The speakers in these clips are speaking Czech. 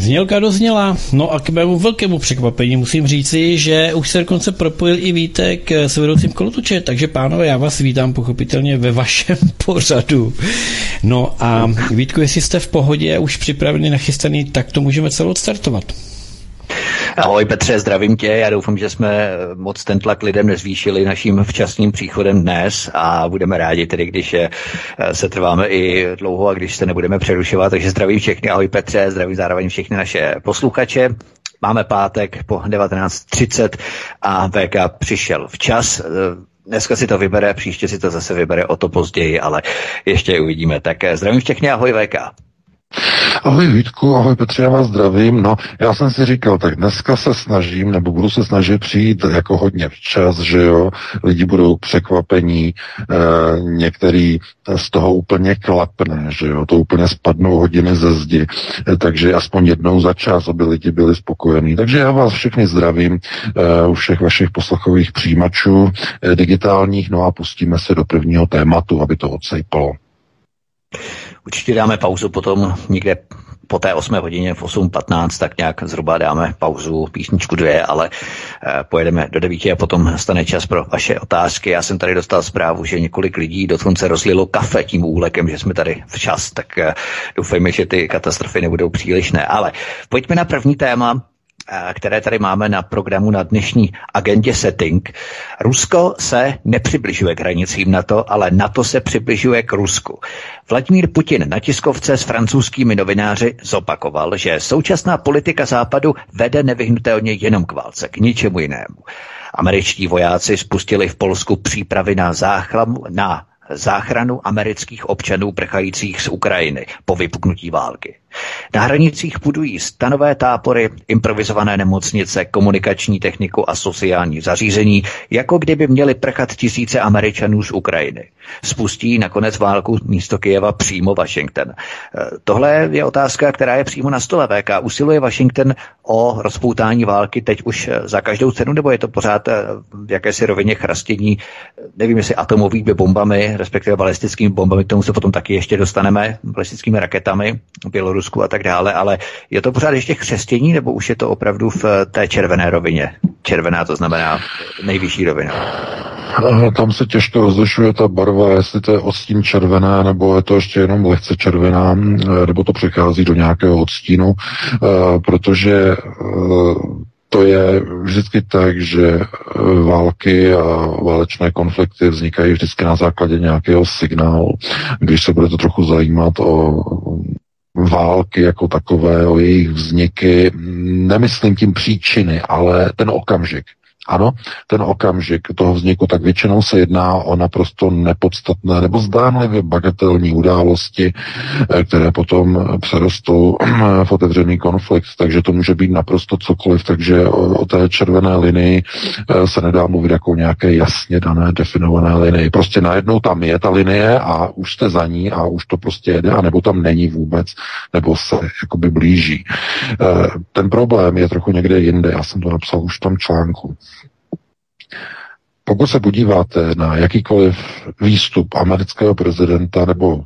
Znělka dozněla, no a k mému velkému překvapení musím říci, že už se dokonce propojil i Vítek s vedoucím kolotoče, takže pánové, já vás vítám pochopitelně ve vašem pořadu. No a Vítku, jestli jste v pohodě, už připravený, nachystaný, tak to můžeme celou odstartovat. Ahoj Petře, zdravím tě. Já doufám, že jsme moc ten tlak lidem nezvýšili naším včasným příchodem dnes a budeme rádi tedy, když eh, se trváme i dlouho a když se nebudeme přerušovat. Takže zdravím všechny. Ahoj Petře, zdravím zároveň všechny naše posluchače. Máme pátek po 19.30 a VK přišel včas. Dneska si to vybere, příště si to zase vybere o to později, ale ještě uvidíme. Tak eh, zdravím všechny, ahoj VK. Ahoj Vítku, ahoj Petře, já vás zdravím. No, já jsem si říkal, tak dneska se snažím, nebo budu se snažit přijít jako hodně včas, že jo, lidi budou překvapení, e, některý z toho úplně klapne, že jo, to úplně spadnou hodiny ze zdi, e, takže aspoň jednou za čas, aby lidi byli spokojení. Takže já vás všechny zdravím e, u všech vašich poslechových přijímačů e, digitálních, no a pustíme se do prvního tématu, aby to odsejpalo. Určitě dáme pauzu potom někde po té 8 hodině v 8.15, tak nějak zhruba dáme pauzu, písničku dvě, ale eh, pojedeme do 9 a potom stane čas pro vaše otázky. Já jsem tady dostal zprávu, že několik lidí dokonce rozlilo kafe tím úlekem, že jsme tady včas, tak eh, doufejme, že ty katastrofy nebudou přílišné. Ale pojďme na první téma, které tady máme na programu na dnešní agendě setting. Rusko se nepřibližuje k hranicím NATO, ale NATO se přibližuje k Rusku. Vladimír Putin na tiskovce s francouzskými novináři zopakoval, že současná politika Západu vede nevyhnutelně jenom k válce, k ničemu jinému. Američtí vojáci spustili v Polsku přípravy na záchranu, na záchranu amerických občanů prchajících z Ukrajiny po vypuknutí války. Na hranicích budují stanové tápory, improvizované nemocnice, komunikační techniku a sociální zařízení, jako kdyby měli prchat tisíce Američanů z Ukrajiny. Spustí nakonec válku místo Kyjeva přímo Washington. E, tohle je otázka, která je přímo na stole VK. Usiluje Washington o rozpoutání války teď už e, za každou cenu, nebo je to pořád e, v jakési rovině chrastění, nevím jestli atomovými bombami, respektive balistickými bombami, k tomu se potom taky ještě dostaneme, balistickými raketami, Bělorus Rusku a tak dále, ale je to pořád ještě křestění, nebo už je to opravdu v té červené rovině? Červená to znamená nejvyšší rovina. Tam se těžko rozlišuje ta barva, jestli to je odstín červená, nebo je to ještě jenom lehce červená, nebo to přechází do nějakého odstínu, eh, protože eh, to je vždycky tak, že eh, války a válečné konflikty vznikají vždycky na základě nějakého signálu. Když se budete trochu zajímat o války jako takové, o jejich vzniky, nemyslím tím příčiny, ale ten okamžik. Ano, ten okamžik toho vzniku, tak většinou se jedná o naprosto nepodstatné nebo zdánlivě bagatelní události, eh, které potom přerostou v otevřený konflikt. Takže to může být naprosto cokoliv. Takže o, té červené linii eh, se nedá mluvit jako nějaké jasně dané, definované linii. Prostě najednou tam je ta linie a už jste za ní a už to prostě jede, anebo tam není vůbec, nebo se jakoby blíží. Eh, ten problém je trochu někde jinde. Já jsem to napsal už v tom článku. Pokud se podíváte na jakýkoliv výstup amerického prezidenta nebo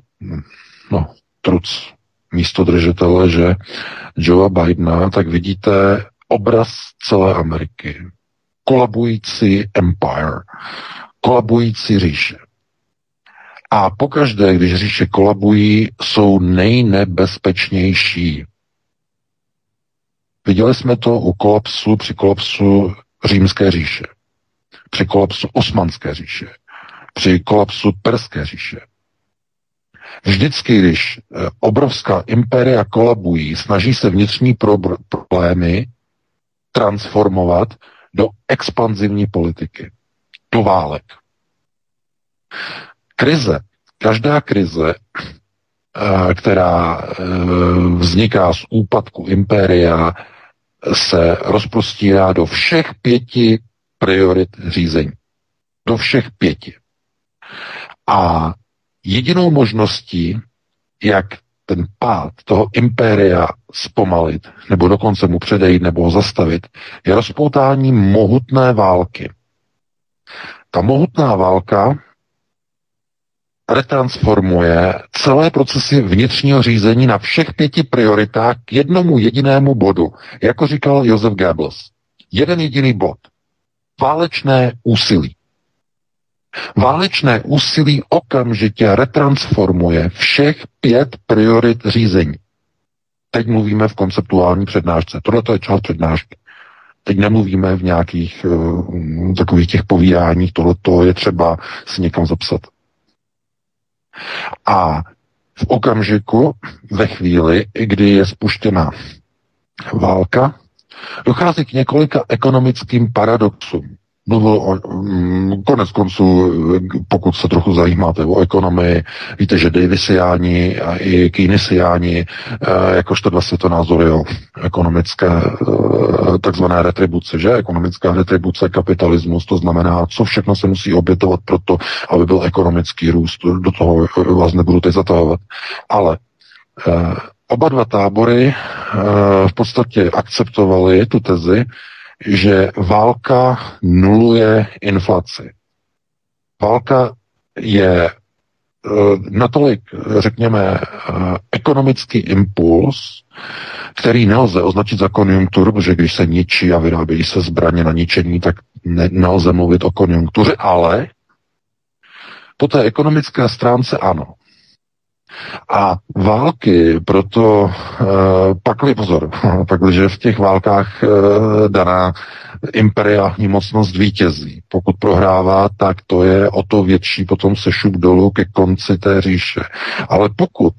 no, truc místo držitele, že Joea Bidena, tak vidíte obraz celé Ameriky. Kolabující empire, kolabující říše. A pokaždé, když říše kolabují, jsou nejnebezpečnější. Viděli jsme to u kolapsu, při kolapsu římské říše při kolapsu Osmanské říše, při kolapsu Perské říše. Vždycky, když eh, obrovská impéria kolabují, snaží se vnitřní problémy transformovat do expanzivní politiky, do válek. Krize, každá krize, eh, která eh, vzniká z úpadku impéria, se rozprostírá do všech pěti priorit řízení. Do všech pěti. A jedinou možností, jak ten pád toho impéria zpomalit, nebo dokonce mu předejít, nebo ho zastavit, je rozpoutání mohutné války. Ta mohutná válka retransformuje celé procesy vnitřního řízení na všech pěti prioritách k jednomu jedinému bodu. Jako říkal Josef Goebbels. Jeden jediný bod. Válečné úsilí. Válečné úsilí okamžitě retransformuje všech pět priorit řízení. Teď mluvíme v konceptuální přednášce. Tohle je část přednášky. Teď nemluvíme v nějakých uh, takových těch povídáních, tohle je třeba si někam zapsat. A v okamžiku, ve chvíli, kdy je spuštěna válka, dochází k několika ekonomickým paradoxům mluvil o, mm, konec konců, pokud se trochu zajímáte o ekonomii, víte, že Davisiáni a i Keynesiáni, eh, jakožto dva světonázory o ekonomické eh, takzvané retribuce, že? Ekonomická retribuce, kapitalismus, to znamená, co všechno se musí obětovat pro to, aby byl ekonomický růst. Do toho vás nebudu teď zatahovat. Ale eh, oba dva tábory v podstatě akceptovali tu tezi, že válka nuluje inflaci. Válka je eh, natolik, řekněme, eh, ekonomický impuls, který nelze označit za konjunkturu, protože když se ničí a vyrábějí se zbraně na ničení, tak ne, nelze mluvit o konjunktuře, ale po té ekonomické stránce ano. A války proto uh, pakli pozor, pakliže v těch válkách uh, daná imperiální mocnost vítězí. Pokud prohrává, tak to je o to větší potom se šup dolů ke konci té říše. Ale pokud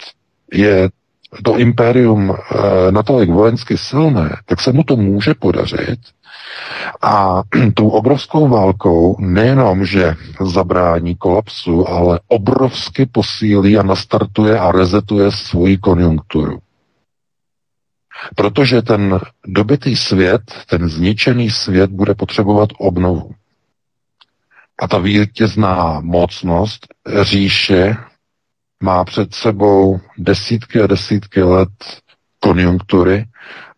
je to impérium uh, natolik vojensky silné, tak se mu to může podařit a tou obrovskou válkou nejenom, že zabrání kolapsu, ale obrovsky posílí a nastartuje a rezetuje svoji konjunkturu. Protože ten dobitý svět, ten zničený svět bude potřebovat obnovu. A ta vítězná mocnost říše má před sebou desítky a desítky let konjunktury,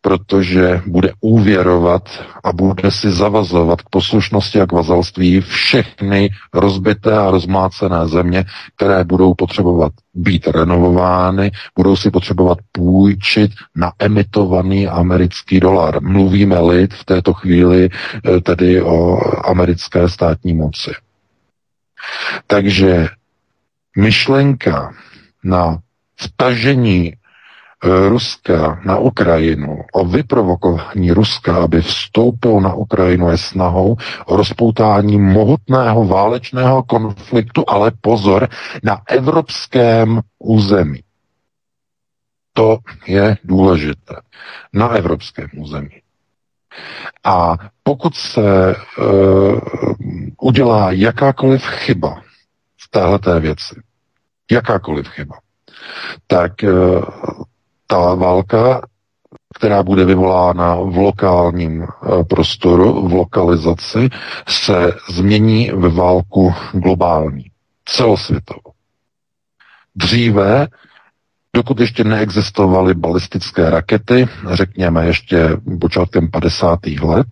protože bude úvěrovat a bude si zavazovat k poslušnosti a k vazalství všechny rozbité a rozmácené země, které budou potřebovat být renovovány, budou si potřebovat půjčit na emitovaný americký dolar. Mluvíme-li v této chvíli eh, tedy o americké státní moci. Takže myšlenka na vtažení Ruska na Ukrajinu, o vyprovokování Ruska, aby vstoupil na Ukrajinu, je snahou o rozpoutání mohutného válečného konfliktu, ale pozor, na evropském území. To je důležité. Na evropském území. A pokud se uh, udělá jakákoliv chyba v téhleté věci, jakákoliv chyba, tak uh, ta válka, která bude vyvolána v lokálním eh, prostoru, v lokalizaci, se změní ve válku globální, celosvětovou. Dříve, dokud ještě neexistovaly balistické rakety, řekněme ještě počátkem 50. let,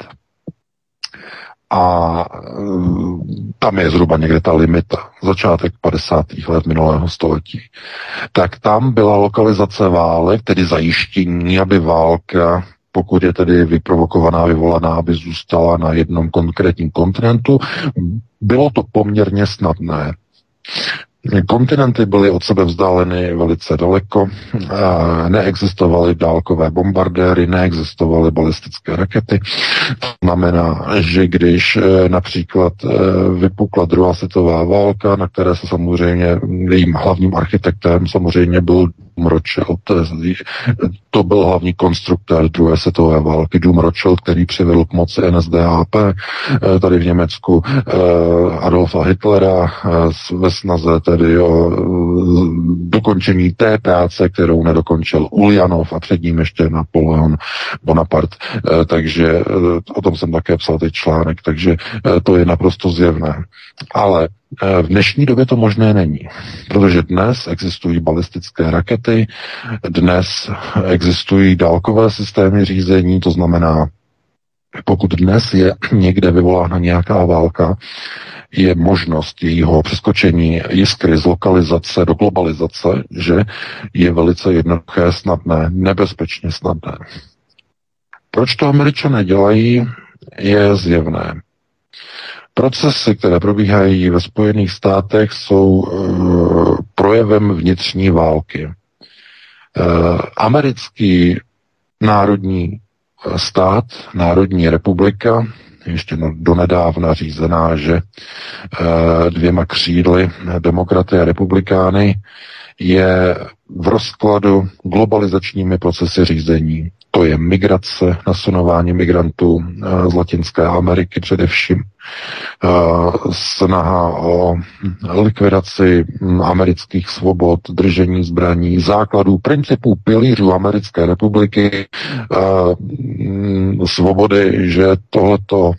a mm, tam je zhruba někde ta limita, začátek 50. let minulého století, tak tam byla lokalizace válek, tedy zajištění, aby válka pokud je tedy vyprovokovaná, vyvolaná, aby zůstala na jednom konkrétním kontinentu. Bylo to poměrně snadné. Kontinenty byly od sebe vzdáleny velice daleko, neexistovaly dálkové bombardéry, neexistovaly balistické rakety. To znamená, že když e, například e, vypukla druhá světová válka, na které se samozřejmě jejím hlavním architektem samozřejmě byl Dům Rothschild, to byl hlavní konstruktor druhé světové války, Dům Rothschild, který přivedl k moci NSDAP eh, tady v Německu eh, Adolfa Hitlera eh, ve snaze tedy o dokončení té práce, kterou nedokončil Uljanov a před ním ještě Napoleon Bonaparte. Takže o tom jsem také psal teď článek, takže to je naprosto zjevné. Ale v dnešní době to možné není, protože dnes existují balistické rakety, dnes existují dálkové systémy řízení, to znamená, pokud dnes je někde vyvolána nějaká válka, je možnost jejího přeskočení jiskry z lokalizace do globalizace, že je velice jednoduché, snadné, nebezpečně snadné. Proč to američané dělají, je zjevné. Procesy, které probíhají ve Spojených státech, jsou uh, projevem vnitřní války. Uh, americký národní stát, Národní republika, ještě donedávna řízená, že uh, dvěma křídly, demokraty a republikány, je v rozkladu globalizačními procesy řízení. To je migrace, nasunování migrantů eh, z Latinské Ameriky především, eh, snaha o likvidaci hm, amerických svobod, držení zbraní, základů, principů pilířů Americké republiky, eh, hm, svobody, že tohleto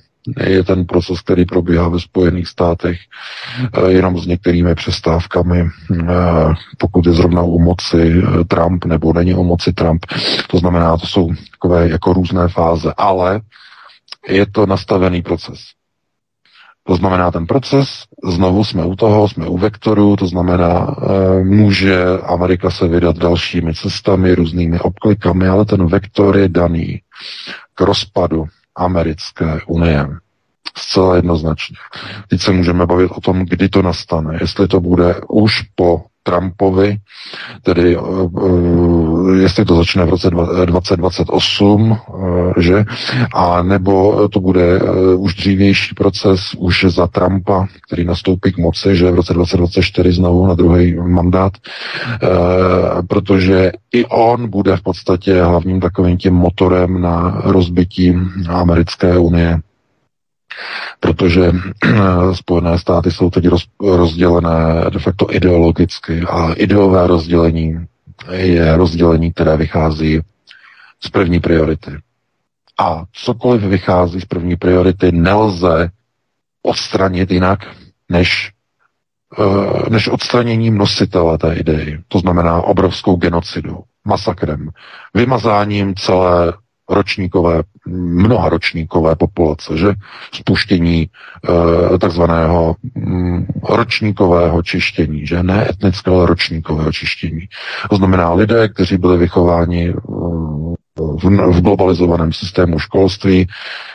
je ten proces, který probíhá ve Spojených státech eh, jenom s některými přestávkami, eh, pokud je zrovna u moci eh, Trump nebo není u moci Trump. To znamená, to jsou takové jako různé fáze, ale je to nastavený proces. To znamená, ten proces, znovu jsme u toho, jsme u vektoru, to znamená, může Amerika se vydat dalšími cestami, různými obklikami, ale ten vektor je daný k rozpadu americké unie. Zcela jednoznačně. Teď se můžeme bavit o tom, kdy to nastane. Jestli to bude už po Trumpovi, tedy uh, jestli to začne v roce 2028, uh, že, a nebo to bude už dřívější proces, už za Trumpa, který nastoupí k moci, že v roce 2024 znovu na druhý mandát, protože i on bude v podstatě hlavním takovým tím motorem na rozbití americké unie protože Spojené státy jsou teď roz, rozdělené de facto ideologicky a ideové rozdělení je rozdělení, které vychází z první priority. A cokoliv vychází z první priority, nelze odstranit jinak, než, eh, než odstraněním nositele té idei. To znamená obrovskou genocidou, masakrem, vymazáním celé ročníkové, mnoha ročníkové populace, že spuštění e, takzvaného mm, ročníkového čištění, že ne etnického, ale ročníkového čištění. To znamená lidé, kteří byli vychováni mm, v, v globalizovaném systému školství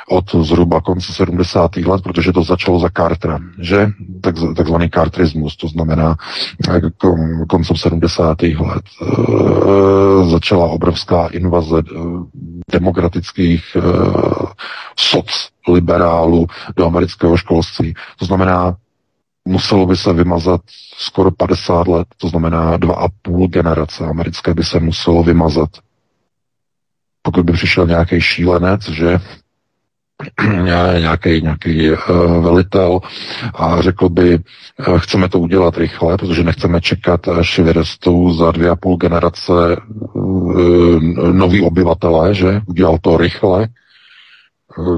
od zhruba konce 70. let, protože to začalo za Cartera, že? Tak, takzvaný Carterismus, to znamená eh, koncem 70. let e, začala obrovská invaze e, demokratických e, soc liberálů do amerického školství. To znamená, muselo by se vymazat skoro 50 let, to znamená dva a půl generace americké by se muselo vymazat pokud by přišel nějaký šílenec, že nějaký, nějaký uh, velitel a řekl by, uh, chceme to udělat rychle, protože nechceme čekat, až vyrostou za dvě a půl generace uh, noví obyvatelé, že? Udělal to rychle,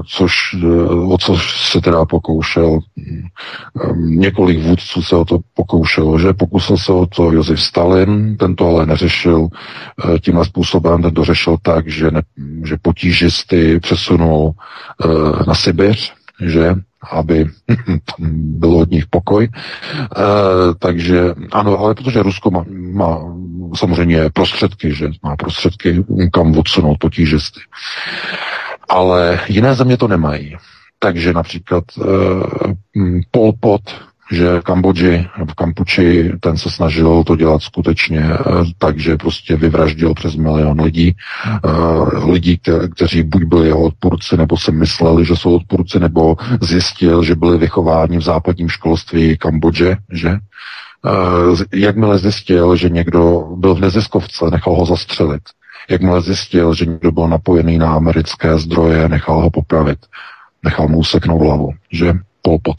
což, o co se teda pokoušel. Několik vůdců se o to pokoušelo, že pokusil se o to Josef Stalin, ten to ale neřešil eh, tímhle způsobem, ten to řešil tak, že, ne, že potížisty přesunul eh, na Sibiř, že aby bylo od nich pokoj. E, takže ano, ale protože Rusko má, má samozřejmě prostředky, že má prostředky, kam odsunout potížisty ale jiné země to nemají. Takže například uh, Pol Pot, že v Kambodži v Kampuči, ten se snažil to dělat skutečně uh, tak, že prostě vyvraždil přes milion lidí. Uh, lidí, kte- kteří buď byli jeho odpůrci, nebo se mysleli, že jsou odpůrci, nebo zjistil, že byli vychováni v západním školství Kambodže, že? Uh, jakmile zjistil, že někdo byl v neziskovce, nechal ho zastřelit Jakmile zjistil, že někdo byl napojený na americké zdroje, nechal ho popravit. Nechal mu useknout hlavu, že polpot.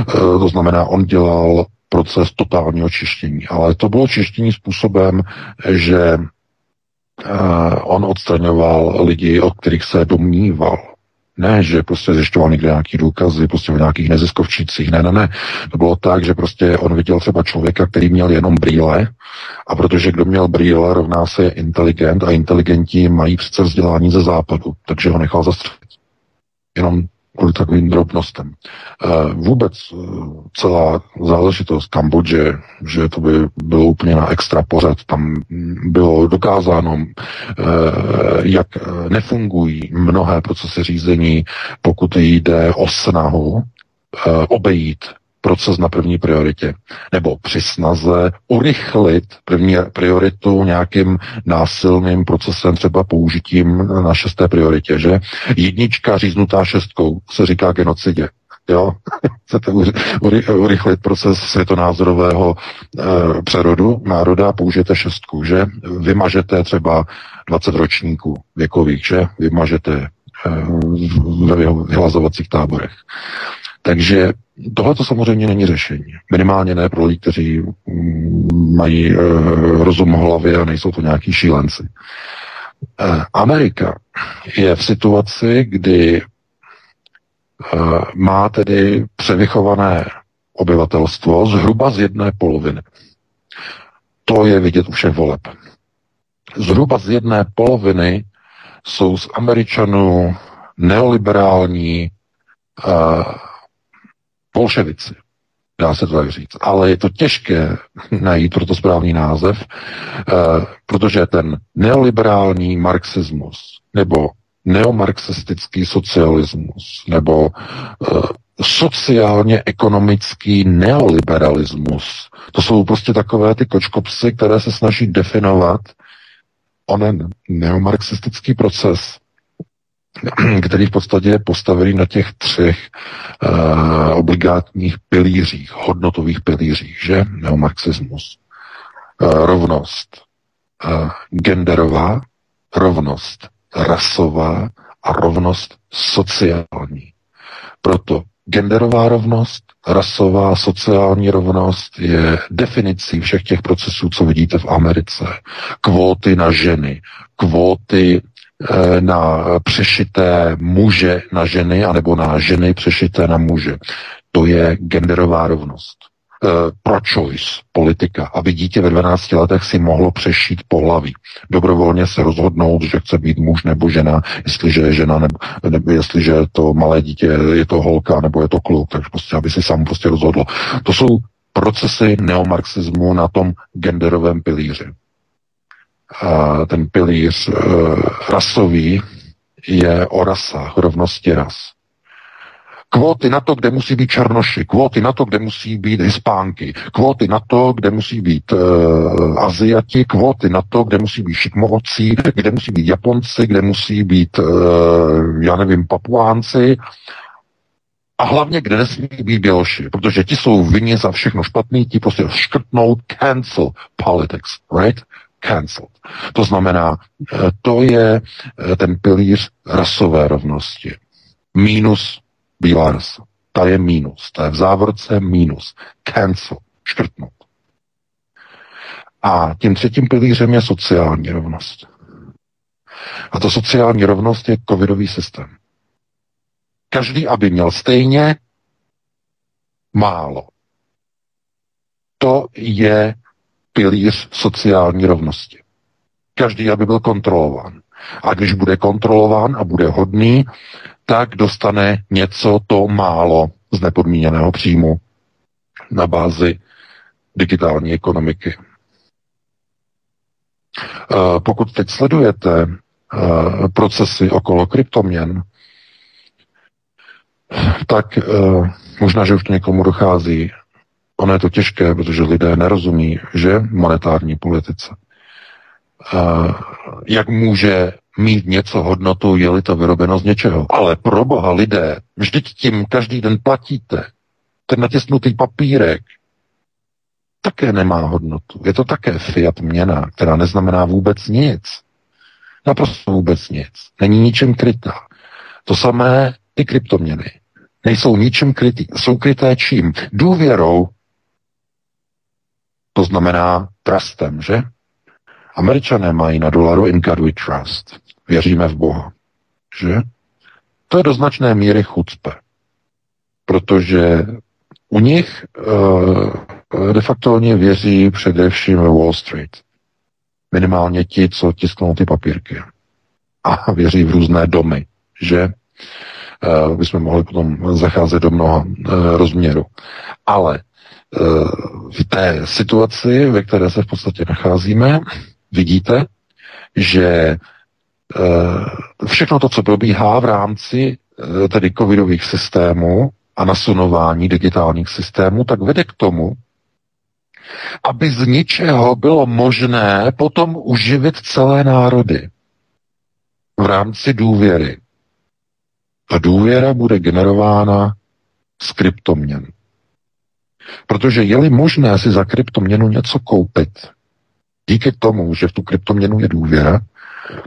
E, to znamená, on dělal proces totálního čištění. Ale to bylo čištění způsobem, že e, on odstraňoval lidi, od kterých se domníval, Ne, že prostě zjišťoval někde nějaký důkazy, prostě v nějakých neziskovčících. Ne, ne, ne. To bylo tak, že prostě on viděl třeba člověka, který měl jenom brýle a protože kdo měl brýle, rovná se inteligent a inteligenti mají přece vzdělání ze západu, takže ho nechal zastřelit. Jenom kvůli takovým drobnostem. Eh, vůbec eh, celá záležitost Kambodže, že to by bylo úplně na extra pořad, tam bylo dokázáno, eh, jak nefungují mnohé procesy řízení, pokud jde o snahu obejít proces na první prioritě, nebo při snaze urychlit první prioritu nějakým násilným procesem, třeba použitím na šesté prioritě, že? Jednička říznutá šestkou se říká genocidě. Jo, chcete urychlit proces světonázorového e, přerodu národa, použijete šestku, že? Vymažete třeba 20 ročníků věkových, že? Vymažete e, ve vyhlazovacích táborech. Takže tohle to samozřejmě není řešení. Minimálně ne pro lidi, kteří mm, mají e, rozum v hlavě a nejsou to nějaký šílenci. E, Amerika je v situaci, kdy e, má tedy převychované obyvatelstvo zhruba z jedné poloviny. To je vidět u všech voleb. Zhruba z jedné poloviny jsou z Američanů neoliberální bolševici. Dá se to tak říct. Ale je to těžké najít pro to správný název, eh, protože ten neoliberální marxismus nebo neomarxistický socialismus nebo eh, sociálně ekonomický neoliberalismus. To jsou prostě takové ty kočkopsy, které se snaží definovat onen neomarxistický proces, který v podstatě je postavený na těch třech uh, obligátních pilířích, hodnotových pilířích, že? Neomarxismus. Uh, rovnost uh, genderová, rovnost rasová a rovnost sociální. Proto genderová rovnost, rasová, sociální rovnost je definicí všech těch procesů, co vidíte v Americe. Kvóty na ženy, kvóty na přešité muže na ženy, anebo na ženy přešité na muže. To je genderová rovnost. Uh, pro-choice politika, aby dítě ve 12 letech si mohlo přešít pohlaví. Dobrovolně se rozhodnout, že chce být muž nebo žena, jestliže je žena, nebo, nebo jestliže je to malé dítě, je to holka, nebo je to kluk, takže prostě, aby si sám prostě rozhodlo. To jsou procesy neomarxismu na tom genderovém pilíři ten pilíř e, rasový je o rasách, rovnosti ras. Kvóty na to, kde musí být černoši, kvóty na to, kde musí být hispánky, kvóty na to, kde musí být e, Aziati, kvóty na to, kde musí být šikmovocí, kde musí být Japonci, kde musí být, e, já nevím, Papuánci, a hlavně, kde nesmí být Běloši, protože ti jsou vinni za všechno špatný, ti prostě škrtnout cancel politics, right? Cancelled. To znamená, eh, to je eh, ten pilíř rasové rovnosti. Mínus bílá rasa. Ta je mínus. Ta je v závorce mínus. Cancel. Škrtnout. A tím třetím pilířem je sociální rovnost. A to sociální rovnost je covidový systém. Každý, aby měl stejně málo. To je pilíř sociální rovnosti. Každý, aby byl kontrolován. A když bude kontrolován a bude hodný, tak dostane něco to málo z nepodmíněného příjmu na bázi digitální ekonomiky. Eh, pokud teď sledujete eh, procesy okolo kryptoměn, tak eh, možná, že už to někomu dochází, Ono je to těžké, protože lidé nerozumí, že monetární politice. Jak může mít něco hodnotu, je-li to vyrobeno z něčeho. Ale pro boha lidé, vždyť tím každý den platíte. Ten natisnutý papírek také nemá hodnotu. Je to také fiat měna, která neznamená vůbec nic. Naprosto vůbec nic. Není ničem krytá. To samé i kryptoměny. Nejsou ničem krytý. Jsou kryté čím? Důvěrou to znamená trustem, že? Američané mají na dolaru In God we trust. Věříme v Boha. Že? to je do značné míry chucpe. Protože u nich uh, de facto oni věří především ve Wall Street. Minimálně ti, co tisknou ty papírky. A věří v různé domy, že uh, bychom mohli potom zacházet do mnoha uh, rozměru. Ale v té situaci, ve které se v podstatě nacházíme, vidíte, že uh, všechno to, co probíhá v rámci uh, tedy covidových systémů a nasunování digitálních systémů, tak vede k tomu, aby z ničeho bylo možné potom uživit celé národy v rámci důvěry. Ta důvěra bude generována z kryptoměn. Protože je-li možné si za kryptoměnu něco koupit, díky tomu, že v tu kryptoměnu je důvěra,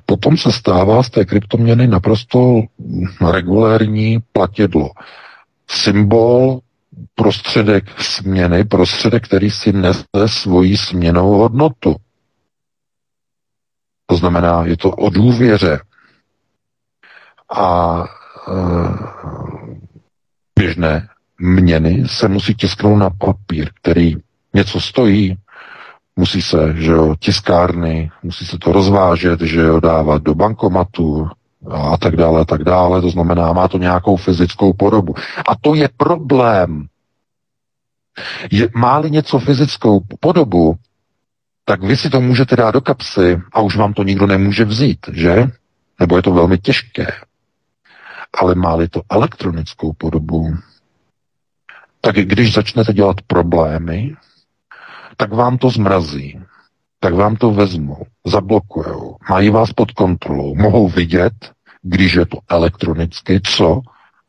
potom se stává z té kryptoměny naprosto regulérní platidlo. Symbol, prostředek směny, prostředek, který si nese svoji směnou hodnotu. To znamená, je to o důvěře. A e, běžné měny se musí tisknout na papír, který něco stojí, musí se, že jo, tiskárny, musí se to rozvážet, že jo, dávat do bankomatu a tak dále, a tak dále, to znamená, má to nějakou fyzickou podobu. A to je problém. Je, má-li něco fyzickou podobu, tak vy si to můžete dát do kapsy a už vám to nikdo nemůže vzít, že? Nebo je to velmi těžké. Ale má-li to elektronickou podobu, tak když začnete dělat problémy, tak vám to zmrazí, tak vám to vezmou, zablokujou, mají vás pod kontrolou, mohou vidět, když je to elektronicky, co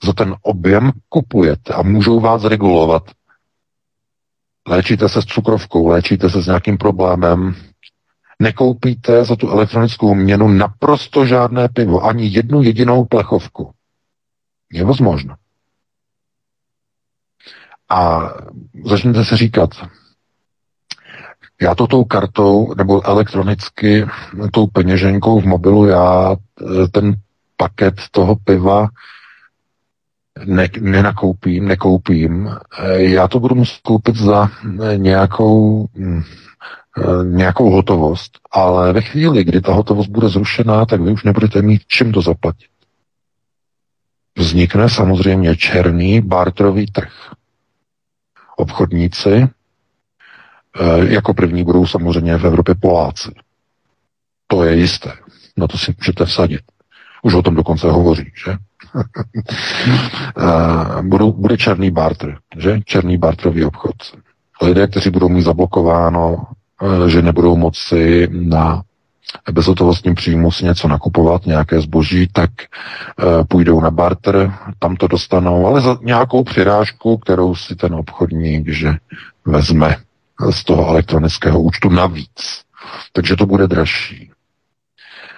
za ten objem kupujete a můžou vás regulovat. Léčíte se s cukrovkou, léčíte se s nějakým problémem, nekoupíte za tu elektronickou měnu naprosto žádné pivo, ani jednu jedinou plechovku. Je možno. A začnete se říkat, já to tou kartou nebo elektronicky tou peněženkou v mobilu, já eh, ten paket toho piva ne, nenakoupím, nekoupím. Eh, já to budu muset koupit za eh, nějakou, hm, nějakou hotovost, ale ve chvíli, kdy ta hotovost bude zrušená, tak vy už nebudete mít čím to zaplatit. Vznikne samozřejmě černý barterový trh obchodníci. Eh, jako první budou samozřejmě v Evropě Poláci. To je jisté. Na to si můžete vsadit. Už o tom dokonce hovoří, že? Eh, budou, bude černý barter, že? Černý barterový obchod. Lidé, kteří budou mít zablokováno, eh, že nebudou moci na bezhotovostním příjmu si něco nakupovat, nějaké zboží, tak e, půjdou na barter, tam to dostanou, ale za nějakou přirážku, kterou si ten obchodník, že vezme z toho elektronického účtu navíc. Takže to bude dražší.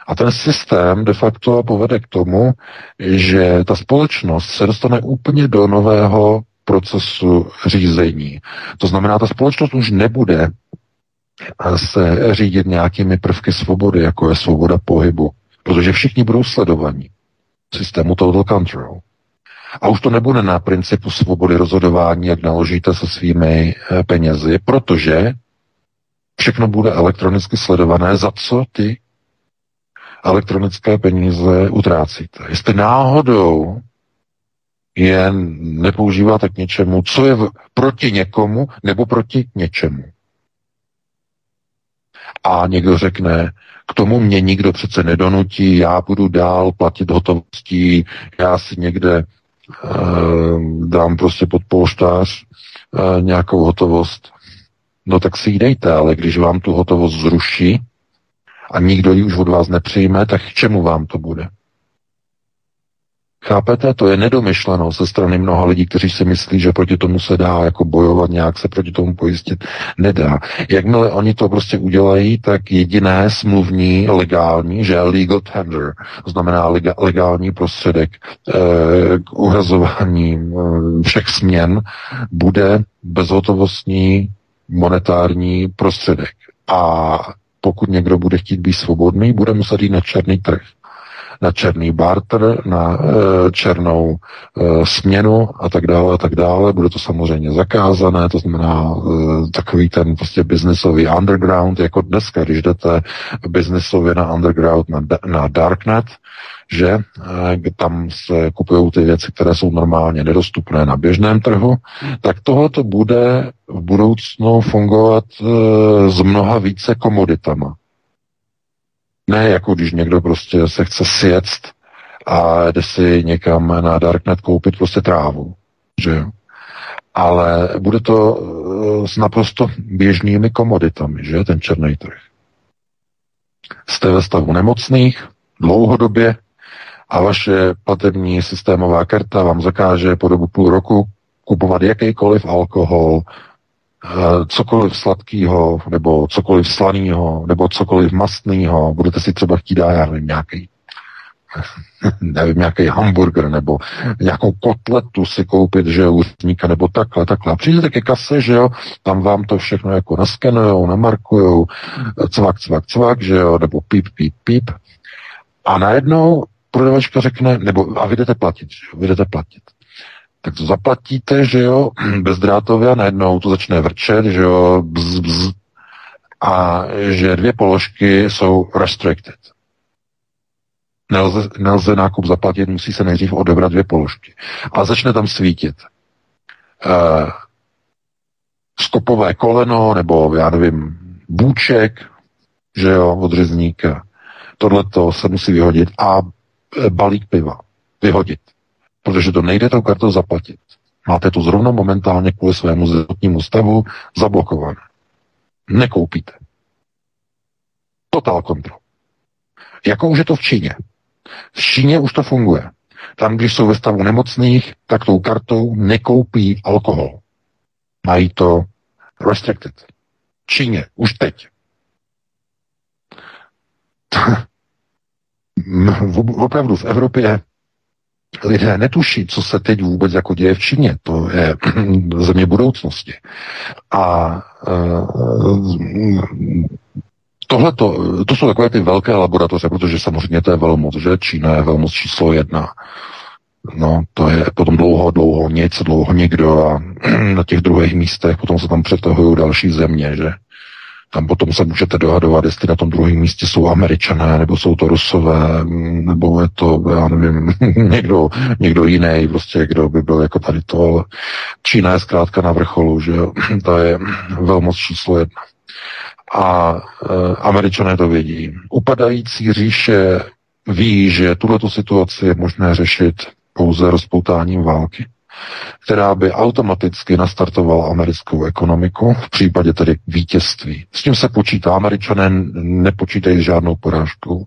A ten systém de facto povede k tomu, že ta společnost se dostane úplně do nového procesu řízení. To znamená, ta společnost už nebude se řídit nějakými prvky svobody, jako je svoboda pohybu, protože všichni budou sledovaní systému total control. A už to nebude na principu svobody rozhodování, jak naložíte se svými eh, penězi, protože všechno bude elektronicky sledované, za co ty elektronické peníze utrácíte. Jestli náhodou je nepoužíváte k něčemu, co je proti někomu nebo proti něčemu. A někdo řekne, k tomu mě nikdo přece nedonutí, já budu dál platit hotovostí, já si někde uh, dám prostě pod polštář uh, nějakou hotovost. No tak si ji dejte, ale když vám tu hotovost zruší a nikdo ji už od vás nepřijme, tak k čemu vám to bude? Chápete? To je nedomyšleno ze strany mnoha lidí, kteří si myslí, že proti tomu se dá jako bojovat, nějak se proti tomu pojistit. Nedá. Jakmile oni to prostě udělají, tak jediné smluvní, legální, že legal tender, znamená legální prostředek eh, k uhrazování eh, všech směn, bude bezhotovostní monetární prostředek. A pokud někdo bude chtít být svobodný, bude muset jít na černý trh. Na černý barter, na e, černou e, směnu a tak dále a tak dále. Bude to samozřejmě zakázané, to znamená e, takový ten prostě biznisový underground, jako dneska, když jdete biznisově na underground, na, na darknet, že tam se kupují ty věci, které jsou normálně nedostupné na běžném trhu, tak tohle to bude v budoucnu fungovat s mnoha více komoditama. Ne jako když někdo prostě se chce sjet a jde si někam na Darknet koupit prostě trávu, že jo. Ale bude to e, s naprosto běžnými komoditami, že ten černý trh. Jste ve stavu nemocných, dlouhodobě, a vaše platební systémová karta vám zakáže po dobu půl roku kupovat jakýkoliv alkohol, eh, cokoliv sladkého, nebo cokoliv slaného, nebo cokoliv mastného, budete si třeba chtít dát, já nevím, nějaký nevím, nějaký hamburger nebo nějakou kotletu si koupit, že ústníka nebo takhle, takhle. A přijdete ke kase, že jo, tam vám to všechno jako naskenujou, namarkujou, cvak, cvak, cvak, že jo, nebo píp, píp, píp. A najednou prodavačka řekne, nebo a vy jdete platit, že jo, vy jdete platit. Tak to zaplatíte, že jo, bezdrátově a najednou to začne vrčet, že jo, bz, bz, a že dvě položky jsou restricted. Nelze, nelze nákup zaplatit, musí se nejdřív odebrat dvě položky. A začne tam svítit uh, skopové koleno, nebo já nevím, bůček, že jo, od řezníka. Tohle se musí vyhodit a Eh, balík piva vyhodit, protože to nejde tou kartou zaplatit. Máte to zrovna momentálně kvůli svému zdravotnímu stavu zablokované. Nekoupíte. Total kontrol. Jako už je to v Číně. V Číně už to funguje. Tam, když jsou ve stavu nemocných, tak tou kartou nekoupí alkohol. Mají to restricted. Číně, už teď. opravdu v Evropě lidé netuší, co se teď vůbec jako děje v Číně. To je země budoucnosti. A uh, tohle to jsou takové ty velké laboratoře, protože samozřejmě to je velmoc, že Čína je velmoc číslo jedna. No, to je potom dlouho, dlouho nic, dlouho někdo a na těch druhých místech potom se tam přetahují další země, že? Tam potom se můžete dohadovat, jestli na tom druhém místě jsou američané, nebo jsou to rusové, nebo je to, já nevím, někdo, někdo jiný, prostě kdo by byl jako tady to, ale Čína je zkrátka na vrcholu, že to je velmoc číslo jedna. A e, američané to vědí. Upadající říše ví, že tuto situaci je možné řešit pouze rozpoutáním války která by automaticky nastartovala americkou ekonomiku v případě tedy vítězství. S tím se počítá. Američané nepočítají s žádnou porážkou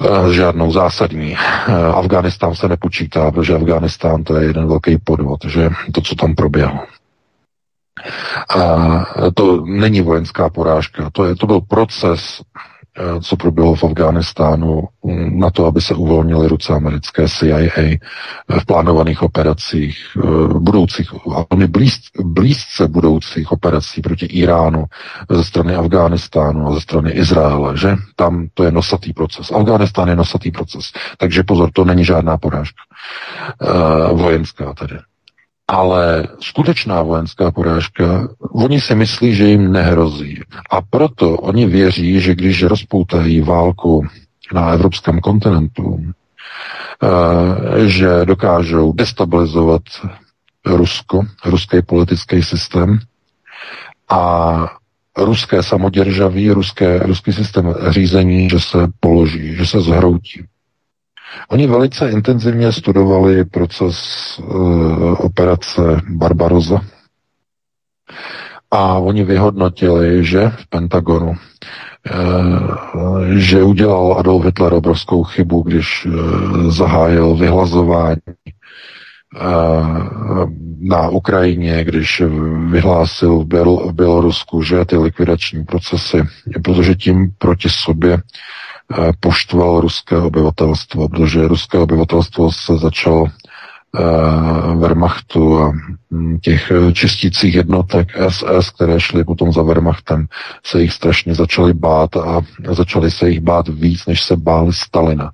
eh, žádnou zásadní. Eh, Afganistán se nepočítá, protože Afganistán to je jeden velký podvod, že to, co tam proběhlo. A to není vojenská porážka, to, je, to byl proces co proběhlo v Afghánistánu mm, na to, aby se uvolnily ruce americké CIA eh, v plánovaných operacích, eh, budoucích, velmi blíz, blízce budoucích operací proti Iránu ze strany Afghánistánu a ze strany Izraele, že? Tam to je nosatý proces. Afghánistán je nosatý proces. Takže pozor, to není žádná porážka. Vojenská tedy ale skutečná vojenská porážka, oni si myslí, že jim nehrozí. A proto oni věří, že když rozpoutají válku na evropském kontinentu, eh, že dokážou destabilizovat Rusko, ruský politický systém a ruské samoděržaví, ruské, ruský systém řízení, že se položí, že se zhroutí. Oni velice intenzivně studovali proces uh, operace Barbaroza a oni vyhodnotili, že v Pentagonu, uh, že udělal Adolf Hitler obrovskou chybu, když uh, zahájil vyhlazování na Ukrajině, když vyhlásil v Bělorusku, že ty likvidační procesy, protože tím proti sobě poštval ruské obyvatelstvo, protože ruské obyvatelstvo se začalo Wehrmachtu a hm, těch čistících jednotek SS, které šly potom za Wehrmachtem, se jich strašně začali bát a začali se jich bát víc, než se báli Stalina.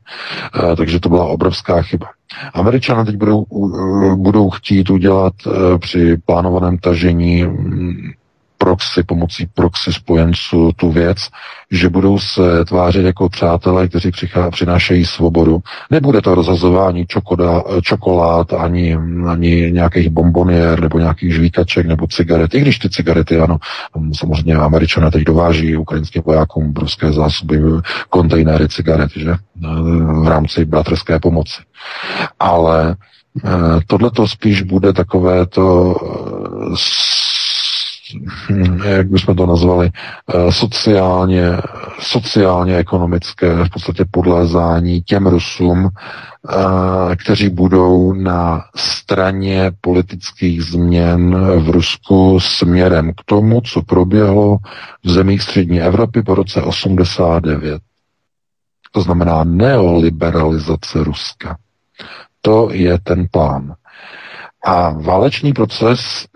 Takže to byla obrovská chyba. Američané teď budou, budou chtít udělat při plánovaném tažení hm, proxy, pomocí proxy spojenců tu věc, že budou se tvářit jako přátelé, kteří přichá, přinášejí svobodu. Nebude to rozhazování čokoda, čokolád, ani, ani nějakých bombonier, nebo nějakých žvíkaček, nebo cigaret. I když ty cigarety, ano, samozřejmě američané teď dováží ukrajinským vojákům obrovské zásoby, kontejnery cigaret, že? V rámci bratrské pomoci. Ale eh, tohle to spíš bude takové to eh, jak bychom to nazvali, eh, sociálně, sociálně ekonomické v podstatě podlézání těm Rusům, eh, kteří budou na straně politických změn v Rusku směrem k tomu, co proběhlo v zemích střední Evropy po roce 89. To znamená neoliberalizace Ruska. To je ten plán. A válečný proces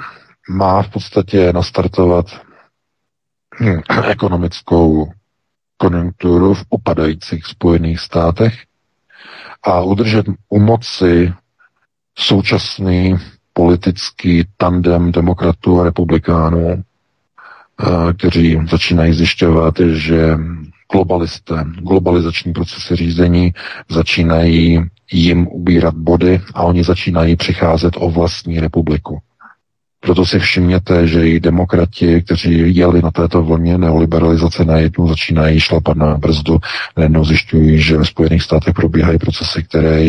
má v podstatě nastartovat hm, ekonomickou konjunkturu v upadajících Spojených státech a udržet u moci současný politický tandem demokratů a republikánů, eh, kteří začínají zjišťovat, že globalisté, globalizační procesy řízení začínají jim ubírat body a oni začínají přicházet o vlastní republiku. Proto si všimněte, že i demokrati, kteří jeli na této vlně neoliberalizace najednou začínají šlapat na brzdu, najednou zjišťují, že ve Spojených státech probíhají procesy, které,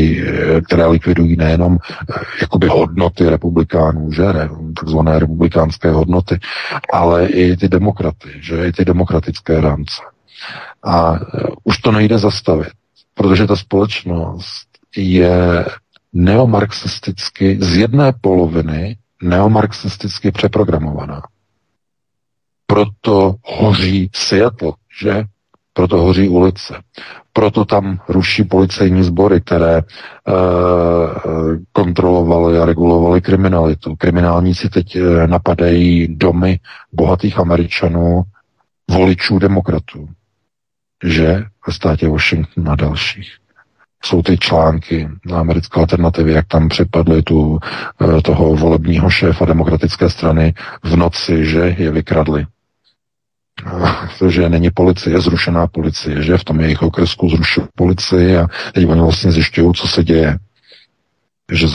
které likvidují nejenom eh, jakoby hodnoty republikánů, že takzvané republikánské hodnoty, ale i ty demokraty, že i ty demokratické rámce. A eh, už to nejde zastavit, protože ta společnost je neomarxisticky z jedné poloviny neomarxisticky přeprogramovaná. Proto hoří Seattle, že? Proto hoří ulice. Proto tam ruší policejní sbory, které e, kontrolovaly a regulovaly kriminalitu. Kriminálníci teď e, napadají domy bohatých Američanů, voličů demokratů. Že? Ve státě Washington a dalších jsou ty články na americké alternativy, jak tam připadly tu, eh, toho volebního šéfa demokratické strany v noci, že je vykradli. že není policie, zrušená policie, že v tom jejich okresku zrušil policii a teď oni vlastně zjišťují, co se děje. Že,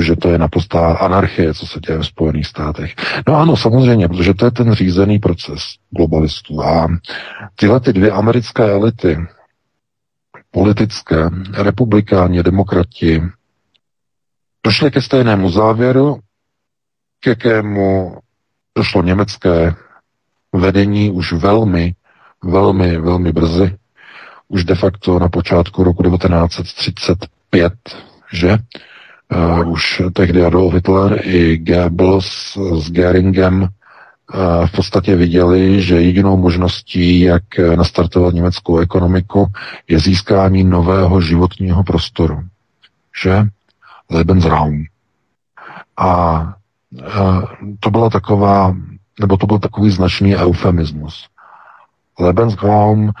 že to je naprostá anarchie, co se děje v Spojených státech. No ano, samozřejmě, protože to je ten řízený proces globalistů. A tyhle ty dvě americké elity, politické, republikáni, demokrati, došli ke stejnému závěru, k jakému došlo německé vedení už velmi, velmi, velmi brzy, už de facto na počátku roku 1935, že? Uh, už tehdy Adolf Hitler i Goebbels s Geringem v podstatě viděli, že jedinou možností, jak nastartovat německou ekonomiku, je získání nového životního prostoru. Že? Lebensraum. A to byla taková, nebo to byl takový značný eufemismus. Lebensraum e,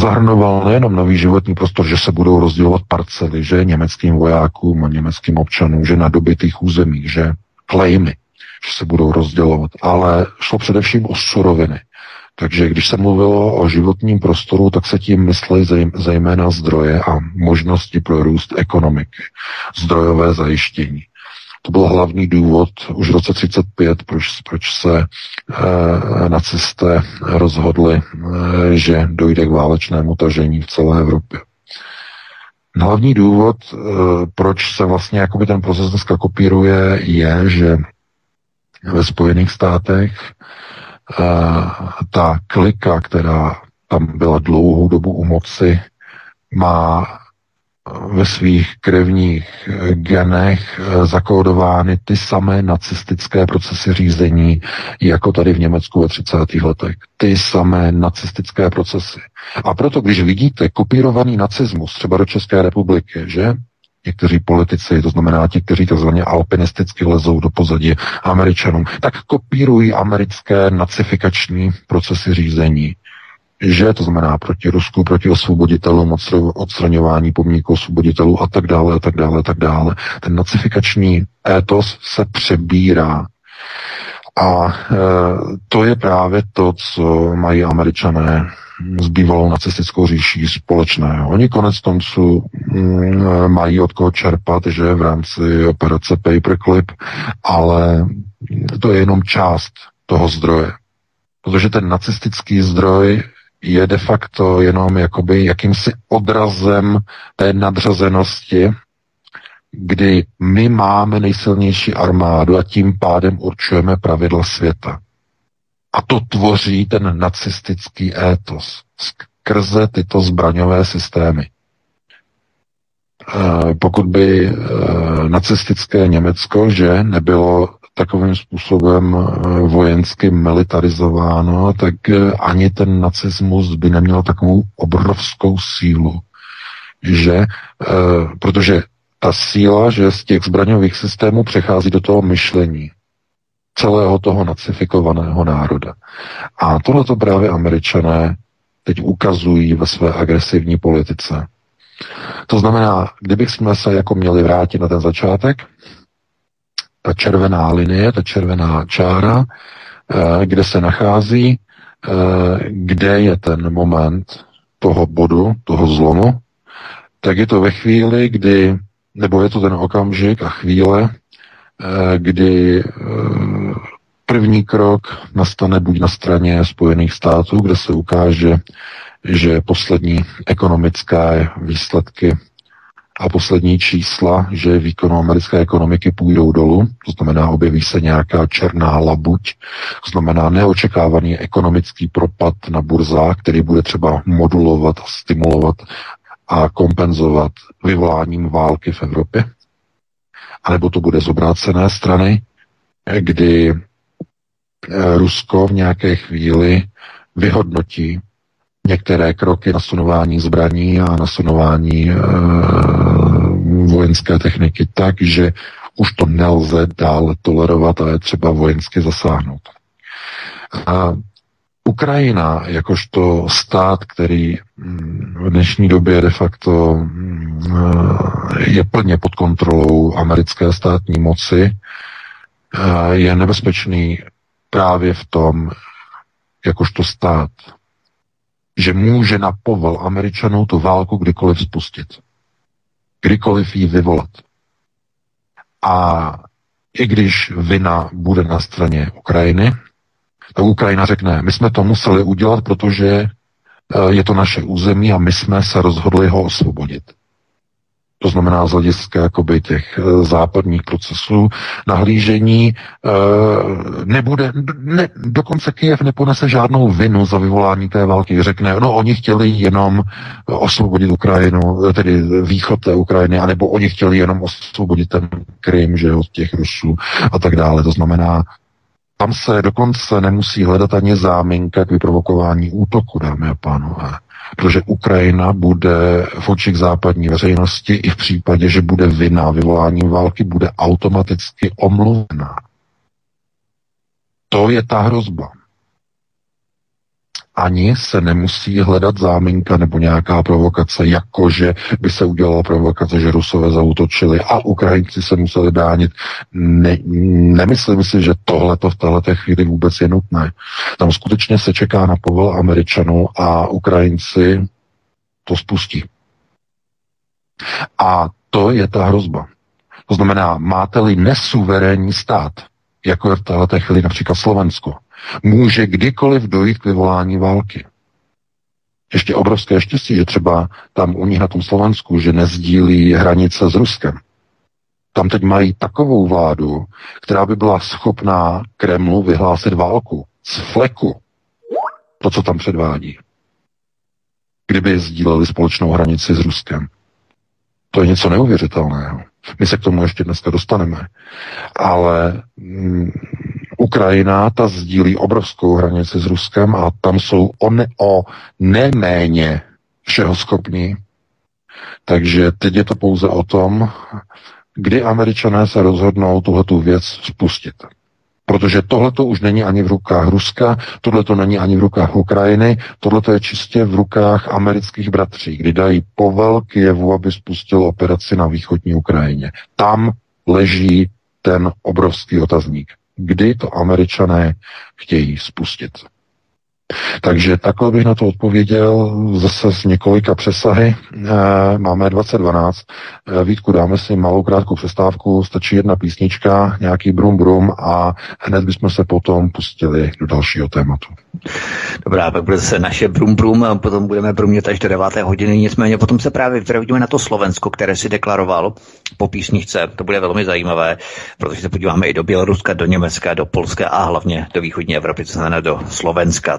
zahrnoval nejenom nový životní prostor, že se budou rozdělovat parcely, že německým vojákům a německým občanům, že na dobytých územích, že klejmy, že se budou rozdělovat, ale šlo především o suroviny. Takže když se mluvilo o životním prostoru, tak se tím mysleli zejména zdroje a možnosti pro růst ekonomiky, zdrojové zajištění. To byl hlavní důvod už v roce 1935, proč, proč se e, nacisté rozhodli, e, že dojde k válečnému tažení v celé Evropě. Hlavní důvod, e, proč se vlastně jakoby ten proces dneska kopíruje, je, že ve Spojených státech. Ta klika, která tam byla dlouhou dobu u moci, má ve svých krevních genech zakódovány ty samé nacistické procesy řízení, jako tady v Německu ve 30. letech. Ty samé nacistické procesy. A proto, když vidíte kopírovaný nacismus třeba do České republiky, že někteří politici, to znamená ti, kteří takzvaně alpinisticky lezou do pozadí Američanům, tak kopírují americké nacifikační procesy řízení že to znamená proti Rusku, proti osvoboditelům, odstraňování pomníků osvoboditelů a tak dále, a tak dále, a tak dále. Ten nacifikační étos se přebírá. A e, to je právě to, co mají američané s bývalou nacistickou říší společného. Oni konec konců mm, mají od koho čerpat, že v rámci operace Paperclip, ale to je jenom část toho zdroje. Protože ten nacistický zdroj je de facto jenom jakoby jakýmsi odrazem té nadřazenosti, kdy my máme nejsilnější armádu a tím pádem určujeme pravidla světa. A to tvoří ten nacistický étos skrze tyto zbraňové systémy. Eh, pokud by eh, nacistické Německo, že nebylo takovým způsobem eh, vojensky militarizováno, tak ani ten nacismus by neměl takovou obrovskou sílu, že, protože ta síla, že z těch zbraňových systémů přechází do toho myšlení celého toho nacifikovaného národa. A tohle to právě američané teď ukazují ve své agresivní politice. To znamená, kdybych se jako měli vrátit na ten začátek, ta červená linie, ta červená čára, eh, kde se nachází, eh, kde je ten moment toho bodu, toho zlomu, tak je to ve chvíli, kdy, nebo je to ten okamžik a chvíle, eh, kdy první krok nastane buď na straně Spojených států, kde se ukáže, že poslední ekonomické výsledky a poslední čísla, že výkonu americké ekonomiky půjdou dolů, to znamená, objeví se nějaká černá labuť, to znamená neočekávaný ekonomický propad na burzách, který bude třeba modulovat, stimulovat a kompenzovat vyvoláním války v Evropě. A nebo to bude z obrácené strany, kdy eh, Rusko v nějaké chvíli vyhodnotí některé kroky nasunování zbraní a nasunování e, vojenské techniky tak, že už to nelze dále tolerovat a je třeba vojensky zasáhnout. A Ukrajina, jakožto stát, který mm, v dnešní době de facto mm, je plně pod kontrolou americké státní moci, je nebezpečný právě v tom, jakožto stát, že může na povel Američanů tu válku kdykoliv spustit. Kdykoliv ji vyvolat. A i když vina bude na straně Ukrajiny, tak Ukrajina řekne, my jsme to museli udělat, protože eh, je to naše území a my jsme se rozhodli ho osvobodit to znamená z hlediska jakoby těch eh, západních procesů, nahlížení, eh, nebude, ne, dokonce Kyjev neponese žádnou vinu za vyvolání té války. Řekne, no oni chtěli jenom osvobodit Ukrajinu, tedy východ té Ukrajiny, anebo oni chtěli jenom osvobodit ten Krym, že od těch Rusů a tak dále. To znamená, tam se dokonce nemusí hledat ani záminka k vyprovokování útoku, dámy a pánové protože Ukrajina bude v očích západní veřejnosti i v případě, že bude vina vyvoláním války, bude automaticky omluvená. To je ta hrozba ani se nemusí hledat záminka nebo nějaká provokace, jakože by se udělala provokace, že Rusové zautočili a Ukrajinci se museli bránit. Ne, nemyslím si, že tohle to v této chvíli vůbec je nutné. Tam skutečně se čeká na povel Američanů a Ukrajinci to spustí. A to je ta hrozba. To znamená, máte-li nesuverénní stát, jako je v této chvíli například Slovensko, může kdykoliv dojít k vyvolání války. Ještě obrovské štěstí, že třeba tam u nich na tom Slovensku, že nezdílí hranice s Ruskem. Tam teď mají takovou vládu, která by byla schopná Kremlu vyhlásit válku z fleku. To, co tam předvádí. Kdyby sdíleli společnou hranici s Ruskem. To je něco neuvěřitelného. My se k tomu ještě dneska dostaneme. Ale mm, Ukrajina, ta sdílí obrovskou hranici s Ruskem a tam jsou o, ne, o neméně všeho schopní Takže teď je to pouze o tom, kdy američané se rozhodnou tuhletu věc spustit. Protože tohle to už není ani v rukách Ruska, tohle to není ani v rukách Ukrajiny, tohle to je čistě v rukách amerických bratří, kdy dají povel Kijevu, aby spustil operaci na východní Ukrajině. Tam leží ten obrovský otazník. Kdy to američané chtějí spustit? Takže takhle bych na to odpověděl zase s několika přesahy. E, máme 2012. E, Vítku, dáme si malou krátkou přestávku, stačí jedna písnička, nějaký brum brum a hned bychom se potom pustili do dalšího tématu. Dobrá, pak bude se naše brum brum potom budeme brumět až do 9. hodiny. Nicméně potom se právě vypravíme na to Slovensko, které si deklaroval po písničce. To bude velmi zajímavé, protože se podíváme i do Běloruska, do Německa, do Polska a hlavně do východní Evropy, to znamená do Slovenska.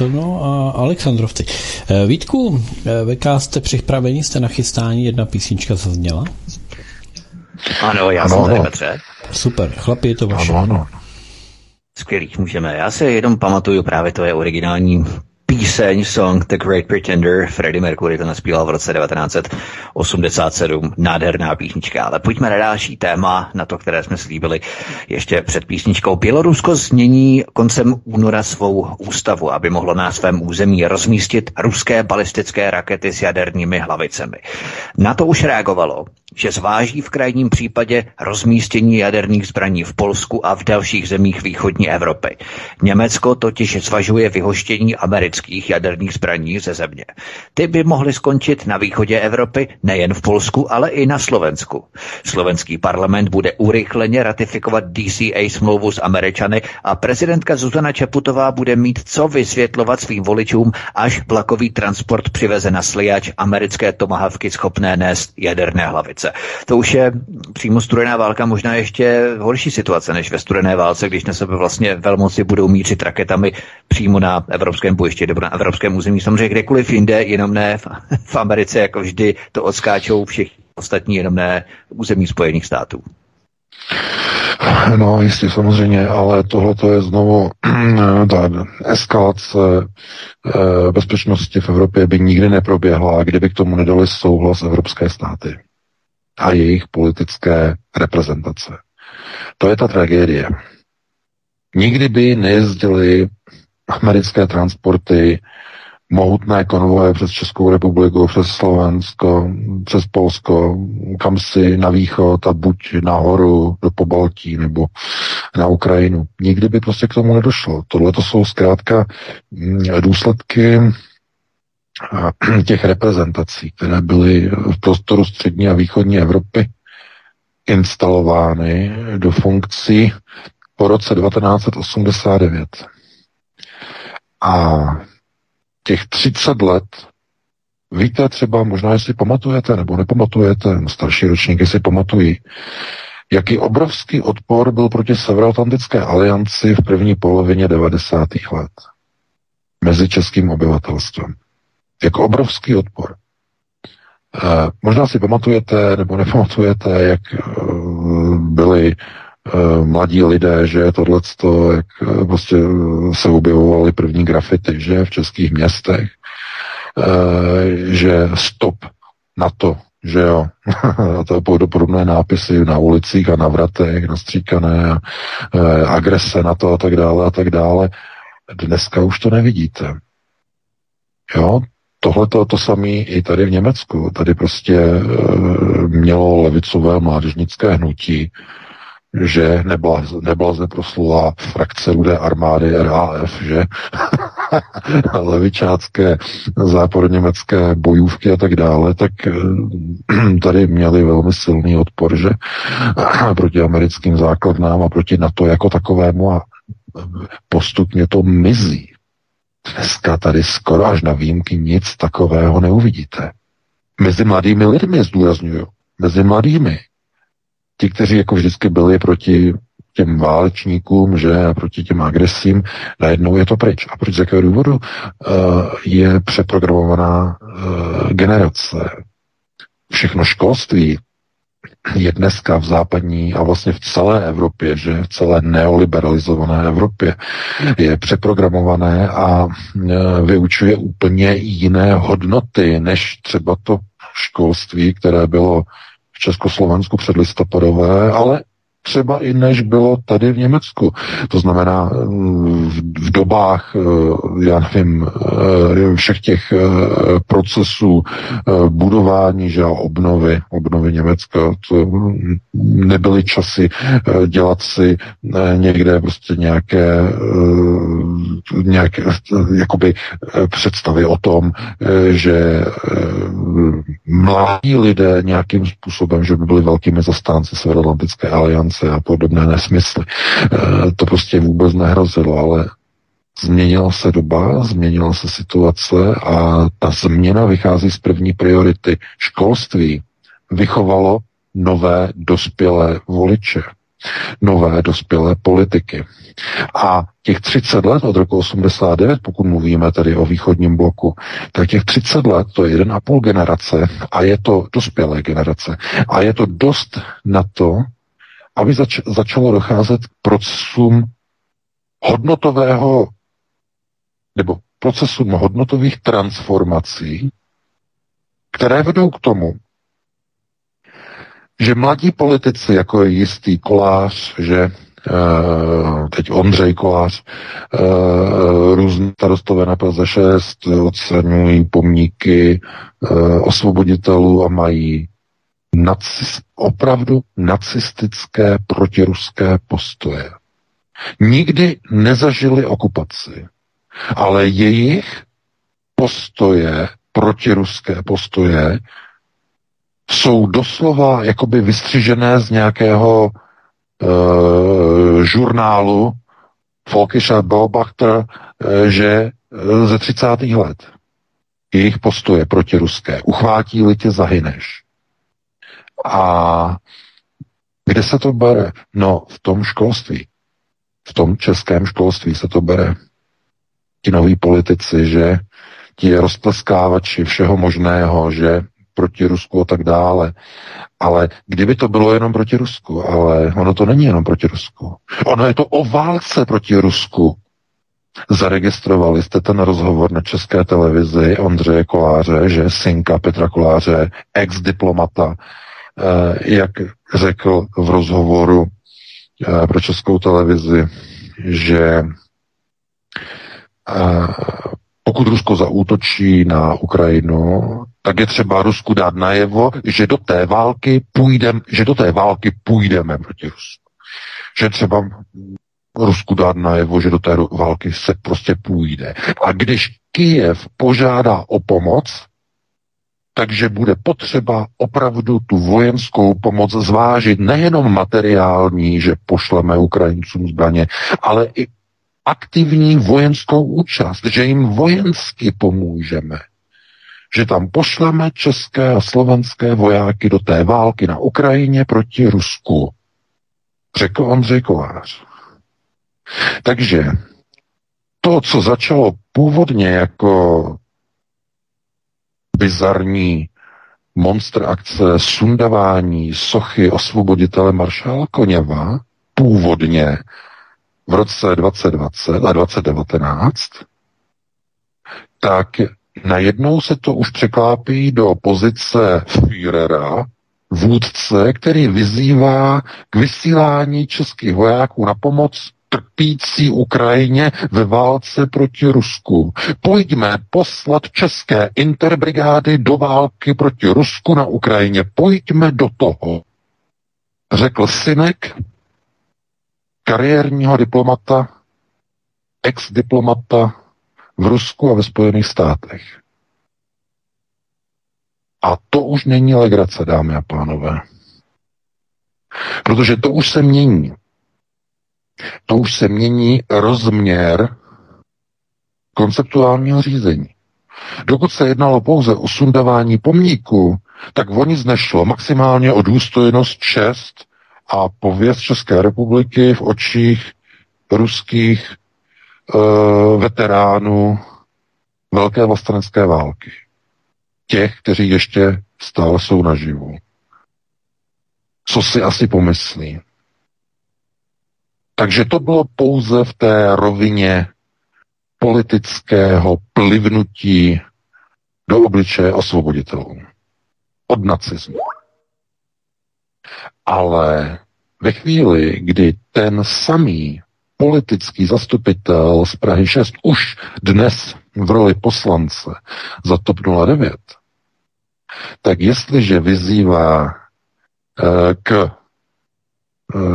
No a Alexandrovci. Eh, Vítku, eh, VK jste připraveni, jste nachystáni, jedna písnička zazněla? Ano, já ano, jsem tady, Petře. Super, chlapi, je to vaše. Ano, ano. Skvělých můžeme. Já se jenom pamatuju právě to je originální píseň, song The Great Pretender, Freddie Mercury to naspíval v roce 1987, nádherná písnička. Ale pojďme na další téma, na to, které jsme slíbili ještě před písničkou. Bělorusko změní koncem února svou ústavu, aby mohlo na svém území rozmístit ruské balistické rakety s jadernými hlavicemi. Na to už reagovalo že zváží v krajním případě rozmístění jaderných zbraní v Polsku a v dalších zemích východní Evropy. Německo totiž zvažuje vyhoštění amerických jaderných zbraní ze země. Ty by mohly skončit na východě Evropy nejen v Polsku, ale i na Slovensku. Slovenský parlament bude urychleně ratifikovat DCA smlouvu s Američany a prezidentka Zuzana Čaputová bude mít co vysvětlovat svým voličům, až vlakový transport přiveze na sliač americké tomahavky schopné nést jaderné hlavice. To už je přímo studená válka, možná ještě horší situace než ve studené válce, když na sebe vlastně velmoci budou mířit raketami přímo na evropském bojišti nebo na evropském území. Samozřejmě kdekoliv jinde, jenom ne v, v Americe, jako vždy to odskáčou všichni ostatní, jenom ne území Spojených států. No, jistě samozřejmě, ale tohle je znovu ta eskalace eh, bezpečnosti v Evropě by nikdy neproběhla, kdyby k tomu nedali souhlas evropské státy a jejich politické reprezentace. To je ta tragédie. Nikdy by nejezdili americké transporty, mohutné konvoje přes Českou republiku, přes Slovensko, přes Polsko, kam si na východ a buď nahoru do Pobaltí nebo na Ukrajinu. Nikdy by prostě k tomu nedošlo. Tohle to jsou zkrátka mm, důsledky těch reprezentací, které byly v prostoru střední a východní Evropy instalovány do funkcí po roce 1989. A těch 30 let, víte třeba, možná jestli pamatujete nebo nepamatujete, starší ročníky si pamatují, jaký obrovský odpor byl proti Severoatlantické alianci v první polovině 90. let mezi českým obyvatelstvem jako obrovský odpor. E, možná si pamatujete nebo nepamatujete, jak e, byli e, mladí lidé, že tohle, jak e, prostě se objevovaly první grafity, že v českých městech, že stop na to, že jo, a to podobné nápisy na ulicích a na vratech, nastříkané, a, agrese na to a tak dále a tak dále. Dneska už to nevidíte. Jo, Tohle to, to samé i tady v Německu. Tady prostě e, mělo levicové mládežnické hnutí, že nebyla zde proslula frakce rudé armády RAF, že levičácké západoněmecké bojůvky a tak dále, tak e, tady měli velmi silný odpor, že proti americkým základnám a proti NATO jako takovému a postupně to mizí. Dneska tady skoro až na výjimky nic takového neuvidíte. Mezi mladými lidmi zdůraznuju. Mezi mladými. Ti, kteří jako vždycky byli proti těm válečníkům, že a proti těm agresím, najednou je to pryč. A proč z jakého důvodu? Uh, je přeprogramovaná uh, generace. Všechno školství je dneska v západní a vlastně v celé Evropě, že v celé neoliberalizované Evropě je přeprogramované a uh, vyučuje úplně jiné hodnoty, než třeba to školství, které bylo Československu předlistopadové, ale třeba i než bylo tady v Německu. To znamená mm, v, dobách, eh, já nevím, eh, všech těch eh, procesů budování, že obnovy, obnovy Německa, to nebyly časy dělat si někde prostě nějaké, nějaké jakoby představy o tom, že mladí lidé nějakým způsobem, že by byli velkými zastánci Severoatlantické aliance, aliance a podobné nesmysly. E, to prostě vůbec nehrozilo, ale změnila se doba, změnila se situace a ta změna vychází z první priority. Školství vychovalo nové dospělé voliče, nové dospělé politiky. A těch 30 let od roku 89, pokud mluvíme tady o východním bloku, tak těch 30 let to je 1,5 generace a je to dospělé generace. A je to dost na to, aby zač- začalo docházet k procesům hodnotového nebo procesům hodnotových transformací, které vedou k tomu, že mladí politici, jako je jistý Kolář, že Uh, teď Ondřej Kolář, uh, různí starostové na Praze 6 oceňují pomníky uh, osvoboditelů a mají nacis, opravdu nacistické protiruské postoje. Nikdy nezažili okupaci, ale jejich postoje, protiruské postoje, jsou doslova jakoby vystřižené z nějakého uh, žurnálu Volkischer Beobachter, uh, že uh, ze 30. let jejich postoje protiruské. Uchvátí-li tě, zahyneš. A kde se to bere? No, v tom školství. V tom českém školství se to bere. Ti noví politici, že ti rozpleskávači všeho možného, že proti Rusku a tak dále. Ale kdyby to bylo jenom proti Rusku, ale ono to není jenom proti Rusku. Ono je to o válce proti Rusku. Zaregistrovali jste ten rozhovor na české televizi Ondřeje Koláře, že synka Petra Koláře, ex-diplomata, jak řekl v rozhovoru eh, pro českou televizi, že eh, pokud Rusko zaútočí na Ukrajinu, tak je třeba Rusku dát najevo, že do té války půjdeme, že do té války půjdeme proti Rusku. Že třeba Rusku dát najevo, že do té války se prostě půjde. A když Kijev požádá o pomoc, takže bude potřeba opravdu tu vojenskou pomoc zvážit, nejenom materiální, že pošleme Ukrajincům zbraně, ale i aktivní vojenskou účast, že jim vojensky pomůžeme. Že tam pošleme české a slovenské vojáky do té války na Ukrajině proti Rusku. Řekl Ondřej Kovář. Takže to, co začalo původně jako bizarní monster akce sundavání sochy osvoboditele maršála Koněva původně v roce 2020 a 2019, tak najednou se to už překlápí do pozice Führera, vůdce, který vyzývá k vysílání českých vojáků na pomoc trpící Ukrajině ve válce proti Rusku. Pojďme poslat české interbrigády do války proti Rusku na Ukrajině. Pojďme do toho. Řekl synek kariérního diplomata, ex-diplomata v Rusku a ve Spojených státech. A to už není legrace, dámy a pánové. Protože to už se mění to už se mění rozměr konceptuálního řízení. Dokud se jednalo pouze o sundavání pomníku, tak o nic nešlo, maximálně o důstojnost, čest a pověst České republiky v očích ruských uh, veteránů Velké vlastenecké války. Těch, kteří ještě stále jsou naživu. Co si asi pomyslí? Takže to bylo pouze v té rovině politického plivnutí do obličeje osvoboditelů od nacismu. Ale ve chvíli, kdy ten samý politický zastupitel z Prahy 6 už dnes v roli poslance za TOP 09, tak jestliže vyzývá e, k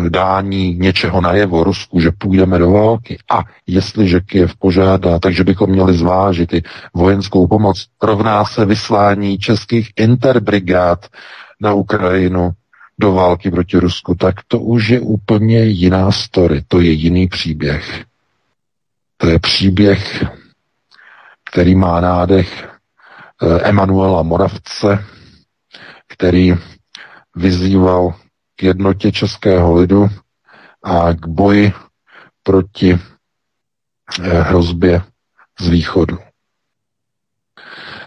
dání něčeho najevo Rusku, že půjdeme do války. A jestliže Kiev požádá, takže bychom měli zvážit i vojenskou pomoc, rovná se vyslání českých interbrigád na Ukrajinu do války proti Rusku, tak to už je úplně jiná story, to je jiný příběh. To je příběh, který má nádech eh, Emanuela Moravce, který vyzýval k jednotě českého lidu a k boji proti eh, hrozbě z východu.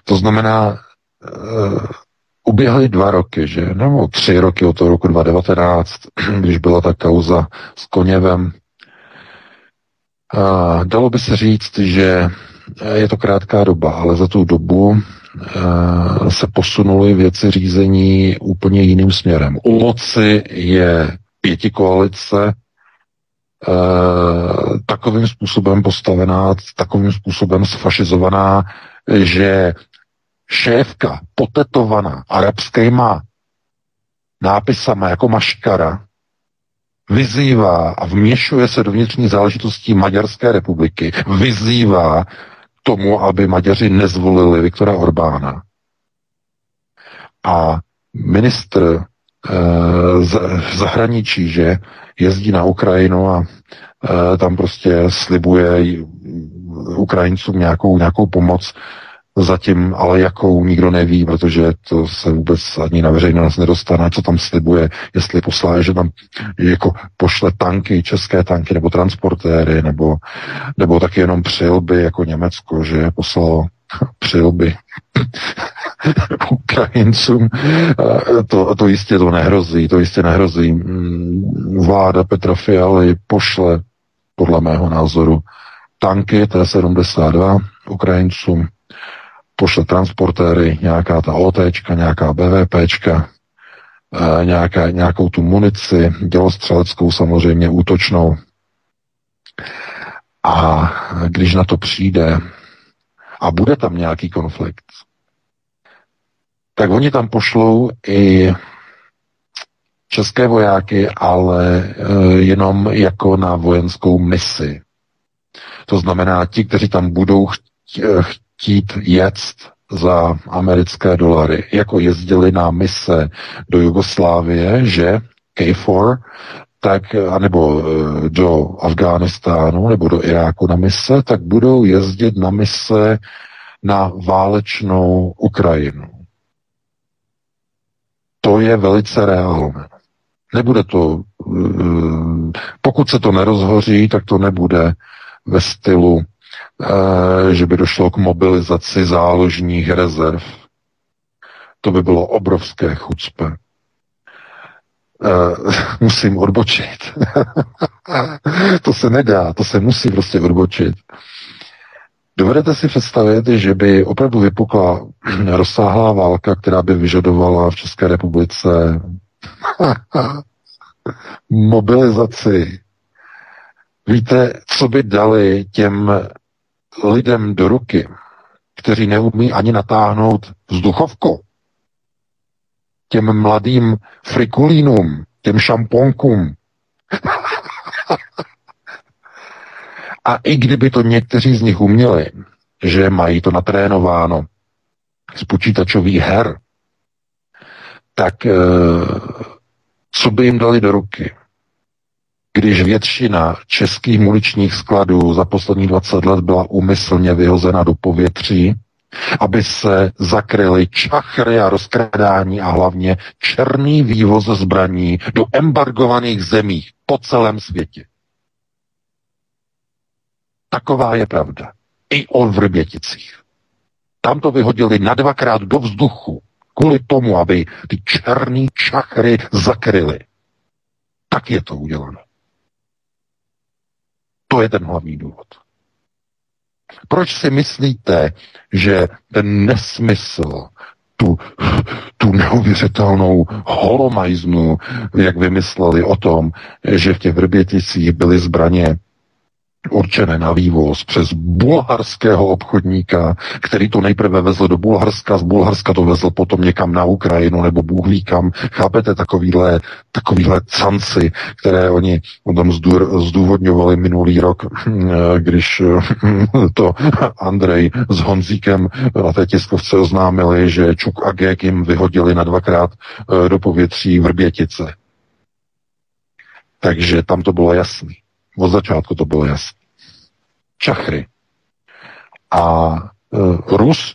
To znamená, eh, uběhly dva roky, že? Nebo tři roky od toho roku 2019, když byla ta kauza s Koněvem. Dalo by se říct, že je to krátká doba, ale za tu dobu se posunuly věci řízení úplně jiným směrem. U moci je pěti koalice, takovým způsobem postavená, takovým způsobem sfašizovaná, že šéfka potetovaná arabskýma nápisama jako maškara vyzývá a vměšuje se do vnitřní záležitostí Maďarské republiky, vyzývá tomu, aby Maďaři nezvolili Viktora Orbána. A ministr e, z, zahraničí, že jezdí na Ukrajinu a e, tam prostě slibuje Ukrajincům nějakou, nějakou pomoc, Zatím ale jakou nikdo neví, protože to se vůbec ani na veřejnost nedostane, co tam slibuje, jestli poslá, že tam jako pošle tanky, české tanky nebo transportéry, nebo, nebo taky jenom přilby jako Německo, že poslalo přilby Ukrajincům. To, to jistě to nehrozí, to jistě nehrozí. Mm, vláda Petra Fialy pošle, podle mého názoru, tanky T-72 Ukrajincům, pošle transportéry, nějaká ta OTčka, nějaká BVPčka, e, nějaká, nějakou tu munici, dělostřeleckou samozřejmě útočnou. A když na to přijde a bude tam nějaký konflikt, tak oni tam pošlou i české vojáky, ale e, jenom jako na vojenskou misi. To znamená, ti, kteří tam budou chtít jet za americké dolary, jako jezdili na mise do Jugoslávie, že KFOR, tak, anebo e, do Afghánistánu nebo do Iráku na mise, tak budou jezdit na mise na válečnou Ukrajinu. To je velice reálné. Nebude to, e, pokud se to nerozhoří, tak to nebude ve stylu Eh, že by došlo k mobilizaci záložních rezerv. To by bylo obrovské chucpe. Uh, musím odbočit. to se nedá, to se musí prostě odbočit. Dovedete si představit, že by opravdu vypukla rozsáhlá válka, která by vyžadovala v České republice mobilizaci. Víte, co by dali těm lidem do ruky, kteří neumí ani natáhnout vzduchovku, těm mladým frikulínům, těm šamponkům. A i kdyby to někteří z nich uměli, že mají to natrénováno z počítačových her, tak eh, co by jim dali do ruky? Když většina českých muničních skladů za poslední 20 let byla úmyslně vyhozena do povětří aby se zakryly čachry a rozkrádání a hlavně černý vývoz zbraní do embargovaných zemí po celém světě. Taková je pravda. I o Vrběticích. Tam to vyhodili na dvakrát do vzduchu, kvůli tomu, aby ty černý čachry zakryly. Tak je to uděláno. To je ten hlavní důvod. Proč si myslíte, že ten nesmysl, tu, tu neuvěřitelnou holomajznu, jak vymysleli o tom, že v těch vrběticích byly zbraně určené na vývoz přes bulharského obchodníka, který to nejprve vezl do Bulharska, z Bulharska to vezl potom někam na Ukrajinu nebo Bůh ví kam. Chápete takovýhle, takovýhle canci, které oni potom zdůvodňovali minulý rok, když to Andrej s Honzíkem na té tiskovce oznámili, že Čuk a Gek jim vyhodili na dvakrát eh, do povětří Vrbětice. Takže tam to bylo jasný. Od začátku to bylo jasné. Čachry. A e, Rus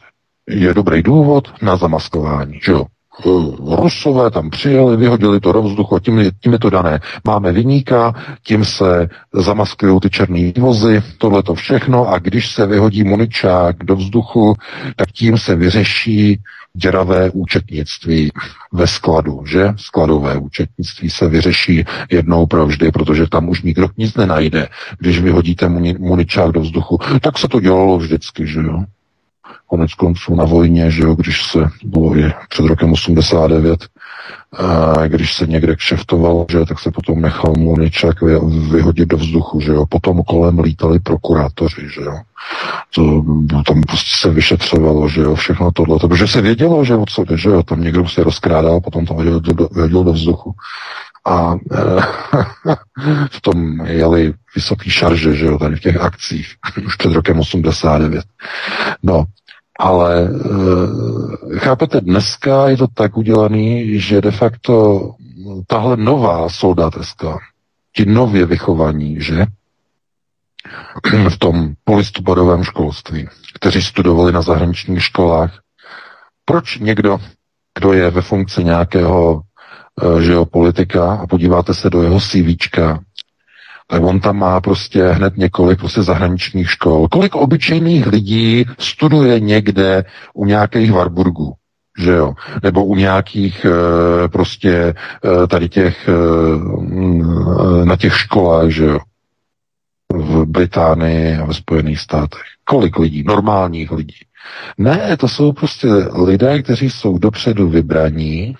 je dobrý důvod na zamaskování, že jo? E, Rusové tam přijeli, vyhodili to do vzduchu, tím, tím je to dané. Máme vyníka, tím se zamaskují ty černé vozy, tohle to všechno a když se vyhodí muničák do vzduchu, tak tím se vyřeší děravé účetnictví ve skladu, že? Skladové účetnictví se vyřeší jednou provždy, protože tam už nikdo nic nenajde. Když vyhodíte muničák do vzduchu, tak se to dělalo vždycky, že jo? Konec konců na vojně, že jo, když se, bylo je před rokem 89, a když se někde kšeftoval, že tak se potom nechal muničák vyhodit do vzduchu, že jo. Potom kolem lítali prokurátoři, že jo. To, tam prostě se vyšetřovalo, že jo, všechno tohle, protože se vědělo, že o co že jo, tam někdo se rozkrádal, potom to vyhodil do, vyhodil do vzduchu. A e, v tom jeli vysoký šarže, že jo, tady v těch akcích, už před rokem 89. No, ale e, chápete, dneska je to tak udělaný, že de facto tahle nová soldáteska, ti nově vychovaní, že? V tom polistopadovém školství, kteří studovali na zahraničních školách, proč někdo, kdo je ve funkci nějakého e, že jo, politika a podíváte se do jeho CVčka, on tam má prostě hned několik prostě zahraničních škol. Kolik obyčejných lidí studuje někde u nějakých Warburgů, že jo, nebo u nějakých e, prostě e, tady těch e, na těch školách, že jo, v Británii a ve Spojených státech. Kolik lidí, normálních lidí. Ne, to jsou prostě lidé, kteří jsou dopředu vybraní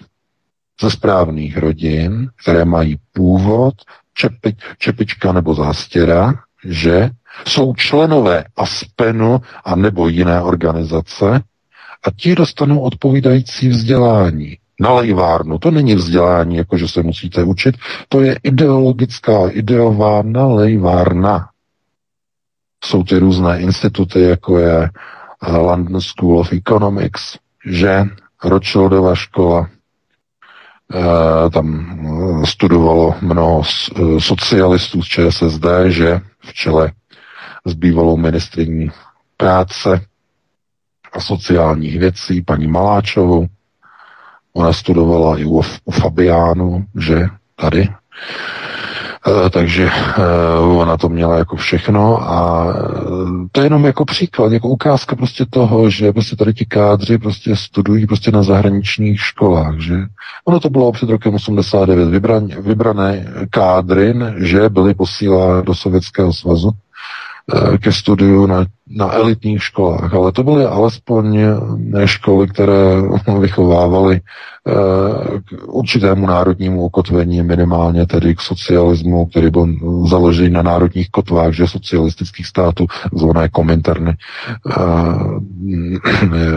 ze správných rodin, které mají původ, čepi, čepička nebo zástěra, že jsou členové Aspenu a nebo jiné organizace a ti dostanou odpovídající vzdělání. Na lejvárnu, to není vzdělání, jako že se musíte učit, to je ideologická, ideová nalejvárna. Jsou ty různé instituty, jako je London School of Economics, že Rothschildova škola, Eh, tam eh, studovalo mnoho eh, socialistů z ČSSD, že v čele s bývalou ministriní práce a sociálních věcí, paní Maláčovou. Ona studovala i u, u Fabiánu, že tady Eh, takže eh, ona to měla jako všechno a eh, to je jenom jako příklad, jako ukázka prostě toho, že prostě tady ti kádři prostě studují prostě na zahraničních školách, že? Ono to bylo před rokem 89 vybrané, vybrané kádry, že byly posílány do Sovětského svazu. Eh, ke studiu na, na elitních školách, ale to byly alespoň školy, které vychovávaly eh, k určitému národnímu ukotvení, minimálně tedy k socialismu, který byl založený na národních kotvách, že socialistických států, zvané kominterny. Eh,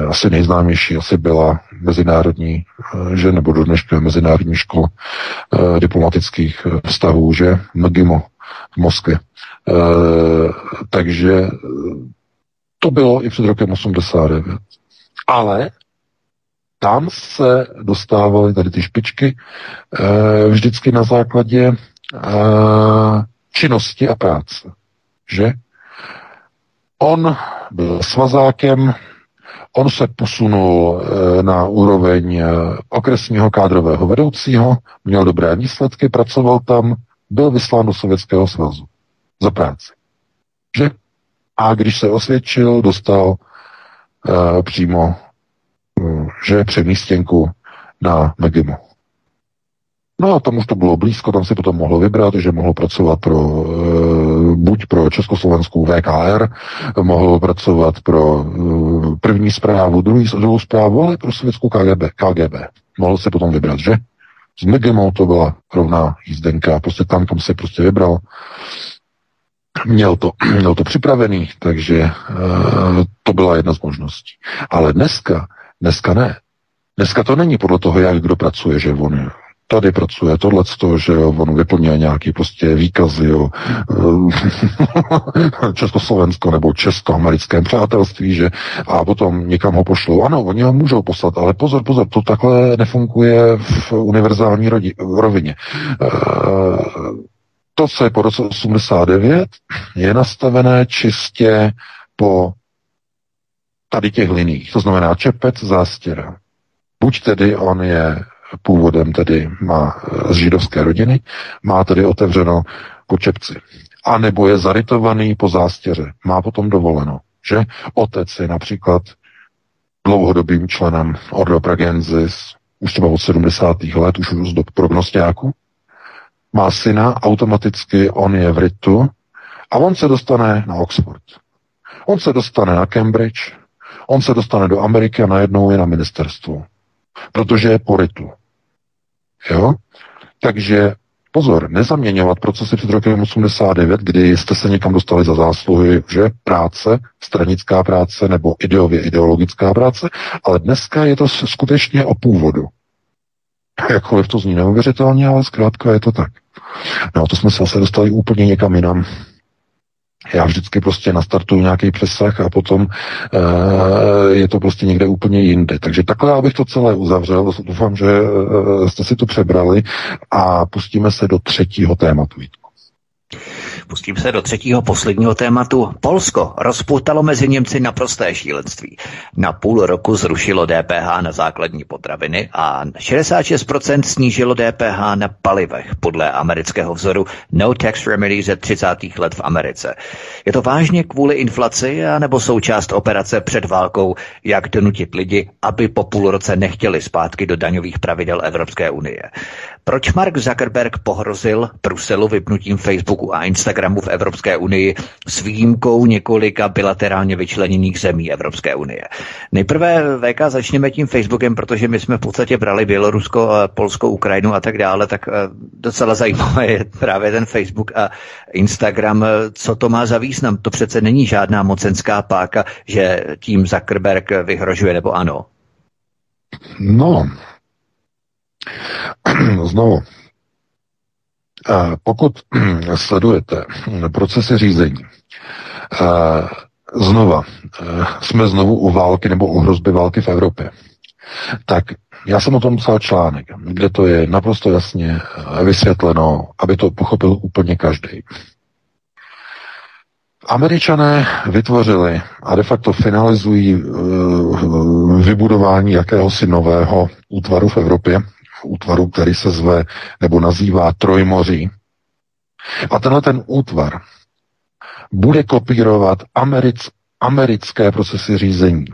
asi nejznámější asi byla mezinárodní, že nebo do dneška mezinárodní škola diplomatických vztahů, že MGIMO v Moskvě. Eh, takže to bylo i před rokem 89. Ale tam se dostávaly tady ty špičky e, vždycky na základě e, činnosti a práce. Že? On byl svazákem, On se posunul eh, na úroveň eh, okresního kádrového vedoucího, měl dobré výsledky, pracoval tam, byl vyslán do Sovětského svazu za práci. Že? A když se osvědčil, dostal uh, přímo uh, že přemístěnku na Megimu. No a tam už to bylo blízko, tam si potom mohlo vybrat, že mohl pracovat pro e, buď pro Československou VKR, mohl pracovat pro e, první zprávu, druhý, druhou zprávu, ale pro sovětskou KGB. KGB. Mohl si potom vybrat, že? S Megimou to byla rovná jízdenka, prostě tam, kam se prostě vybral. Měl to, měl to připravený, takže e, to byla jedna z možností. Ale dneska, dneska ne. Dneska to není podle toho, jak kdo pracuje, že on tady pracuje tohle, že jo, on vyplňuje nějaký prostě výkazy jo, Československo nebo česko-americkém přátelství, že a potom někam ho pošlou. Ano, oni ho můžou poslat, ale pozor, pozor, to takhle nefunguje v univerzální rodi, rovině. E, to, co je po roce 89, je nastavené čistě po tady těch liních. To znamená čepec, zástěra. Buď tedy on je původem tedy má z židovské rodiny, má tedy otevřeno po čepci. A nebo je zarytovaný po zástěře. Má potom dovoleno, že otec je například dlouhodobým členem Ordo Pragensis, už třeba od 70. let, už z dob prognostiáku. Má syna, automaticky on je v Ritu a on se dostane na Oxford. On se dostane na Cambridge, on se dostane do Ameriky a najednou je na ministerstvu protože je po ritu. Jo? Takže pozor, nezaměňovat procesy před rokem 89, kdy jste se někam dostali za zásluhy, že práce, stranická práce nebo ideově ideologická práce, ale dneska je to skutečně o původu. Jakkoliv to zní neuvěřitelně, ale zkrátka je to tak. No to jsme se zase dostali úplně někam jinam. Já vždycky prostě nastartuju nějaký přesah a potom uh, je to prostě někde úplně jinde. Takže takhle abych to celé uzavřel. Doufám, že uh, jste si to přebrali a pustíme se do třetího tématu. Pustím se do třetího posledního tématu. Polsko rozpoutalo mezi Němci naprosté šílenství. Na půl roku zrušilo DPH na základní potraviny a 66% snížilo DPH na palivech podle amerického vzoru No Tax Remedy ze 30. let v Americe. Je to vážně kvůli inflaci a nebo součást operace před válkou, jak donutit lidi, aby po půl roce nechtěli zpátky do daňových pravidel Evropské unie. Proč Mark Zuckerberg pohrozil Bruselu vypnutím Facebooku a Instagramu v Evropské unii s výjimkou několika bilaterálně vyčleněných zemí Evropské unie? Nejprve VK začněme tím Facebookem, protože my jsme v podstatě brali Bělorusko, Polsko, Ukrajinu a tak dále, tak eh, docela zajímavé je právě ten Facebook a Instagram. Co to má za význam? To přece není žádná mocenská páka, že tím Zuckerberg vyhrožuje, nebo ano? No, Znovu, pokud sledujete procesy řízení, znova, jsme znovu u války nebo u hrozby války v Evropě, tak já jsem o tom psal článek, kde to je naprosto jasně vysvětleno, aby to pochopil úplně každý. Američané vytvořili a de facto finalizují uh, vybudování jakéhosi nového útvaru v Evropě, útvaru, který se zve nebo nazývá Trojmoří. A tenhle ten útvar bude kopírovat americ, americké procesy řízení.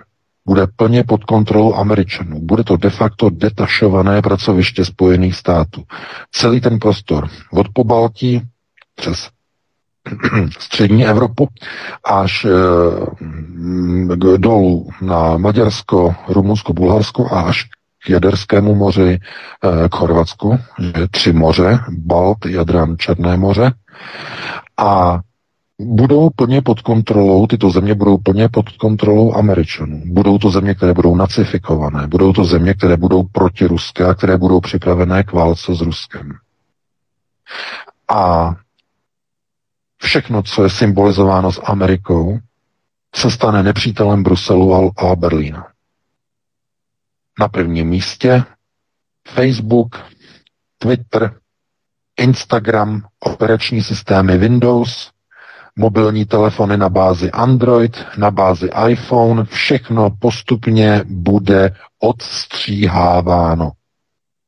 Bude plně pod kontrolou Američanů. Bude to de facto detašované pracoviště Spojených států. Celý ten prostor od Pobaltí přes střední Evropu až e, dolů na Maďarsko, Rumunsko, Bulharsko a až k Jaderskému moři, eh, k Chorvatsku, že tři moře, Balt, Jadran, Černé moře. A budou plně pod kontrolou, tyto země budou plně pod kontrolou Američanů. Budou to země, které budou nacifikované, budou to země, které budou proti Ruské a které budou připravené k válce s Ruskem. A všechno, co je symbolizováno s Amerikou, se stane nepřítelem Bruselu a Berlína na prvním místě Facebook, Twitter, Instagram, operační systémy Windows, mobilní telefony na bázi Android, na bázi iPhone, všechno postupně bude odstříháváno.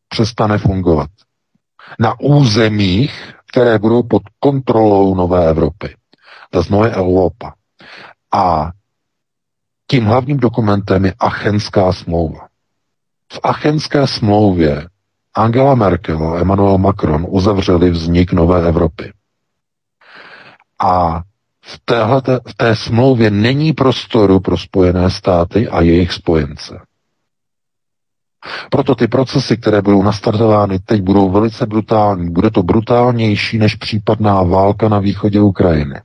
Přestane fungovat. Na územích, které budou pod kontrolou Nové Evropy. To je Evropa. A tím hlavním dokumentem je Achenská smlouva. V Achenské smlouvě Angela Merkel a Emmanuel Macron uzavřeli vznik nové Evropy. A v, téhlete, v té smlouvě není prostoru pro Spojené státy a jejich spojence. Proto ty procesy, které budou nastartovány teď, budou velice brutální. Bude to brutálnější než případná válka na východě Ukrajiny.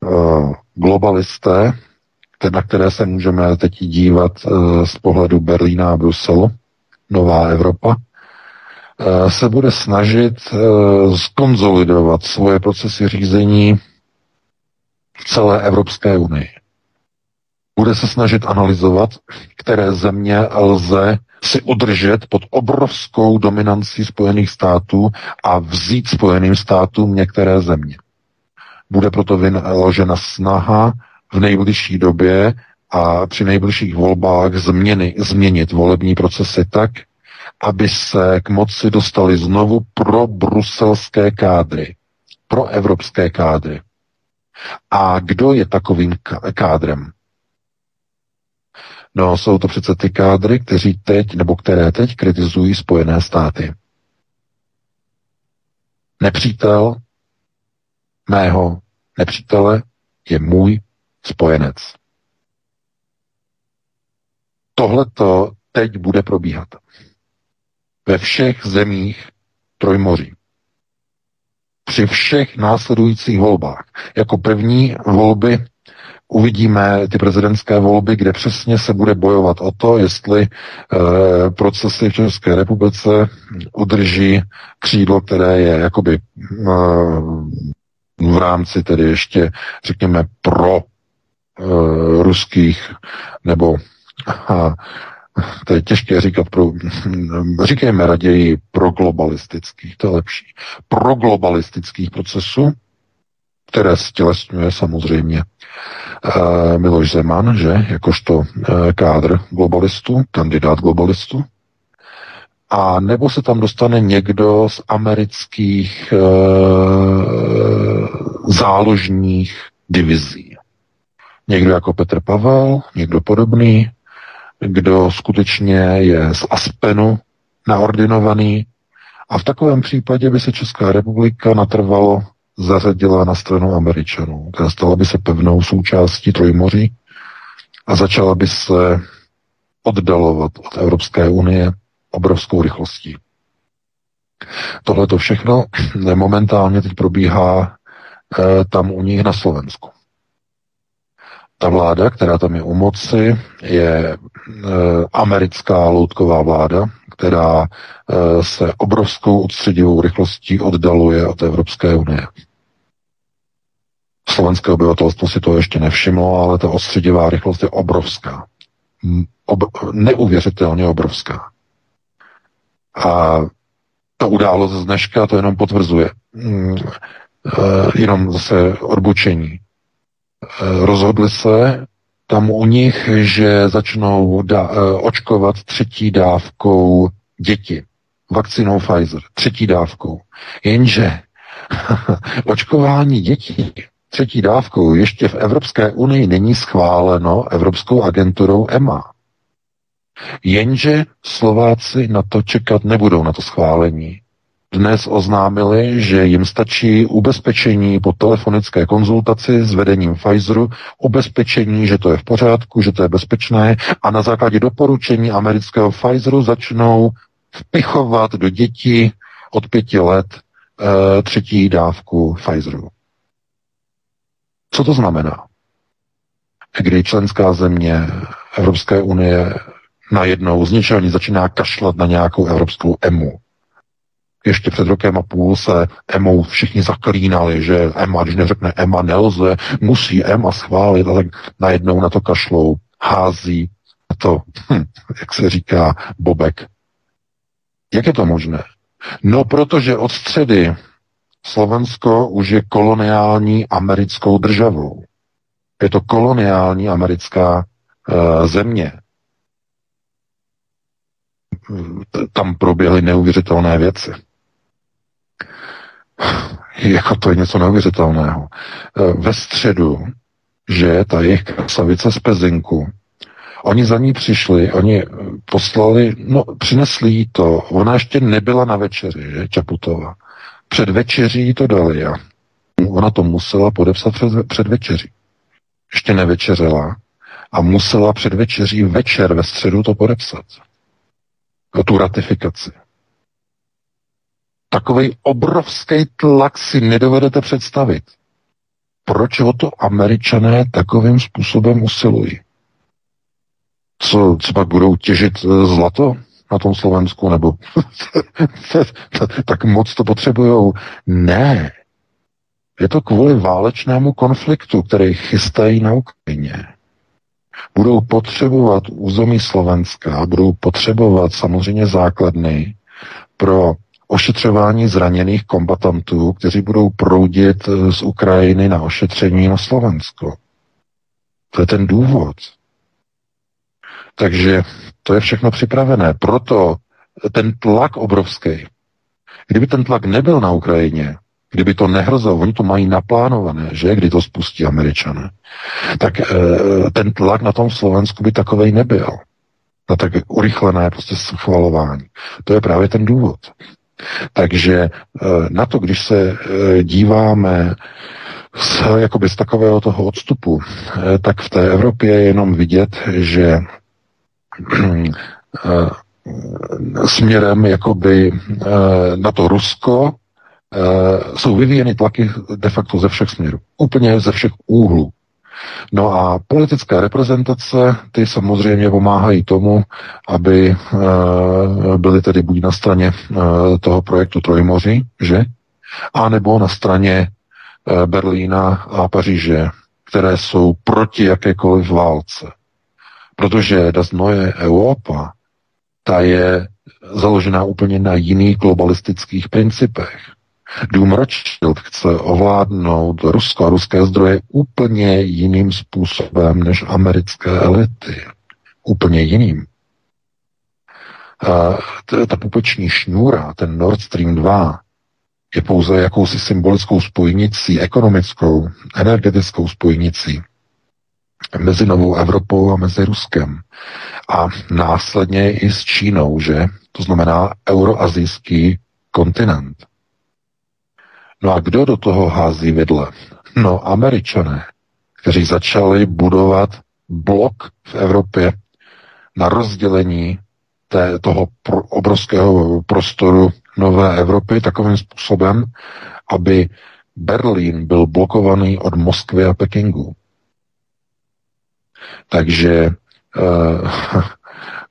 Uh, globalisté, na které se můžeme teď dívat uh, z pohledu Berlína a Bruselu, Nová Evropa, uh, se bude snažit skonzolidovat svoje procesy řízení v celé Evropské unii. Bude se snažit analyzovat, které země lze si udržet pod obrovskou dominancí Spojených států a vzít Spojeným státům některé země. Bude proto vynaložena snaha v nejbližší době a při nejbližších volbách změny, změnit volební procesy tak, aby se k moci dostali znovu pro bruselské kádry, pro evropské kádry. A kdo je takovým kádrem? No, jsou to přece ty kádry, kteří teď, nebo které teď kritizují Spojené státy. Nepřítel mého nepřítele je můj spojenec. Tohle to teď bude probíhat. Ve všech zemích Trojmoří. Při všech následujících volbách. Jako první volby uvidíme ty prezidentské volby, kde přesně se bude bojovat o to, jestli e, procesy v České republice udrží křídlo, které je jakoby e, v rámci tedy ještě, řekněme, pro e, ruských nebo a, to je těžké říkat pro, říkejme raději pro globalistických, to je lepší, pro globalistických procesů, které stělesňuje samozřejmě uh, Miloš Zeman, že, jakožto uh, kádr globalistů, kandidát globalistů, a nebo se tam dostane někdo z amerických uh, záložních divizí. Někdo jako Petr Pavel, někdo podobný, kdo skutečně je z Aspenu naordinovaný. A v takovém případě by se Česká republika natrvalo zařadila na stranu Američanů. která stala by se pevnou součástí Trojmoří a začala by se oddalovat od Evropské unie obrovskou rychlostí. Tohle to všechno momentálně teď probíhá eh, tam u nich na Slovensku. Ta vláda, která tam je u moci, je e, americká loutková vláda, která e, se obrovskou odstředivou rychlostí oddaluje od Evropské unie. Slovenské obyvatelstvo si to ještě nevšimlo, ale ta odstředivá rychlost je obrovská. Ob- neuvěřitelně obrovská. A ta událost z dneška to jenom potvrzuje. Mm, e, jenom zase odbočení. Eh, rozhodli se tam u nich, že začnou da- eh, očkovat třetí dávkou děti. Vakcinou Pfizer, třetí dávkou. Jenže očkování dětí třetí dávkou ještě v Evropské unii není schváleno Evropskou agenturou EMA. Jenže Slováci na to čekat nebudou, na to schválení dnes oznámili, že jim stačí ubezpečení po telefonické konzultaci s vedením Pfizeru, ubezpečení, že to je v pořádku, že to je bezpečné a na základě doporučení amerického Pfizeru začnou vpichovat do dětí od pěti let e, třetí dávku Pfizeru. Co to znamená? Kdy členská země Evropské unie najednou z ničeho začíná kašlat na nějakou evropskou EMU ještě před rokem a půl se EMO všichni zaklínali, že EMA, když neřekne EMA nelze, musí EMA schválit, ale najednou na to kašlou, hází to, hm, jak se říká, bobek. Jak je to možné? No, protože od středy Slovensko už je koloniální americkou državou. Je to koloniální americká uh, země. Tam proběhly neuvěřitelné věci. Jako to je něco neuvěřitelného. Eh, ve středu, že ta jejich krasavice z Pezinku, oni za ní přišli, oni poslali, no přinesli jí to, ona ještě nebyla na večeři, že, Čaputová. Před večeří to dali a ona to musela podepsat před, před večeří. Ještě nevečeřela a musela před večeří večer ve středu to podepsat. Tu ratifikaci. Takový obrovský tlak si nedovedete představit. Proč o to američané takovým způsobem usilují? Co, pak budou těžit eh, zlato na tom Slovensku, nebo tak moc to potřebujou? Ne. Je to kvůli válečnému konfliktu, který chystají na Ukrajině. Budou potřebovat území Slovenska, budou potřebovat samozřejmě základny pro ošetřování zraněných kombatantů, kteří budou proudit eh, z Ukrajiny na ošetření na Slovensko. To je ten důvod. Takže to je všechno připravené. Proto ten tlak obrovský. Kdyby ten tlak nebyl na Ukrajině, kdyby to nehrozilo, oni to mají naplánované, že, kdy to spustí američané, tak e, ten tlak na tom Slovensku by takovej nebyl. Na tak urychlené prostě schvalování. To je právě ten důvod. Takže e, na to, když se e, díváme z, jakoby z takového toho odstupu, e, tak v té Evropě je jenom vidět, že směrem jakoby na to Rusko jsou vyvíjeny tlaky de facto ze všech směrů. Úplně ze všech úhlů. No a politické reprezentace, ty samozřejmě pomáhají tomu, aby byly tedy buď na straně toho projektu Trojmoří, že? A nebo na straně Berlína a Paříže, které jsou proti jakékoliv válce. Protože Das Neue Europa, ta je založená úplně na jiných globalistických principech. Dům Rothschild chce ovládnout Rusko a ruské zdroje úplně jiným způsobem než americké elity. Úplně jiným. A ta pupeční šňůra, ten Nord Stream 2, je pouze jakousi symbolickou spojnicí, ekonomickou, energetickou spojnicí mezi Novou Evropou a mezi Ruskem. A následně i s Čínou, že? To znamená euroazijský kontinent. No a kdo do toho hází vidle? No, američané, kteří začali budovat blok v Evropě na rozdělení té, toho pro, obrovského prostoru Nové Evropy takovým způsobem, aby Berlín byl blokovaný od Moskvy a Pekingu. Takže uh,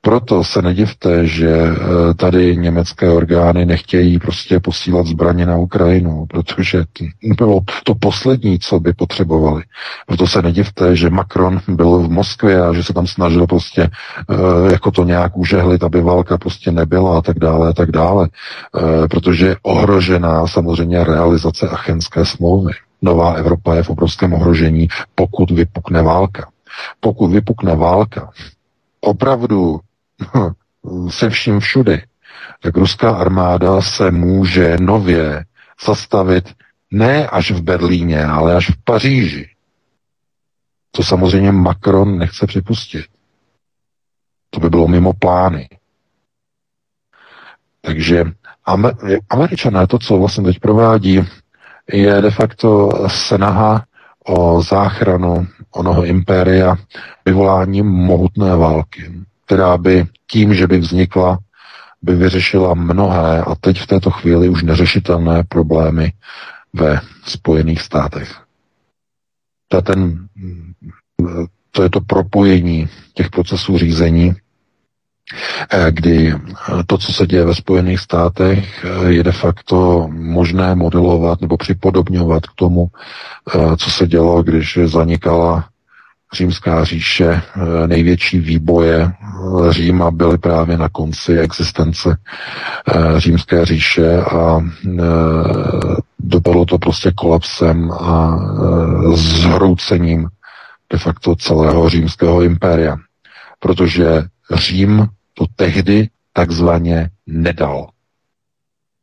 proto se nedivte, že uh, tady německé orgány nechtějí prostě posílat zbraně na Ukrajinu, protože to bylo to poslední, co by potřebovali. Proto se nedivte, že Macron byl v Moskvě a že se tam snažil prostě uh, jako to nějak užehlit, aby válka prostě nebyla a tak dále a tak dále. Uh, protože je ohrožená samozřejmě realizace achenské smlouvy. Nová Evropa je v obrovském ohrožení, pokud vypukne válka. Pokud vypukne válka, opravdu se vším všudy, tak ruská armáda se může nově zastavit ne až v Berlíně, ale až v Paříži. To samozřejmě Macron nechce připustit. To by bylo mimo plány. Takže američané to, co vlastně teď provádí, je de facto snaha o záchranu onoho impéria vyvoláním mohutné války, která by tím, že by vznikla, by vyřešila mnohé a teď v této chvíli už neřešitelné problémy ve Spojených státech. To je, ten, to je to propojení těch procesů řízení, Eh, kdy eh, to, co se děje ve Spojených státech, eh, je de facto možné modelovat nebo připodobňovat k tomu, co se dělo, když zanikala římská říše, eh, největší výboje eh, Říma byly právě na konci existence eh, římské říše a dopadlo to prostě kolapsem a zhroucením de facto celého římského impéria. Protože Řím to tehdy takzvaně nedal.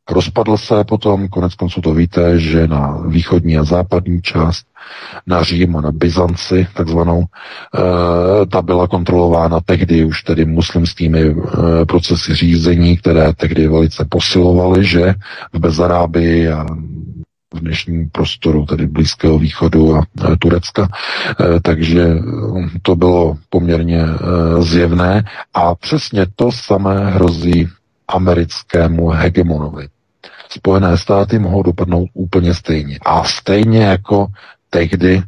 Rozpadl se potom, konec konců to víte, že na východní a západní část, na Řím a na Byzanci, takzvanou, e, ta byla kontrolována tehdy už tedy muslimskými e, procesy řízení, které tehdy velice posilovaly, že v Bezarábii a v dnešním prostoru, tedy Blízkého východu a e, Turecka. Takže to bylo poměrně zjevné a přesně to samé hrozí americkému hegemonovi. Spojené státy mohou dopadnout úplně stejně. A stejně jako tehdy uh,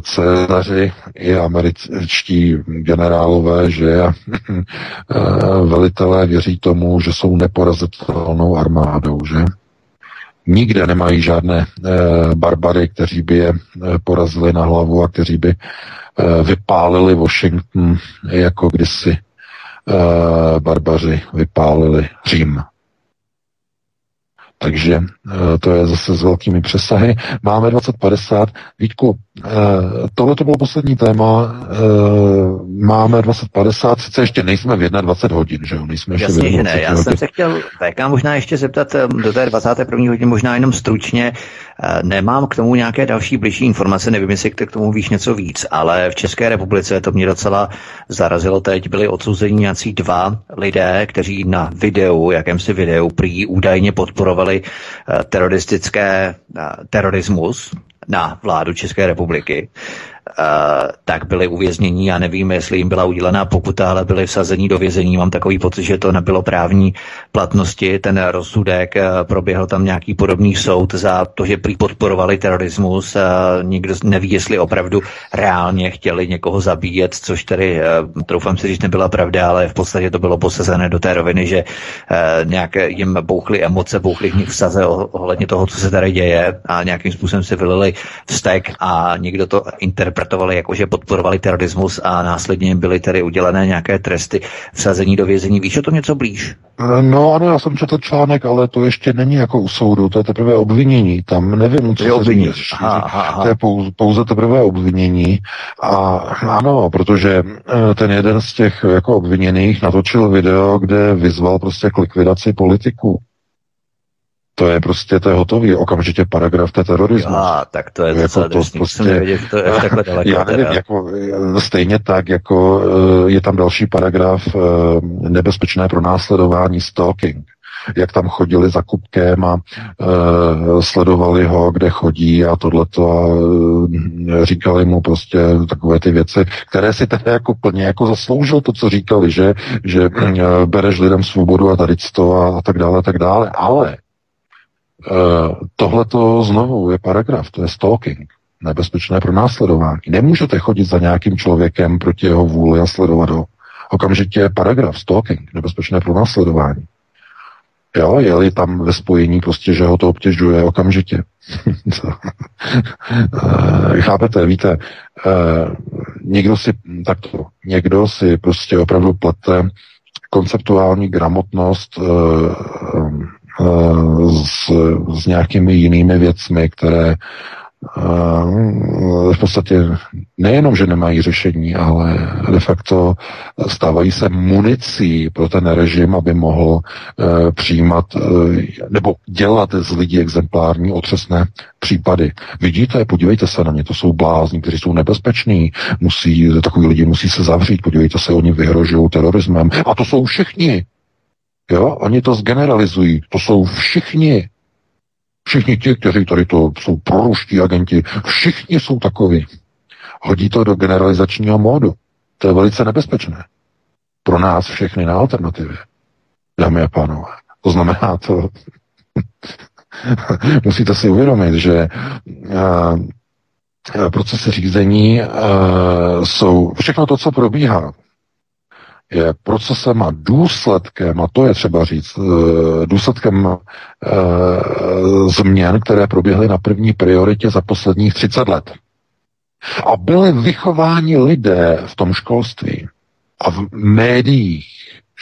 Cezaři i američtí generálové, že uh, velitelé věří tomu, že jsou neporazitelnou armádou, že? Nikde nemají žádné uh, barbary, kteří by je porazili na hlavu a kteří by uh, vypálili Washington jako kdysi uh, barbaři vypálili Řím. Takže eh, to je zase s velkými přesahy. Máme 2050. Vítku, eh, tohle to bylo poslední téma. Eh, máme 2050, sice ještě nejsme v 21 hodin, že jo? Nejsme ještě Jasně, že ne. Já hodin. jsem se chtěl VK možná ještě zeptat do té 21. hodiny, možná jenom stručně. Nemám k tomu nějaké další blížší informace, nevím, jestli k tomu víš něco víc, ale v České republice to mě docela zarazilo teď. Byli odsouzeni nějací dva lidé, kteří na videu, jakémsi videu, prý údajně podporovali podporovali eh, teroristické eh, terorismus na vládu České republiky. Eh, tak byli uvěznění. Já nevím, jestli jim byla udělená pokuta, ale byli vsazení do vězení. Mám takový pocit, že to nebylo právní platnosti. Ten rozsudek eh, proběhl tam nějaký podobný soud za to, že prý podporovali terorismus. Nikdo neví, jestli opravdu reálně chtěli někoho zabíjet, což tedy, eh, troufám si říct, nebyla pravda, ale v podstatě to bylo posazené do té roviny, že nějak jim bouchly emoce, bouchly v nich vsaze ohledně toho, co se tady děje a nějakým způsobem se vylili vztek a někdo to interpretoval interpretovali jako, že podporovali terorismus a následně byly tedy udělené nějaké tresty vsazení do vězení. Víš o tom něco blíž? Eh, no ano, já jsem četl článek, ale to ještě není jako u soudu, to je teprve obvinění. Tam nevím, co je obvinění. To je pouze, pouze teprve obvinění. A ano, protože eh, ten jeden z těch jako obviněných natočil video, kde vyzval prostě k likvidaci politiků. To je prostě, to je hotový, okamžitě paragraf, to je terorismus. A, tak to je jako to prostě, nevědět, to je takhle daleko. Já nevím, jako, stejně tak, jako eh, je tam další paragraf eh, nebezpečné pro následování stalking jak tam chodili za kupkem a e, sledovali ho, kde chodí a tohleto a e, říkali mu prostě takové ty věci, které si tedy jako plně jako zasloužil to, co říkali, že, že e, bereš lidem svobodu a tady to a, a tak dále, a tak dále, ale Eh, Tohle to znovu je paragraf, to je stalking, nebezpečné pro následování. Nemůžete chodit za nějakým člověkem proti jeho vůli a sledovat ho. Okamžitě je paragraf, stalking, nebezpečné pro následování. Jo, je tam ve spojení prostě, že ho to obtěžuje okamžitě. Eh, chápete, víte, eh, někdo si takto, někdo si prostě opravdu plete konceptuální gramotnost s, s nějakými jinými věcmi, které v podstatě nejenom, že nemají řešení, ale de facto stávají se municí pro ten režim, aby mohl e, přijímat e, nebo dělat z lidí exemplární otřesné případy. Vidíte, podívejte se na ně, to jsou blázni, kteří jsou nebezpeční, musí, takový lidi musí se zavřít, podívejte se, oni vyhrožují terorismem. A to jsou všichni. Jo, oni to zgeneralizují. To jsou všichni. Všichni ti, kteří tady to jsou proruští agenti, všichni jsou takoví. Hodí to do generalizačního módu. To je velice nebezpečné. Pro nás všechny na alternativě. Dámy a pánové. To znamená to, musíte si uvědomit, že uh, procesy řízení uh, jsou všechno to, co probíhá, je procesem a důsledkem, a to je třeba říct, eh, důsledkem e, změn, které proběhly na první prioritě za posledních 30 let. A byli vychováni lidé v tom školství a v médiích,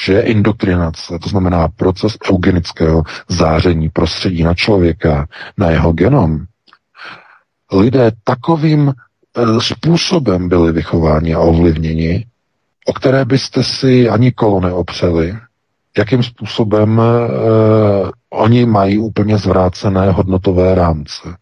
že indoktrinace, to znamená proces eugenického záření prostředí na člověka, na jeho genom, lidé takovým e, způsobem byli vychováni a ovlivněni, o které byste si ani kolo neopřeli, jakým způsobem uh, oni mají úplně zvrácené hodnotové rámce.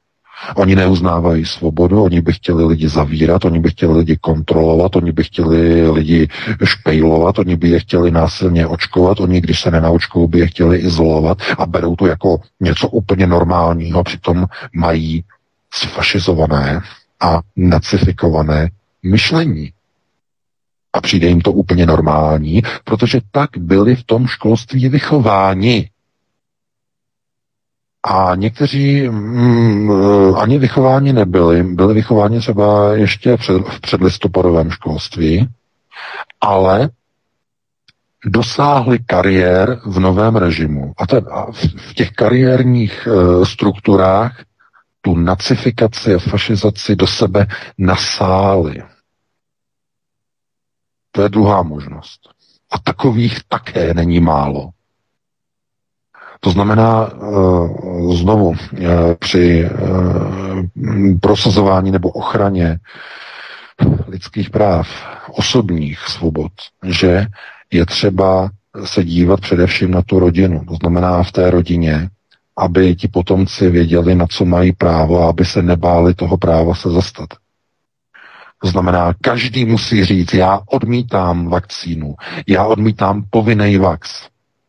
Oni neuznávají svobodu, oni by chtěli lidi zavírat, oni by chtěli lidi kontrolovat, oni by chtěli lidi špejlovat, oni by je chtěli násilně očkovat, oni, když se nenaučkou, by je chtěli izolovat a berou to jako něco úplně normálního, přitom mají sfašizované a nacifikované myšlení. A přijde jim to úplně normální, protože tak byli v tom školství vychováni. A někteří mm, ani vychováni nebyli, byli vychováni třeba ještě před, v předlistopadovém školství, ale dosáhli kariér v novém režimu. A, te, a v, v těch kariérních e, strukturách tu nacifikaci a fašizaci do sebe nasáli. To je druhá možnost. A takových také není málo. To znamená, eh, znovu, eh, při eh, prosazování nebo ochraně lidských práv, osobních svobod, že je třeba se dívat především na tu rodinu. To znamená v té rodině, aby ti potomci věděli, na co mají právo a aby se nebáli toho práva se zastat. To znamená, každý musí říct, já odmítám vakcínu, já odmítám povinný vax.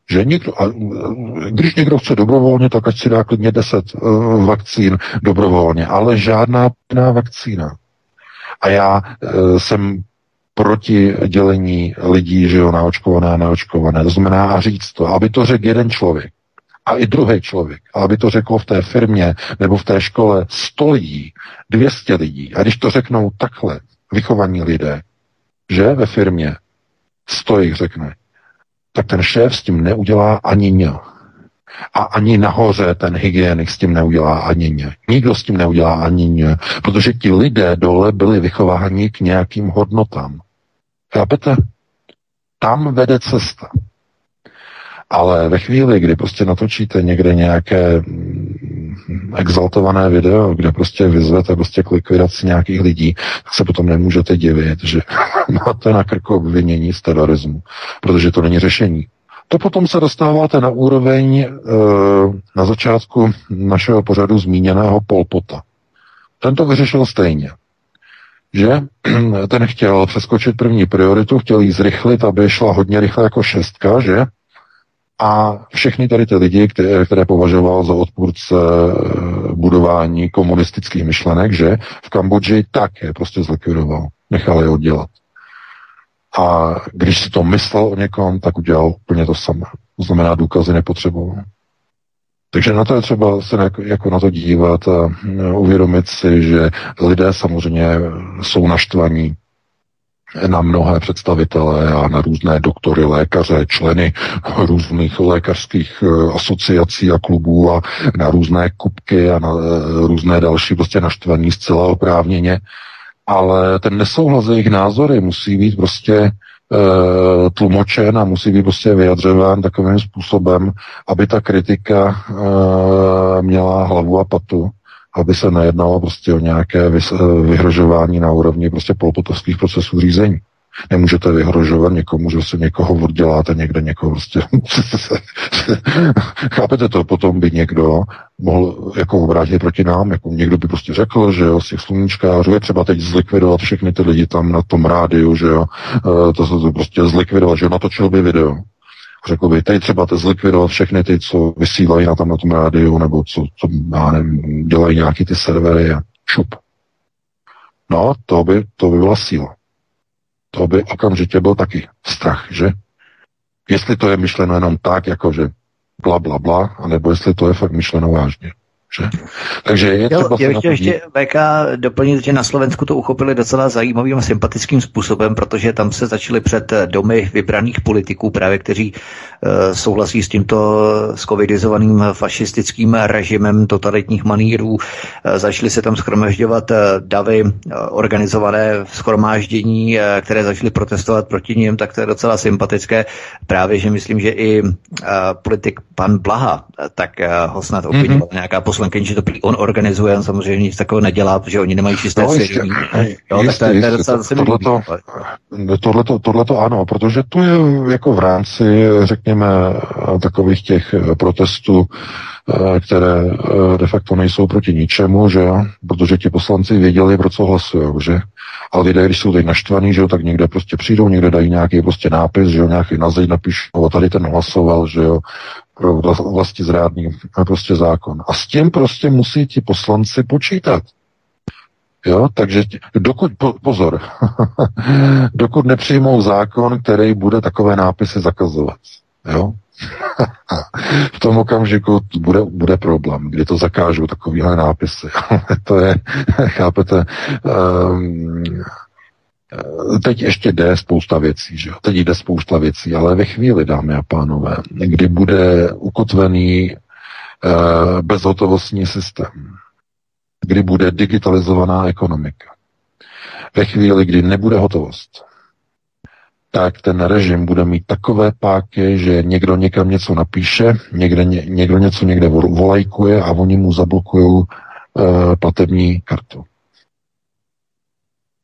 Že někdo, a když někdo chce dobrovolně, tak ať si dá klidně 10 uh, vakcín dobrovolně, ale žádná jiná vakcína. A já uh, jsem proti dělení lidí, že jo, naočkované a neočkované. To znamená říct to, aby to řekl jeden člověk a i druhý člověk. A aby to řekl v té firmě nebo v té škole 100 lidí, 200 lidí. A když to řeknou takhle, vychovaní lidé, že ve firmě 100 jich řekne, tak ten šéf s tím neudělá ani ně. A ani nahoře ten hygienik s tím neudělá ani ně. Nikdo s tím neudělá ani ně, protože ti lidé dole byli vychováni k nějakým hodnotám. Chápete? Tam vede cesta. Ale ve chvíli, kdy prostě natočíte někde nějaké mm, exaltované video, kde prostě vyzvete prostě k likvidaci nějakých lidí, tak se potom nemůžete divit, že máte na krku obvinění z terorismu, protože to není řešení. To potom se dostáváte na úroveň e, na začátku našeho pořadu zmíněného Polpota. Ten to vyřešil stejně že ten chtěl přeskočit první prioritu, chtěl jí zrychlit, aby šla hodně rychle jako šestka, že? A všechny tady ty lidi, které, které považoval za odpůrce eh, budování komunistických myšlenek, že v Kambodži také prostě zlikvidoval. Nechal je oddělat. A když si to myslel o někom, tak udělal úplně to samé. To znamená, důkazy nepotřeboval. Takže na to je třeba se jako na to dívat a eh, uvědomit si, že lidé samozřejmě jsou naštvaní na mnohé představitele a na různé doktory, lékaře, členy různých lékařských eh, asociací a klubů a na různé kupky a na eh, různé další prostě naštvaní zcela oprávněně. Ale ten nesouhlas jejich názory musí být prostě e, tlumočen a musí být prostě vyjadřován takovým způsobem, aby ta kritika měla hlavu a patu aby se nejednalo prostě o nějaké vyhrožování na úrovni prostě polopotovských procesů řízení. Nemůžete vyhrožovat někomu, že se někoho odděláte někde, někoho prostě... Chápete to? Potom by někdo mohl jako obrátit proti nám, jako někdo by prostě řekl, že jo, z těch sluníčkářů je třeba teď zlikvidovat všechny ty lidi tam na tom rádiu, že jo, e, to se to prostě zlikvidovat, že jo, natočil by video. Řekl by, teď třeba zlikvidovat všechny ty, co vysílají na tam na tom rádiu, nebo co, co já nevím, dělají nějaký ty servery a šup. No, to by, to by byla síla. To by okamžitě byl taky strach, že? Jestli to je myšleno jenom tak, jako že bla, bla, bla, anebo jestli to je fakt myšleno vážně. Že? Takže je jo, třeba já bych chtěl ještě VK doplnit, že na Slovensku to uchopili docela zajímavým a sympatickým způsobem, protože tam se začali před domy vybraných politiků, právě kteří uh, souhlasí s tímto skovidizovaným fašistickým režimem totalitních manírů. Uh, začaly se tam schromažďovat davy, uh, organizované schromáždění, které začaly protestovat proti ním, tak to je docela sympatické. Právě, že myslím, že i politik pan Blaha, tak uh, ho snad obvinil mm-hmm. nějaká poslankyně, že to on organizuje, on samozřejmě nic takového nedělá, protože oni nemají čisté no, svědomí. Jo, jistě, to, je docela tohleto, tohleto, tohleto ano, protože to je jako v rámci, řekněme, takových těch protestů, eh, které eh, de facto nejsou proti ničemu, že jo? protože ti poslanci věděli, pro co hlasují, že? Ale lidé, když jsou teď naštvaní, že jo, tak někde prostě přijdou, někde dají nějaký prostě nápis, že jo, nějaký na zeď napíšou, a tady ten hlasoval, že jo, pro vlasti zrádný prostě zákon. A s tím prostě musí ti poslanci počítat. Jo, takže dokud, po, pozor, dokud nepřijmou zákon, který bude takové nápisy zakazovat. Jo? v tom okamžiku bude, bude problém, kdy to zakážou takovýhle nápisy. to je, chápete, um, Teď ještě jde spousta věcí, že jo? Teď jde spousta věcí, ale ve chvíli, dámy a pánové, kdy bude ukotvený e, bezhotovostní systém, kdy bude digitalizovaná ekonomika, ve chvíli, kdy nebude hotovost, tak ten režim bude mít takové páky, že někdo někam něco napíše, někde, ně, někdo něco někde volajkuje a oni mu zablokují e, platební kartu.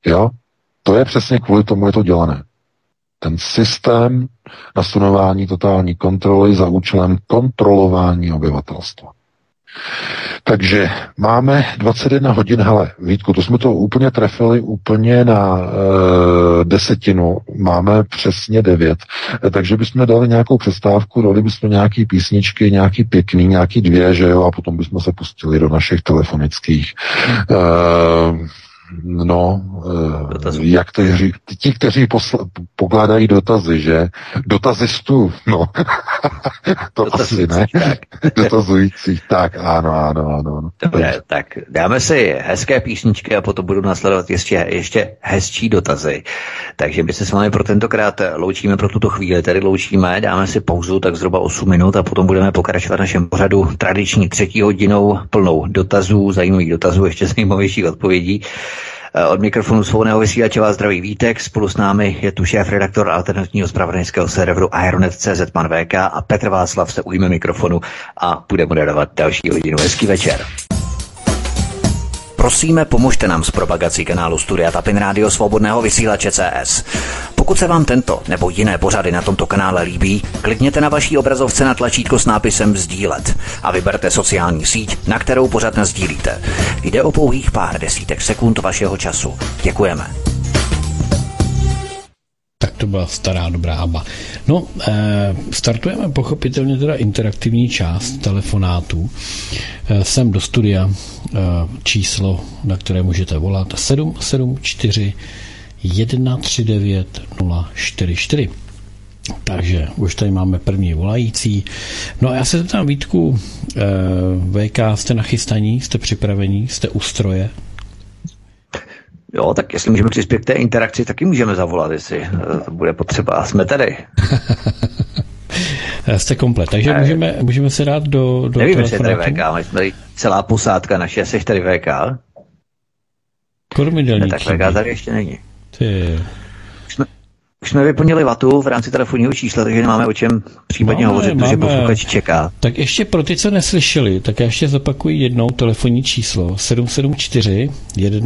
Jo? To je přesně kvůli tomu je to dělané. Ten systém nasunování totální kontroly za účelem kontrolování obyvatelstva. Takže máme 21 hodin, hele, Vítku, to jsme to úplně trefili úplně na e, desetinu, máme přesně 9, e, takže bychom dali nějakou přestávku, dali bychom nějaký písničky, nějaký pěkný, nějaký dvě, že jo, a potom bychom se pustili do našich telefonických e, No, eh, Dotazů. jak to je, ti, kteří posla, pokládají dotazy, že? Dotazistů, no. to Dotazující, asi ne. Tak. Dotazující, tak, ano, ano, ano. Dobře, tak dáme si hezké písničky a potom budu nasledovat ještě, ještě hezčí dotazy. Takže my se s vámi pro tentokrát loučíme pro tuto chvíli, tedy loučíme, dáme si pauzu tak zhruba 8 minut a potom budeme pokračovat našem pořadu tradiční třetí hodinou plnou dotazů, zajímavých dotazů, ještě zajímavějších odpovědí. Eh, od mikrofonu svobodného vysílače vás zdraví Vítek, spolu s námi je tu šéf redaktor alternativního zpravodajského serveru Ironet.cz pan VK a Petr Václav se ujme mikrofonu a bude moderovat další hodinu. Hezký večer. Prosíme, pomožte nám s propagací kanálu Studia Tapin Rádio Svobodného vysílače CS. Pokud se vám tento nebo jiné pořady na tomto kanále líbí, klikněte na vaší obrazovce na tlačítko s nápisem Sdílet a vyberte sociální síť, na kterou pořád sdílíte. Jde o pouhých pár desítek sekund vašeho času. Děkujeme. Tak to byla stará dobrá aba. No, e, startujeme pochopitelně teda interaktivní část telefonátů. E, sem do studia e, číslo, na které můžete volat 774 139 044. Takže už tady máme první volající. No a já se zeptám Vítku, e, VK, jste nachystaní, jste připravení, jste u stroje? Jo, tak jestli můžeme přispět k té interakci, taky můžeme zavolat, jestli eh, to bude potřeba. Jsme tady. Jste komplet, takže můžeme, můžeme se dát do, do Nevím, jestli je tady VK, ale jsme tady celá posádka naše, jsi tady VK? Kormidelník. Ne, tak VK tady ještě není. Ty. Už jsme vyplnili vatu v rámci telefonního čísla, takže nemáme o čem případně máme, hovořit, protože posluchač čeká. Tak ještě pro ty, co neslyšeli, tak já ještě zopakuji jednou telefonní číslo 774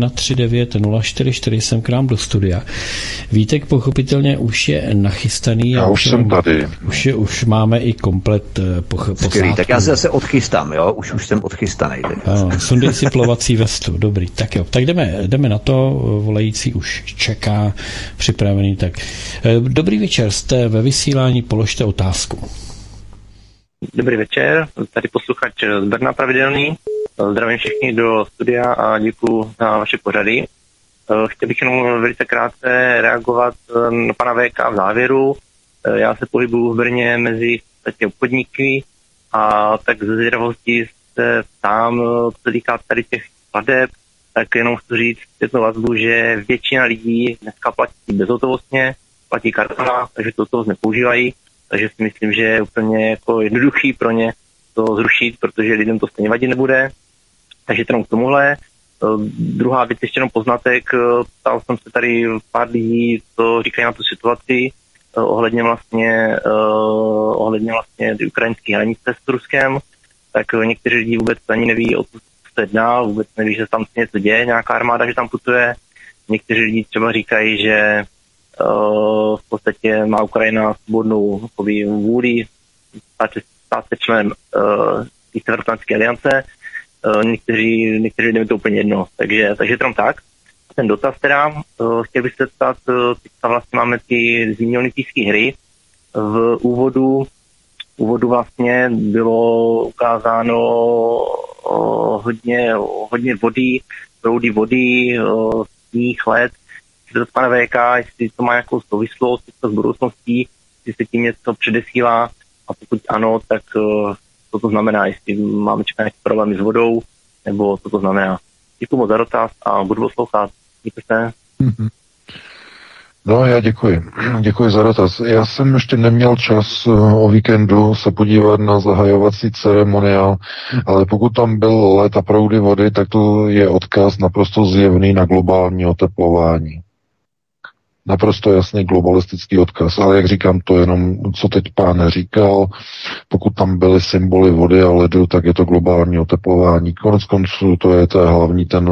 139 044 jsem k nám do studia. Vítek pochopitelně už je nachystaný. Já už jsem tady. Už, je, už máme i komplet uh, poch- Skvělý, tak já se zase odchystám, jo? Už, už jsem odchystaný. Ano, sundej si plovací vestu, dobrý. Tak jo, tak jdeme, jdeme na to, volající už čeká, připravený, tak Eh, dobrý večer, jste ve vysílání, položte otázku. Dobrý večer, tady posluchač z Brna pravidelný. Zdravím všichni do studia a děkuji za vaše pořady. Eh, chtěl bych jenom velice krátce reagovat eh, na pana VK v závěru. Já se pohybuju v Brně mezi obchodníky a tak ze zvědavosti se sám, co týká tady těch pladeb, tak jenom chci říct jednu vazbu, že většina lidí dneska platí bezhotovostně, platí kartama, takže to toho nepoužívají, takže si myslím, že je úplně jako jednoduchý pro ně to zrušit, protože lidem to stejně vadit nebude. Takže jenom k tomuhle. Druhá věc, ještě jenom poznatek, ptal jsem se tady pár lidí, co říkají na tu situaci, ohledně vlastně, ohledně vlastně ukrajinské hranice s Ruskem, tak někteří lidi vůbec ani neví, o co se jedná, vůbec neví, že tam se něco děje, nějaká armáda, že tam putuje. Někteří lidi třeba říkají, že v podstatě má Ukrajina svobodnou vůli stát se, členem uh, Severoatlantické aliance. Uh, někteří, někteří lidé to úplně jedno. Takže, takže tam tak ten dotaz teda, chtěl bych se ptat, uh, teďka vlastně máme ty zmíněné hry. V úvodu, úvodu vlastně bylo ukázáno hodně, hodně vody, proudy vody, sníh, let. Chci pane VK, jestli to má nějakou souvislost s budoucností, jestli se tím něco předesílá a pokud ano, tak uh, co to znamená, jestli máme čekat nějaké problémy s vodou, nebo co to znamená. Děkuji moc za dotaz a budu poslouchat. Děkujte. Mm-hmm. No, já děkuji. Děkuji za dotaz. Já jsem ještě neměl čas eh, o víkendu se podívat na zahajovací ceremoniál, ale pokud tam byl let a proudy vody, tak to je odkaz naprosto zjevný na globální oteplování naprosto jasný globalistický odkaz. Ale jak říkám, to jenom, co teď pán říkal, pokud tam byly symboly vody a ledu, tak je to globální oteplování. Konec konců to je, je hlavní ten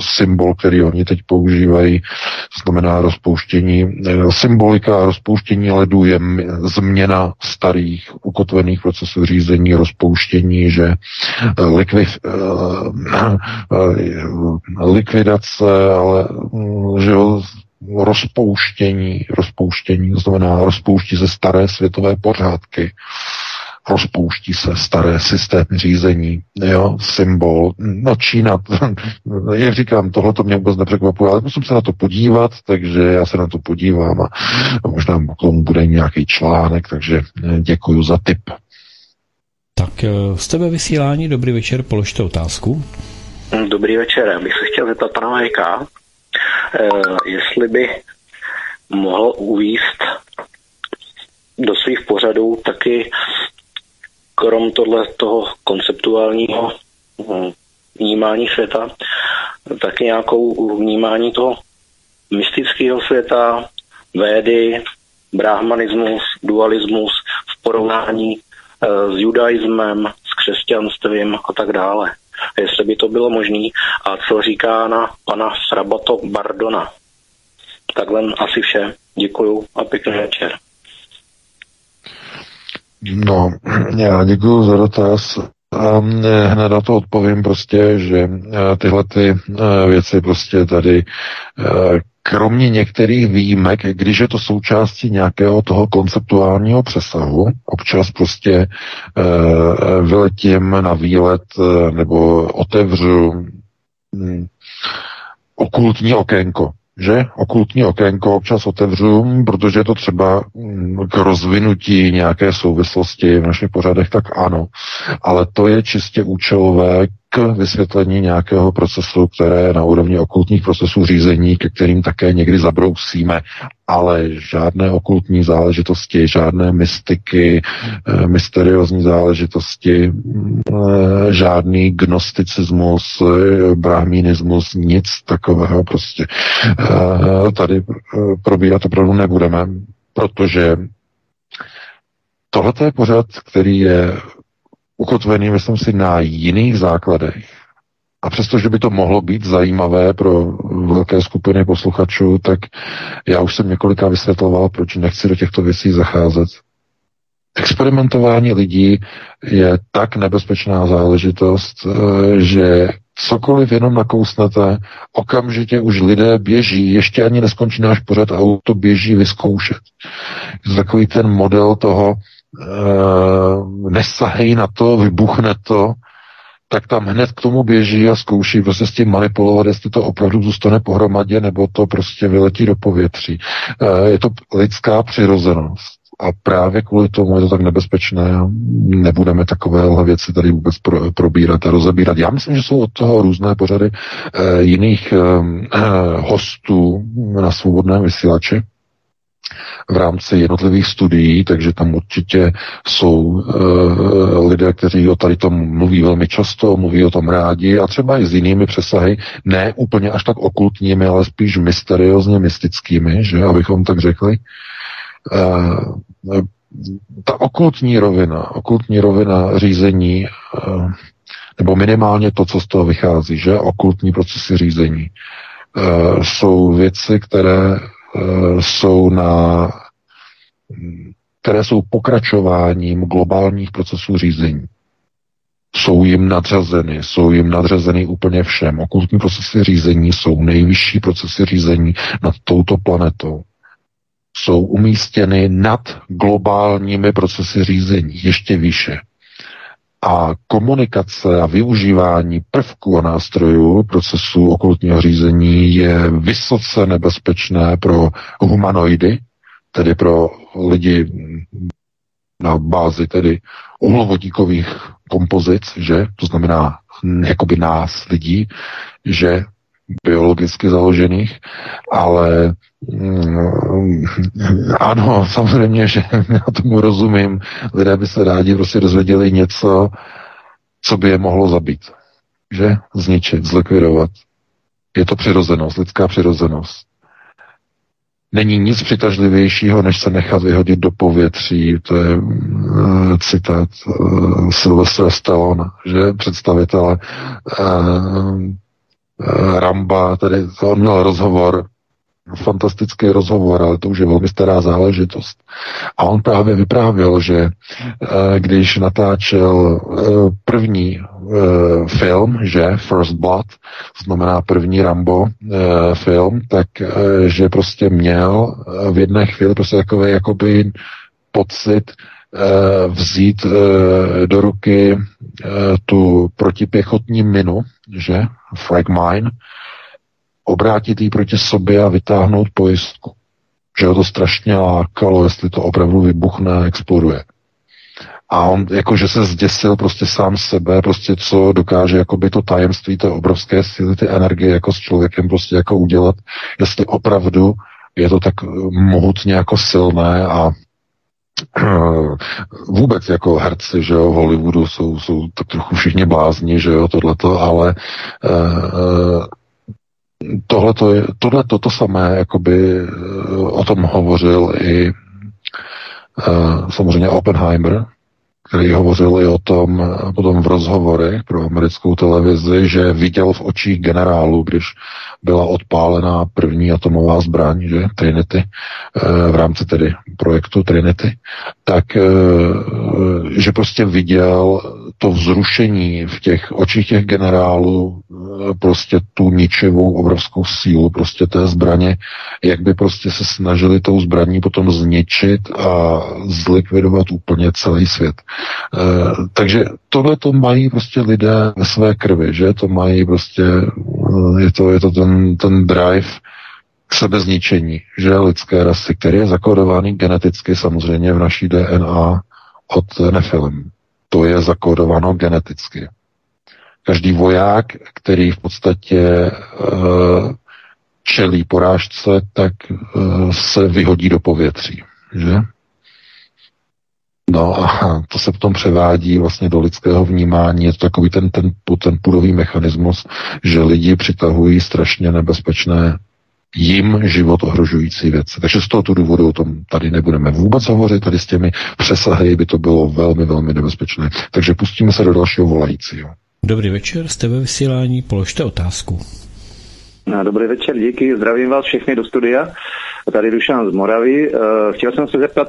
symbol, který oni teď používají, to znamená rozpouštění. Symbolika rozpouštění ledu je změna starých ukotvených procesů řízení, rozpouštění, že likvid, likvidace, ale že rozpouštění, rozpouštění, to znamená rozpouští se staré světové pořádky, rozpouští se staré systémy řízení, jo, symbol. No Čína, jak říkám, tohle to mě vůbec nepřekvapuje, ale musím se na to podívat, takže já se na to podívám a možná k tomu bude nějaký článek, takže děkuji za tip. Tak jste ve vysílání, dobrý večer, položte otázku. Dobrý večer, já bych se chtěl zeptat pana Majka, Eh, jestli by mohl uvíst do svých pořadů taky krom tohle toho konceptuálního hm, vnímání světa, taky nějakou vnímání toho mystického světa, védy, brahmanismus, dualismus v porovnání eh, s judaismem, s křesťanstvím a tak dále jestli by to bylo možné a co říká na pana Srabato Bardona. Takhle asi vše. Děkuju a pěkný večer. No, já děkuji za dotaz. A hned na to odpovím prostě, že eh, tyhle ty eh, věci prostě tady eh, kromě některých výjimek, když je to součástí nějakého toho konceptuálního přesahu, občas prostě e, vyletím na výlet e, nebo otevřu hm, okultní okénko, že? Okultní okénko občas otevřu, protože je to třeba hm, k rozvinutí nějaké souvislosti v našich pořadech, tak ano. Ale to je čistě účelové k vysvětlení nějakého procesu, které na úrovni okultních procesů řízení, ke kterým také někdy zabrousíme, ale žádné okultní záležitosti, žádné mystiky, eh, mysteriózní záležitosti, eh, žádný gnosticismus, eh, brahminismus, nic takového prostě tady probírat opravdu nebudeme, protože tohle je pořad, který je ukotvený, myslím si, na jiných základech. A přestože by to mohlo být zajímavé pro velké skupiny posluchačů, tak já už jsem několika vysvětloval, proč nechci do těchto věcí zacházet. Experimentování lidí je tak nebezpečná záležitost, eh, že cokoliv jenom nakousnete, okamžitě už lidé běží, ještě ani neskončí náš pořad a auto běží vyzkoušet. To takový ten model toho, nesahej na to, vybuchne to, tak tam hned k tomu běží a zkouší prostě s tím manipulovat, jestli to opravdu zůstane pohromadě, nebo to prostě vyletí do povětří. Uh, je to lidská přirozenost. A právě kvůli tomu je to tak nebezpečné. Nebudeme takovéhle věci tady vůbec pro, probírat a rozebírat. Já myslím, že jsou od toho různé pořady eh, jiných eh, eh hostů na svobodném vysílači v rámci jednotlivých studií, takže tam určitě jsou e, lidé, kteří o tady tom mluví velmi často, mluví o tom rádi a třeba i s jinými přesahy, ne úplně až tak okultními, ale spíš mysteriózně mystickými, že, abychom tak řekli. E, ta okultní rovina, okultní rovina řízení, e, nebo minimálně to, co z toho vychází, že okultní procesy řízení, jsou věci, které jsou na které jsou pokračováním globálních procesů řízení. Jsou jim nadřazeny, jsou jim nadřazeny úplně všem. Okultní procesy řízení jsou nejvyšší procesy řízení nad touto planetou. Jsou umístěny nad globálními procesy řízení, ještě výše. A komunikace a využívání prvků a nástrojů procesu okultního řízení je vysoce nebezpečné pro humanoidy, tedy pro lidi na bázi tedy uhlovodíkových kompozic, že, to znamená jakoby nás lidí, že biologicky založených, ale mm, ano, samozřejmě, že já tomu rozumím. Lidé by se rádi prostě dozvěděli něco, co by je mohlo zabít. Že? Zničit, zlikvidovat. Je to přirozenost, lidská přirozenost. Není nic přitažlivějšího, než se nechat vyhodit do povětří. To je uh, citát uh, Sylvestra Stallone, že představitele uh, Eh, Ramba, tady on měl rozhovor, fantastický rozhovor, ale to už je velmi stará záležitost. A on právě vyprávěl, že eh, když natáčel eh, první film, že First Blood, znamená první Rambo film, tak že prostě měl v jedné chvíli prostě takový jakoby pocit, vzít do ruky tu protipěchotní minu, že frag mine, obrátit ji proti sobě a vytáhnout pojistku. Že ho to strašně lákalo, jestli to opravdu vybuchne a exploduje. A on jakože se zděsil prostě sám sebe, prostě co dokáže jakoby to tajemství té obrovské síly, ty energie jako s člověkem prostě jako udělat, jestli opravdu je to tak mohutně jako silné a vůbec jako herci, že jo, Hollywoodu jsou, jsou tak trochu všichni blázni, že jo, tohleto, ale uh, tohleto, je, tohleto to samé, jakoby uh, o tom hovořil i uh, samozřejmě Oppenheimer, který hovořil i o tom potom v rozhovorech pro americkou televizi, že viděl v očích generálu, když byla odpálená první atomová zbraň, že Trinity, eh, v rámci tedy projektu Trinity, tak eh, že prostě viděl to vzrušení v těch očích těch generálů, eh, prostě tu ničivou obrovskou sílu prostě té zbraně, jak by prostě se snažili tou zbraní potom zničit a zlikvidovat úplně celý svět. Takže tohle to mají prostě lidé ve své krvi, že to mají prostě, je to, je to ten ten, drive k sebezničení, že lidské rasy, který je zakódovaný geneticky samozřejmě v naší DNA od Nephilim. To je zakódováno geneticky. Každý voják, který v podstatě uh, čelí porážce, tak uh, se vyhodí do povětří. Že? No a to se potom převádí vlastně do lidského vnímání. Je to takový ten, ten, ten půdový mechanismus, že lidi přitahují strašně nebezpečné jim život ohrožující věci. Takže z tohoto důvodu o tom tady nebudeme vůbec hovořit, tady s těmi přesahy by to bylo velmi, velmi nebezpečné. Takže pustíme se do dalšího volajícího. Dobrý večer, jste ve vysílání, položte otázku. No, dobrý večer, díky, zdravím vás všechny do studia. Tady Dušan z Moravy. Eh, chtěl jsem se zeptat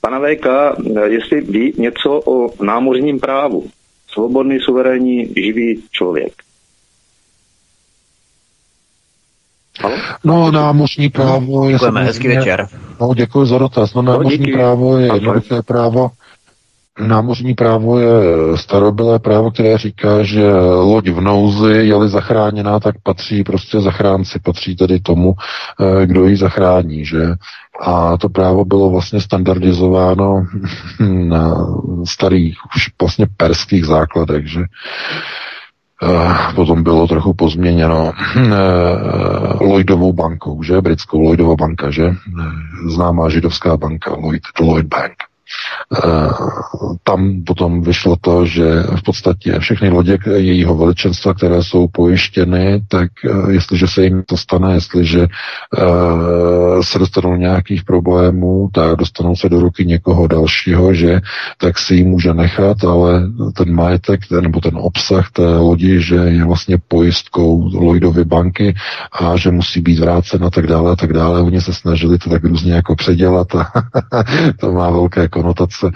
pana VK, eh, jestli ví něco o námořním právu. Svobodný, suverénní, živý člověk. Halo? No, námořní právo je... Děkujeme, hezký večer. No, děkuji za dotaz. No, námořní no, právo je jednoduché právo. Námořní právo je starobylé právo, které říká, že loď v nouzi je-li zachráněná, tak patří prostě zachránci, patří tedy tomu, eh, kdo ji zachrání, že? A to právo bylo vlastně standardizováno na starých, už vlastně perských základech, že? Eh, potom bylo trochu pozměněno eh, Lloydovou bankou, že? Britskou Lloydovou banka, že? Známá židovská banka, Lloyd, Lloyd Bank. Eh, tam potom vyšlo to, že v podstatě všechny lodě jejího veličenstva, které jsou pojištěny, tak eh, jestliže se jim to stane, jestliže eh, se dostanou nějakých problémů, tak dostanou se do ruky někoho dalšího, že tak si ji může nechat, ale ten majetek nebo ten obsah té lodi, že je vlastně pojistkou Lloydovy banky a že musí být vrácen a tak dále a tak dále. Oni se snažili to tak různě jako předělat a to má velké konotace.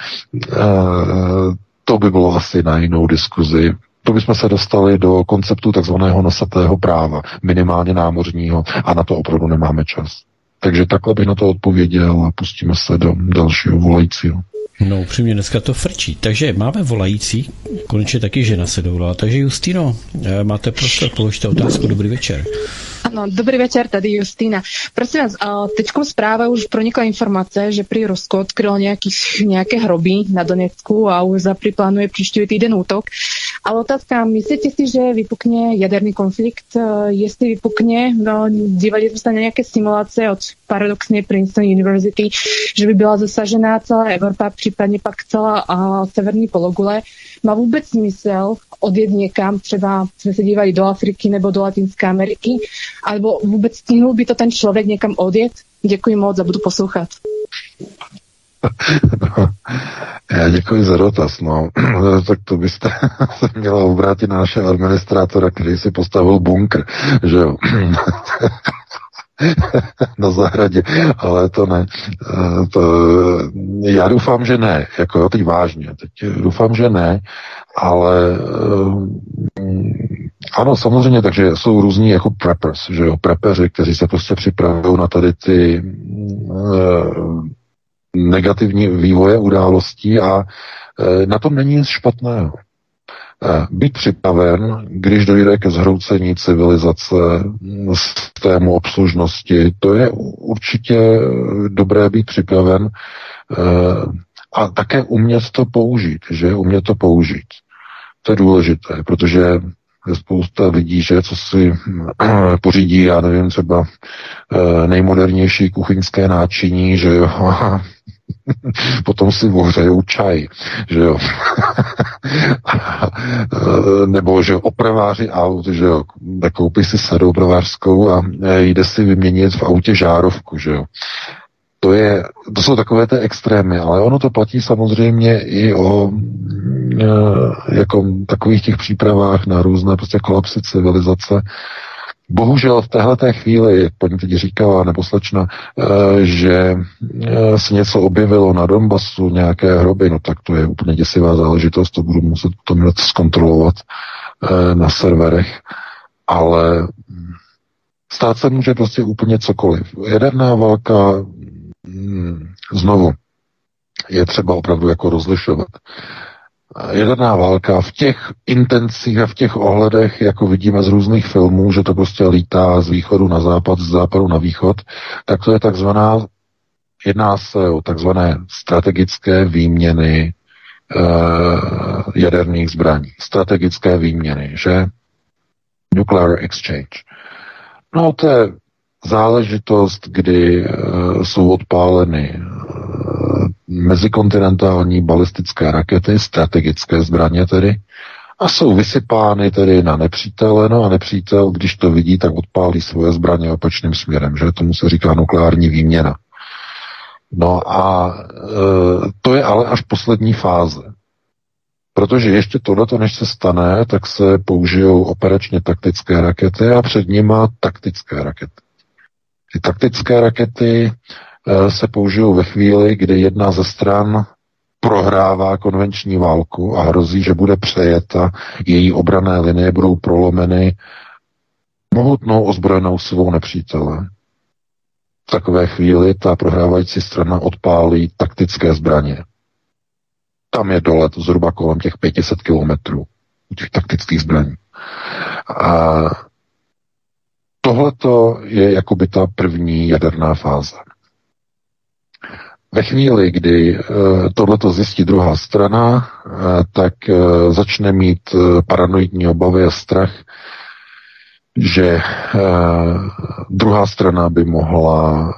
To by bylo asi na jinou diskuzi. To bychom se dostali do konceptu takzvaného nosatého práva, minimálně námořního, a na to opravdu nemáme čas. Takže takhle bych na to odpověděl a pustíme se do dalšího volajícího. No, upřímně dneska to frčí. Takže máme volající, konečně taky žena se dovolala. Takže Justino, eh, máte prostor, položte otázku. Dobrý večer. Ano, dobrý večer, tady Justína. Prosím vás, teďkom správa už pronikla informace, že pri Rusko odkrylo nejakých, nejaké hroby na Donecku a USA priplánuje příští týden útok. Ale otázka, myslíte si, že vypukne jaderný konflikt? E, jestli vypukne, no, dívali jsme se na nějaké simulace od paradoxně Princeton University, že by byla zasažená celá Evropa, případně pak celá a, severní pologule. Má vůbec smysl odjet někam, třeba jsme se dívali do Afriky nebo do Latinské Ameriky, alebo vůbec stihnul by to ten člověk někam odjet? Děkuji moc a budu poslouchat. No, já děkuji za dotaz. No. tak to byste se měla obrátit na našeho administrátora, který si postavil bunkr, že jo. na zahradě, ale to ne. Eh, to, já doufám, že ne. Jako teď vážně. Teď doufám, že ne, ale um, ano, samozřejmě, takže jsou různí jako preppers, že jo, prepeři, kteří se prostě připravují na tady ty negativní vývoje událostí a na tom není nic špatného. Eh, být připraven, když dojde ke zhroucení civilizace, systému obslužnosti, to je určitě dobré být připraven eh, a také umět to použít, že? Umět to použít. To je důležité, protože spousta lidí, že? Co si pořídí, já nevím, třeba eh, nejmodernější kuchyňské náčiní, že jo, potom si ohřejou čaj, že jo. Nebo, že opraváři aut, že jo, koupí si sadu opravářskou a e, jde si vyměnit v autě žárovku, že jo. To, je, to jsou takové ty extrémy, ale ono to platí samozřejmě i o e, jako takových těch přípravách na různé prostě kolapsy civilizace, Bohužel v téhle chvíli, paní teď říkala, nebo slečna, eh, že eh, se něco objevilo na Donbasu, nějaké hroby, no tak to je úplně děsivá záležitost, to budu muset to zkontrolovat eh, na serverech, ale stát se může prostě úplně cokoliv. Jaderná válka, hm, znovu, je třeba opravdu jako rozlišovat jaderná válka v těch intencích a v těch ohledech, jako vidíme z různých filmů, že to prostě lítá z východu na západ, z západu na východ, tak to je takzvaná, jedná se o takzvané strategické výměny uh, jaderných zbraní. Strategické výměny, že? Nuclear exchange. No to je záležitost, kdy uh, jsou odpáleny mezikontinentální balistické rakety, strategické zbraně tedy, a jsou vysypány tedy na nepřítele, no a nepřítel, když to vidí, tak odpálí svoje zbraně opačným směrem, že tomu se říká nukleární výměna. No a e, to je ale až poslední fáze. Protože ještě tohleto, než se stane, tak se použijou operačně taktické rakety a před nima taktické rakety. Ty taktické rakety se použijou ve chvíli, kdy jedna ze stran prohrává konvenční válku a hrozí, že bude přejeta, její obrané linie budou prolomeny mohutnou ozbrojenou svou nepřítele. V takové chvíli ta prohrávající strana odpálí taktické zbraně. Tam je dolet zhruba kolem těch 500 kilometrů u těch taktických zbraní. A tohleto je jakoby ta první jaderná fáze. Ve chvíli, kdy uh, tohleto zjistí druhá strana, uh, tak uh, začne mít paranoidní obavy a strach, že druhá strana by mohla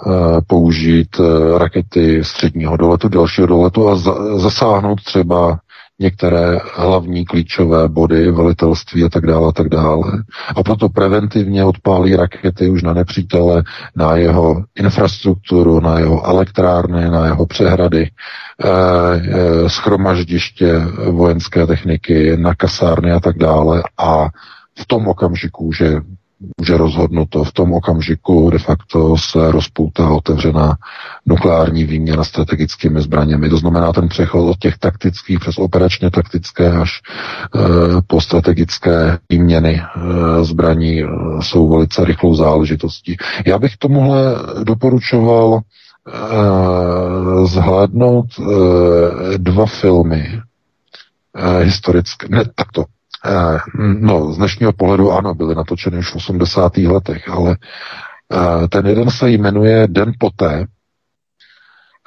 použít rakety středního doletu, dalšího doletu a zasáhnout třeba některé hlavní klíčové body, velitelství a tak dále a tak dále. A proto preventivně odpálí rakety už na nepřítele, na jeho infrastrukturu, na jeho elektrárny, na jeho přehrady, eh, eh, schromaždiště vojenské techniky, na kasárny a tak dále. A v tom okamžiku, že je rozhodnuto. V tom okamžiku de facto se rozpoutá otevřená nukleární výměna strategickými zbraněmi. To znamená ten přechod od těch taktických přes operačně taktické až e, po strategické výměny e, zbraní e, jsou velice rychlou záležitostí. Já bych tomuhle doporučoval e, zhlédnout e, dva filmy e, historické, ne, takto, no, z dnešního pohledu ano, byly natočeny už v 80. letech, ale eh, ten jeden se jmenuje Den poté,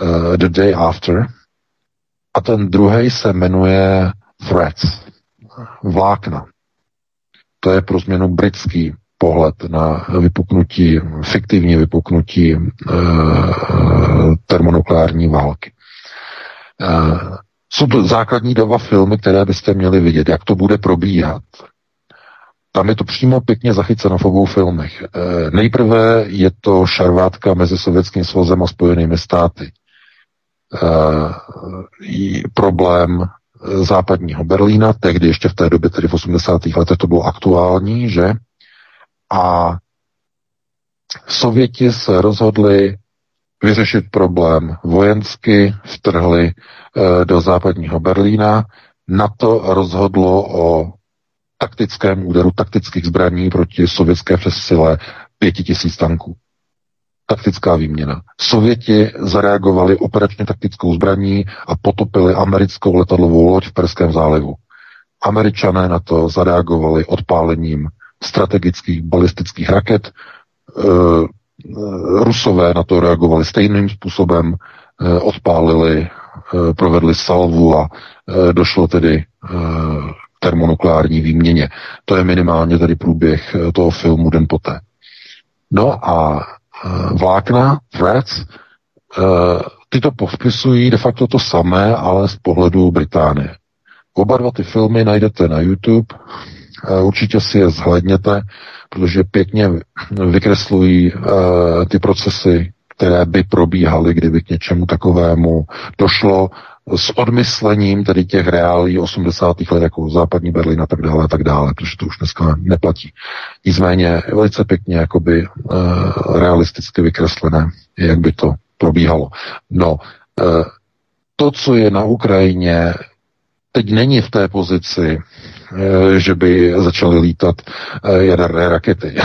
uh, The Day After, a ten druhý se jmenuje Threats, vlákna. To je pro změnu britský pohled na vypuknutí, fiktivní vypuknutí uh, termonukleární války. Uh, jsou to základní dva filmy, které byste měli vidět, jak to bude probíhat. Tam je to přímo pěkně zachyceno v obou filmech. E, nejprve je to šarvátka mezi Sovětským svazem a Spojenými státy. E, problém západního Berlína, tehdy ještě v té době, tedy v 80. letech, to bylo aktuální, že? A Sověti se rozhodli vyřešit problém vojensky, vtrhli e, do západního Berlína. Na to rozhodlo o taktickém úderu taktických zbraní proti sovětské přesile pěti tisíc tanků. Taktická výměna. Sověti zareagovali operačně taktickou zbraní a potopili americkou letadlovou loď v Perském zálivu. Američané na to zareagovali odpálením strategických balistických raket, e, Rusové na to reagovali stejným způsobem, eh, odpálili, eh, provedli salvu a eh, došlo tedy k termonukleární výměně. To je minimálně tedy průběh toho filmu den poté. No a vlákna, threads, tyto povpisují de facto to samé, ale z pohledu Británie. Oba dva ty filmy najdete na YouTube, určitě si je zhlédněte, protože pěkně vykreslují uh, ty procesy, které by probíhaly, kdyby k něčemu takovému došlo s odmyslením tedy těch reálí 80. let, jako západní Berlín a tak dále a tak dále, protože to už dneska neplatí. Nicméně velice pěkně jakoby uh, realisticky vykreslené, jak by to probíhalo. No, uh, to, co je na Ukrajině, teď není v té pozici, Eh, že by začaly lítat eh, jaderné rakety.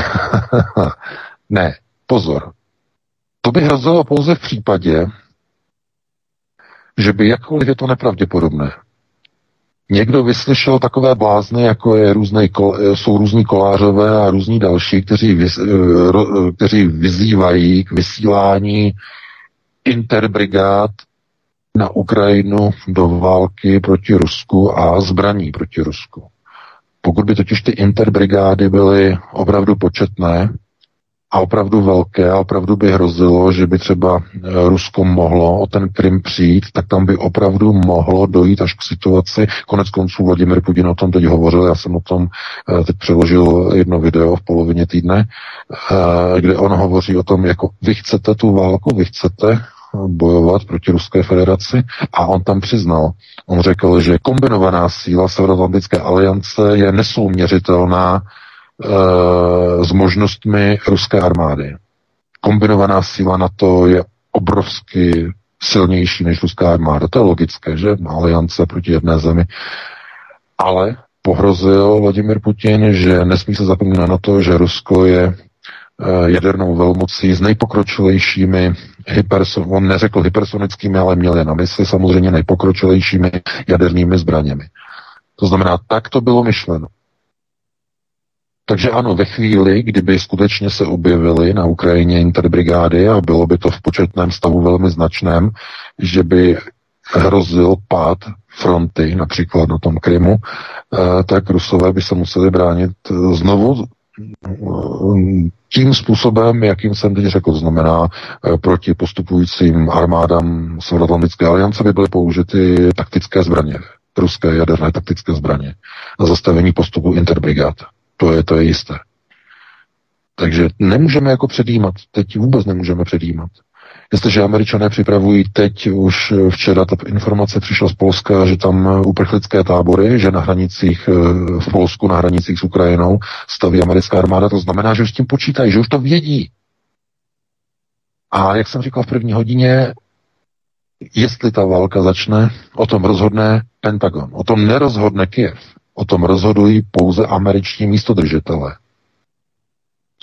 ne, pozor. To by hrozilo pouze v případě, že by jakkoliv je to nepravděpodobné. Někdo vyslyšel takové blázny, jako je různé, eh, jsou různí kolářové a různí další, kteří, vys, kteří vyzývají k vysílání interbrigád na Ukrajinu do války proti Rusku a zbraní proti Rusku. Pokud by totiž ty interbrigády byly opravdu početné a opravdu velké a opravdu by hrozilo, že by třeba eh, Rusko mohlo o ten Krym přijít, tak tam by opravdu mohlo dojít až k situaci. Konec konců Vladimir Putin o tom teď hovořil, já jsem o tom eh, teď přeložil jedno video v polovině týdne, eh, kde on hovoří o tom, jako vy chcete tu válku, vy chcete bojovat proti Ruské federaci a on tam přiznal, on řekl, že kombinovaná síla Severoatlantické aliance je nesouměřitelná e, s možnostmi ruské armády. Kombinovaná síla na to je obrovsky silnější než ruská armáda. To je logické, že? Aliance proti jedné zemi. Ale pohrozil Vladimir Putin, že nesmí se zapomínat na to, že Rusko je jadernou velmocí s nejpokročilejšími hyperson, on neřekl hypersonickými, ale měl je na mysli samozřejmě nejpokročilejšími jadernými zbraněmi. To znamená, tak to bylo myšleno. Takže ano, ve chvíli, kdyby skutečně se objevily na Ukrajině interbrigády a bylo by to v početném stavu velmi značném, že by hrozil pád fronty, například na tom Krymu, eh, tak Rusové by se museli bránit eh, znovu eh, tím způsobem, jakým jsem teď řekl, znamená proti postupujícím armádám Severoatlantické aliance by byly použity taktické zbraně, ruské jaderné taktické zbraně na zastavení postupu interbrigád. To je, to je jisté. Takže nemůžeme jako předjímat, teď vůbec nemůžeme předjímat. Jestliže američané připravují teď, už včera ta informace přišla z Polska, že tam uprchlické tábory, že na hranicích eh, v Polsku, na hranicích s Ukrajinou staví americká armáda, to znamená, že už s tím počítají, že už to vědí. A jak jsem říkal v první hodině, jestli ta válka začne, o tom rozhodne Pentagon. O tom nerozhodne Kiev. O tom rozhodují pouze američní místodržitelé.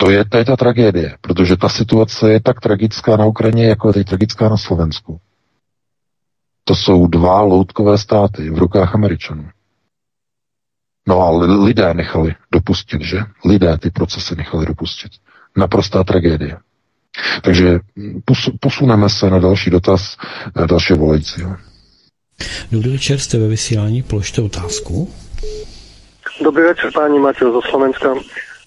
To je, to je ta tragédie, protože ta situace je tak tragická na Ukrajině, jako je teď tragická na Slovensku. To jsou dva loutkové státy v rukách Američanů. No a lidé nechali dopustit, že? Lidé ty procesy nechali dopustit. Naprostá tragédie. Takže posuneme se na další dotaz eh, další volající. Dobrý večer, jste ve vysílání, položte otázku. Dobrý večer, páni Mateo zo Slovenska.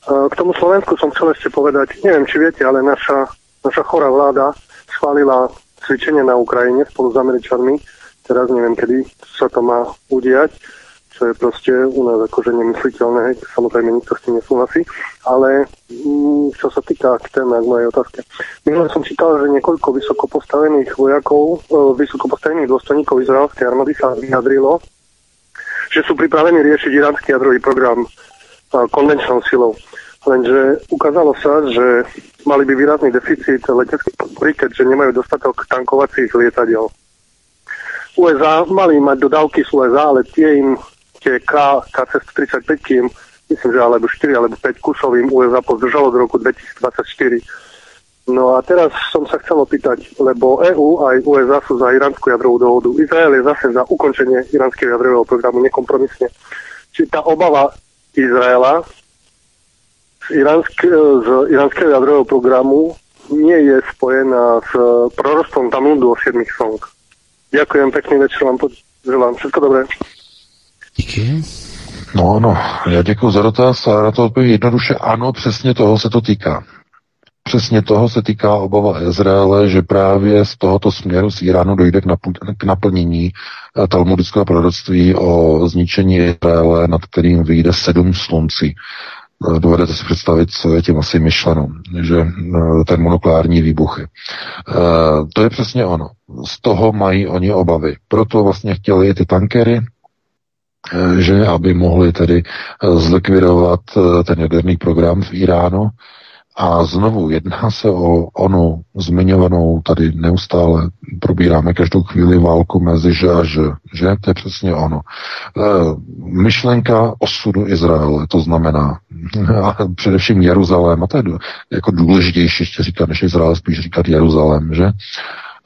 K tomu Slovensku som chcel ešte povedať, neviem, či viete, ale naša, naša chorá vláda schválila cvičenie na Ukrajine spolu s Američanmi. Teraz neviem, kedy sa to má udiať, čo je proste u nás akože nemysliteľné, samozrejme nikto s tým nesúhlasí. Ale mm, čo sa týka k téme, mojej otázke. Minule som čítal, že niekoľko vysoko postavených vojakov, e, vysoko postavených dôstojníkov izraelskej armády sa vyjadrilo, že sú pripravení riešiť iránsky jadrový program konvenčnou silou. Lenže ukázalo sa, že mali by výrazný deficit leteckej podpory, keďže nemajú dostatok tankovacích lietadiel. USA mali mať dodávky z USA, ale tie im, tie K, KC-135 im, myslím, že alebo 4 alebo 5 kusov im USA pozdržalo do roku 2024. No a teraz som sa chcel opýtať, lebo EU aj USA sú za iránsku jadrovú dohodu. Izrael je zase za ukončenie iránskeho jadrového programu nekompromisne. Či tá obava Izraela z, iránsk, z iránskeho jadrového programu nie je spojená s prorostom Talmudu o 7 song. Ďakujem, pekný večer vám želám. Všetko dobré. Díky. No, no, já děkuji za dotaz a na to odpovím jednoduše ano, přesně toho se to týká. Přesně toho se týká obava Izraele, že právě z tohoto směru z Iránu dojde k, napl- k naplnění eh, talmudického proroctví o zničení Izraele, nad kterým vyjde sedm sluncí. Eh, dovedete si představit, co je tím asi myšleno, že eh, ten monoklární výbuchy. To je přesně ono. Z toho mají oni obavy. Proto vlastně chtěli ty tankery, že aby mohli tedy zlikvidovat ten jaderný program v Iránu, a znovu jedná se o onu zmiňovanou, tady neustále probíráme každou chvíli válku mezi že a že, že to je přesně ono. E, myšlenka osudu Izraele, to znamená a především Jeruzalém, a to je jako důležitější ještě říkat než Izrael, spíš říkat Jeruzalém, že?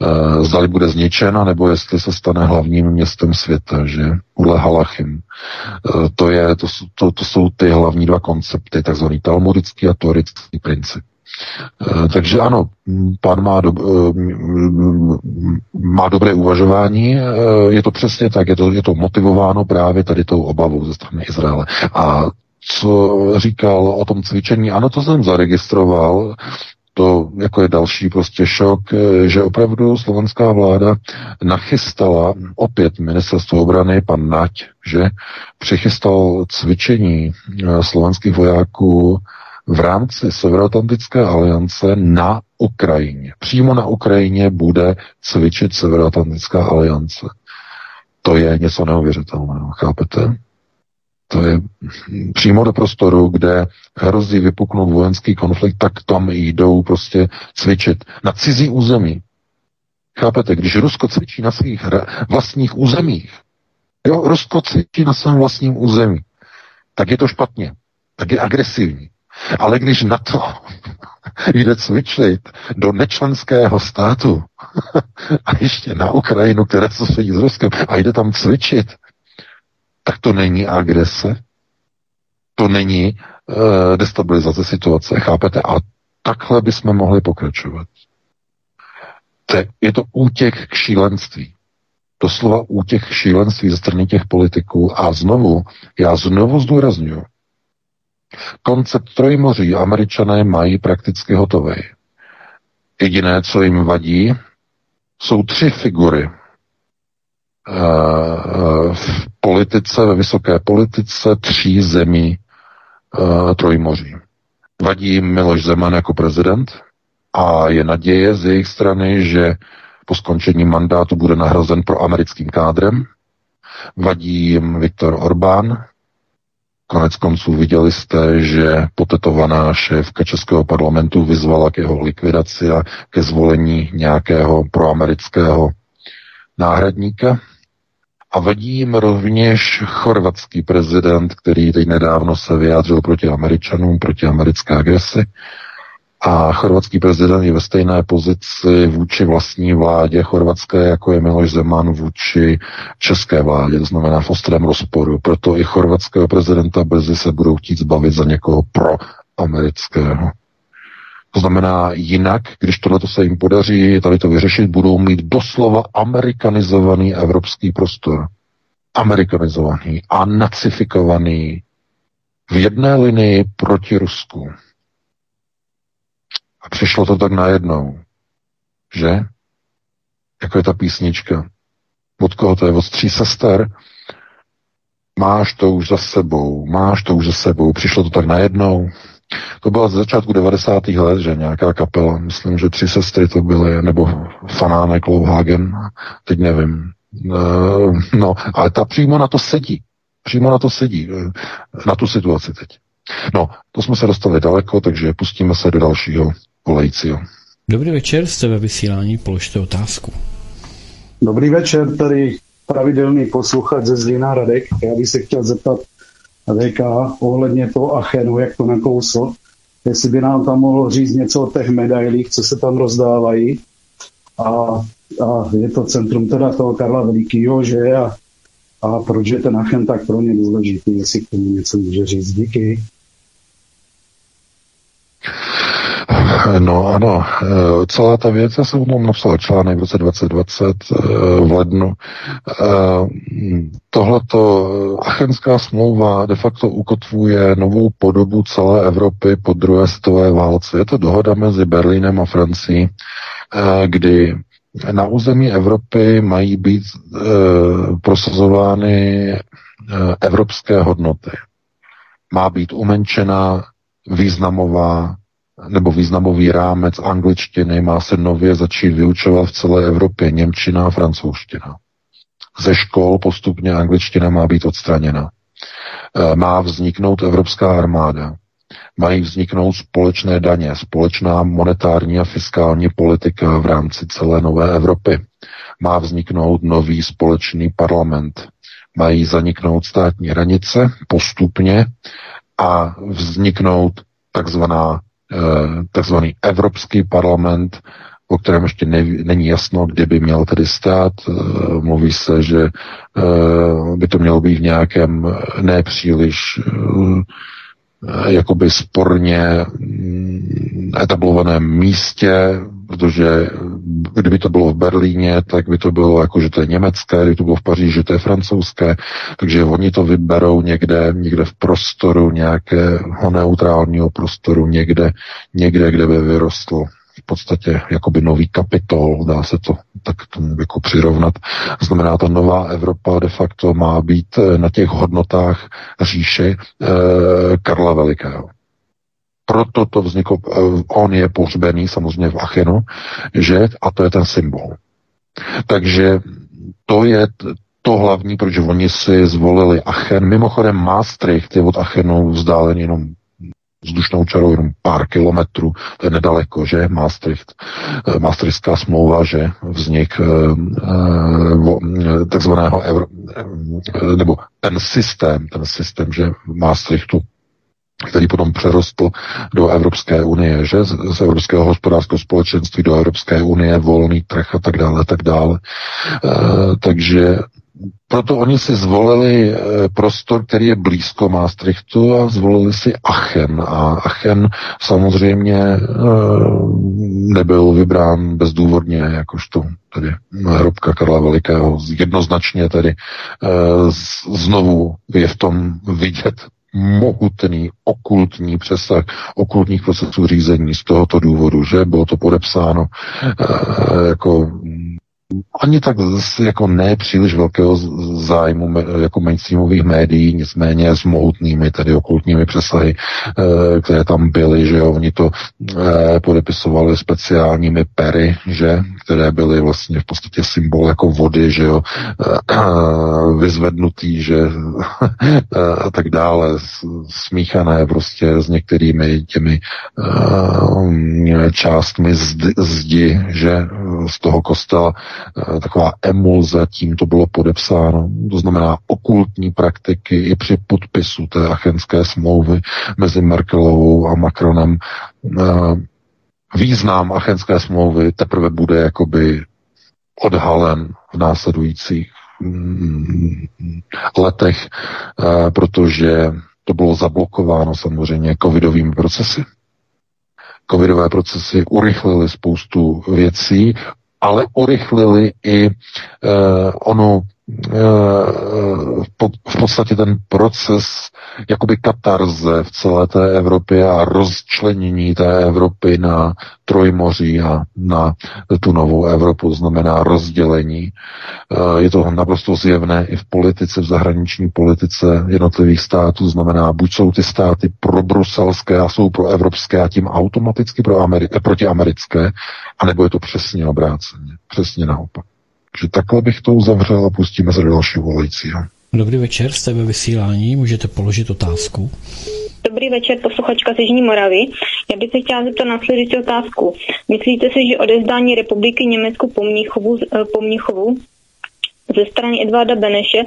Eh, zdali bude zničena, nebo jestli se stane hlavním městem světa, že podle Halachim. Eh, to, je, to, to, to jsou ty hlavní dva koncepty, takzvaný talmudický a torický princip. Eh, takže ano, pán má, do, má dobré uvažování, je to přesně tak, je to, je to motivováno právě tady tou obavou ze strany Izraele. A co říkal o tom cvičení, ano, to jsem zaregistroval, to jako je další prostě šok, eh, že opravdu slovenská vláda nachystala opět ministerstvo obrany, pan Nať, že přichystal cvičení eh, slovenských vojáků v rámci Severoatlantické aliance na Ukrajině. Přímo na Ukrajině bude cvičit Severoatlantická aliance. To je něco neuvěřitelného, chápete? To je přímo do prostoru, kde hrozí vypuknout vojenský konflikt, tak tam jdou prostě cvičit na cizí území. Chápete, když Rusko cvičí na svých vlastních územích, jo, Rusko cvičí na svém vlastním území, tak je to špatně, tak je agresivní. Ale když na to jde cvičit do nečlenského státu a ještě na Ukrajinu, která se sedí s Ruskem a jde tam cvičit, tak to není agrese, to není uh, destabilizace situace, chápete? A takhle bychom mohli pokračovat. To je to útěk k šílenství. Doslova útěk k šílenství ze strany těch politiků. A znovu, já znovu zdůraznuju, koncept trojmoří američané mají prakticky hotový. Jediné, co jim vadí, jsou tři figury v politice, ve vysoké politice tří zemí uh, Trojmoří. Vadí jim Miloš Zeman jako prezident a je naděje z jejich strany, že po skončení mandátu bude nahrazen pro americkým kádrem. Vadí jim Viktor Orbán. Konec konců viděli jste, že potetovaná šéfka Českého parlamentu vyzvala k jeho likvidaci a ke zvolení nějakého proamerického náhradníka. A vadí jim rovněž chorvatský prezident, který teď nedávno se vyjádřil proti Američanům, proti americké agresi. A chorvatský prezident je ve stejné pozici vůči vlastní vládě chorvatské, jako je Miloš Zeman vůči české vládě, to znamená v ostrém rozporu. Proto i chorvatského prezidenta brzy se budou chtít zbavit za někoho pro amerického. To znamená, jinak, když tohle se jim podaří tady to vyřešit, budou mít doslova amerikanizovaný evropský prostor. Amerikanizovaný a nacifikovaný v jedné linii proti Rusku. A přišlo to tak najednou, že? Jako je ta písnička. Od koho to je? Od tří sester? Máš to už za sebou, máš to už za sebou. Přišlo to tak najednou. To byla z začátku 90. let, že nějaká kapela, myslím, že tři sestry to byly, nebo Fanánek, Louhagen, teď nevím. Eh, no, ale ta přímo na to sedí. Přímo na to sedí, eh, na tu situaci teď. No, to jsme se dostali daleko, takže pustíme se do dalšího volajícího. Dobrý večer, jste ve vysílání, položte otázku. Dobrý večer, tady pravidelný posluchač ze Zlína Radek. Já bych se chtěl zeptat VK ohledně toho Achenu, jak to nakousl, jestli by nám tam mohl říct něco o těch medailích, co se tam rozdávají. A, a je to centrum teda toho Karla Velikýho, že a, a proč je ten Achen tak pro ně důležitý, jestli k tomu něco může říct. Díky. No ano, eh, celá ta věc, já jsem o tom napsal článek v roce 2020 eh, v lednu. Eh, tohleto Achenská smlouva de facto ukotvuje novou podobu celé Evropy po druhé světové válce. Je to dohoda mezi Berlínem a Francií, kdy na území Evropy mají být prosazovány evropské hodnoty. Má být umenčena významová nebo významový rámec angličtiny má se nově začít vyučovat v celé Evropě Němčina a francouzština. Ze škol postupně angličtina má být odstraněna. E, má vzniknout Evropská armáda. Mají vzniknout společné daně, společná monetární a fiskální politika v rámci celé nové Evropy. Má vzniknout nový společný parlament. Mají zaniknout státní hranice postupně a vzniknout takzvaná takzvaný Evropský parlament, o kterém ještě ne, není jasno, kde by měl tedy stát. Eh, mluví se, že eh, by to mělo být v nějakém nepříliš jakoby sporně mm, etablovaném místě, protože kdyby to bylo v Berlíně, tak by to bylo jako, že to je německé, kdyby to bylo v Paříži, že to je francouzské, takže oni to vyberou někde, někde v prostoru nějakého neutrálního prostoru, někde, někde, kde by vyrostl v podstatě jakoby nový kapitol, dá se to tak tomu jako přirovnat. Znamená, ta nová Evropa de facto má být na těch hodnotách říše eh, Karla Velikého proto to vzniklo, eh, on je pohřbený samozřejmě v Achenu, že, a to je ten symbol. Takže to je to hlavní, proč oni si zvolili Achen. Mimochodem Maastricht je od Achenu vzdálen jenom vzdušnou čarou jenom pár kilometrů, to je nedaleko, že, Maastricht, eh, Maastrichtská smlouva, že, vznik eh, takzvaného, euro, nebo ten systém, ten systém, že Maastrichtu který potom přerostl do Evropské unie, že z, Evropského hospodářského společenství do Evropské unie, volný trh a tak dále, tak dále. E, takže proto oni si zvolili eh, prostor, který je blízko Maastrichtu a zvolili si Aachen. A Aachen samozřejmě eh, nebyl vybrán bezdůvodně, jakožto tedy hrobka Karla Velikého. Jednoznačně tedy znovu je v tom vidět mohutný okultní přesah okultních procesů řízení z tohoto důvodu, že bylo to podepsáno e, jako ani tak jako ne příliš velkého zájmu jako mainstreamových médií, nicméně s mohutnými, tedy okultními přesahy, eh, které tam byly, že jo, oni to eh, podepisovali speciálními pery, že, které byly vlastně v podstatě symbol jako vody, že jo, eh, vyzvednutý, že a tak dále, smíchané prostě s některými těmi částmi zdi, že z toho kostela taková emulze, tím to bylo podepsáno. To znamená okultní praktiky i při podpisu té achenské smlouvy mezi Merkelovou a Macronem. Eh, význam achenské smlouvy teprve bude jakoby odhalen v následujících mm, letech, eh, protože to bylo zablokováno samozřejmě covidovými procesy. Covidové procesy urychlily spoustu věcí, ale urychlili i uh, onu v podstatě ten proces jakoby katarze v celé té Evropě a rozčlenění té Evropy na Trojmoří a na tu novou Evropu, znamená rozdělení. Eh, je to naprosto zjevné i v politice, v zahraniční politice jednotlivých států, znamená buď jsou ty státy pro bruselské a jsou pro evropské a tím automaticky pro Ameri- proti americké, anebo je to přesně obráceně, přesně naopak. Takže takhle bych to uzavřel a pustíme se do dalšího volajícího. Dobrý večer, jste ve vysílání, můžete položit otázku. Dobrý večer, posluchačka z Jižní Moravy. Já bych se chtěla zeptat následující otázku. Myslíte si, že odezdání republiky Německu po Mnichovu, eh, po Mnichovu ze strany Edvarda Beneše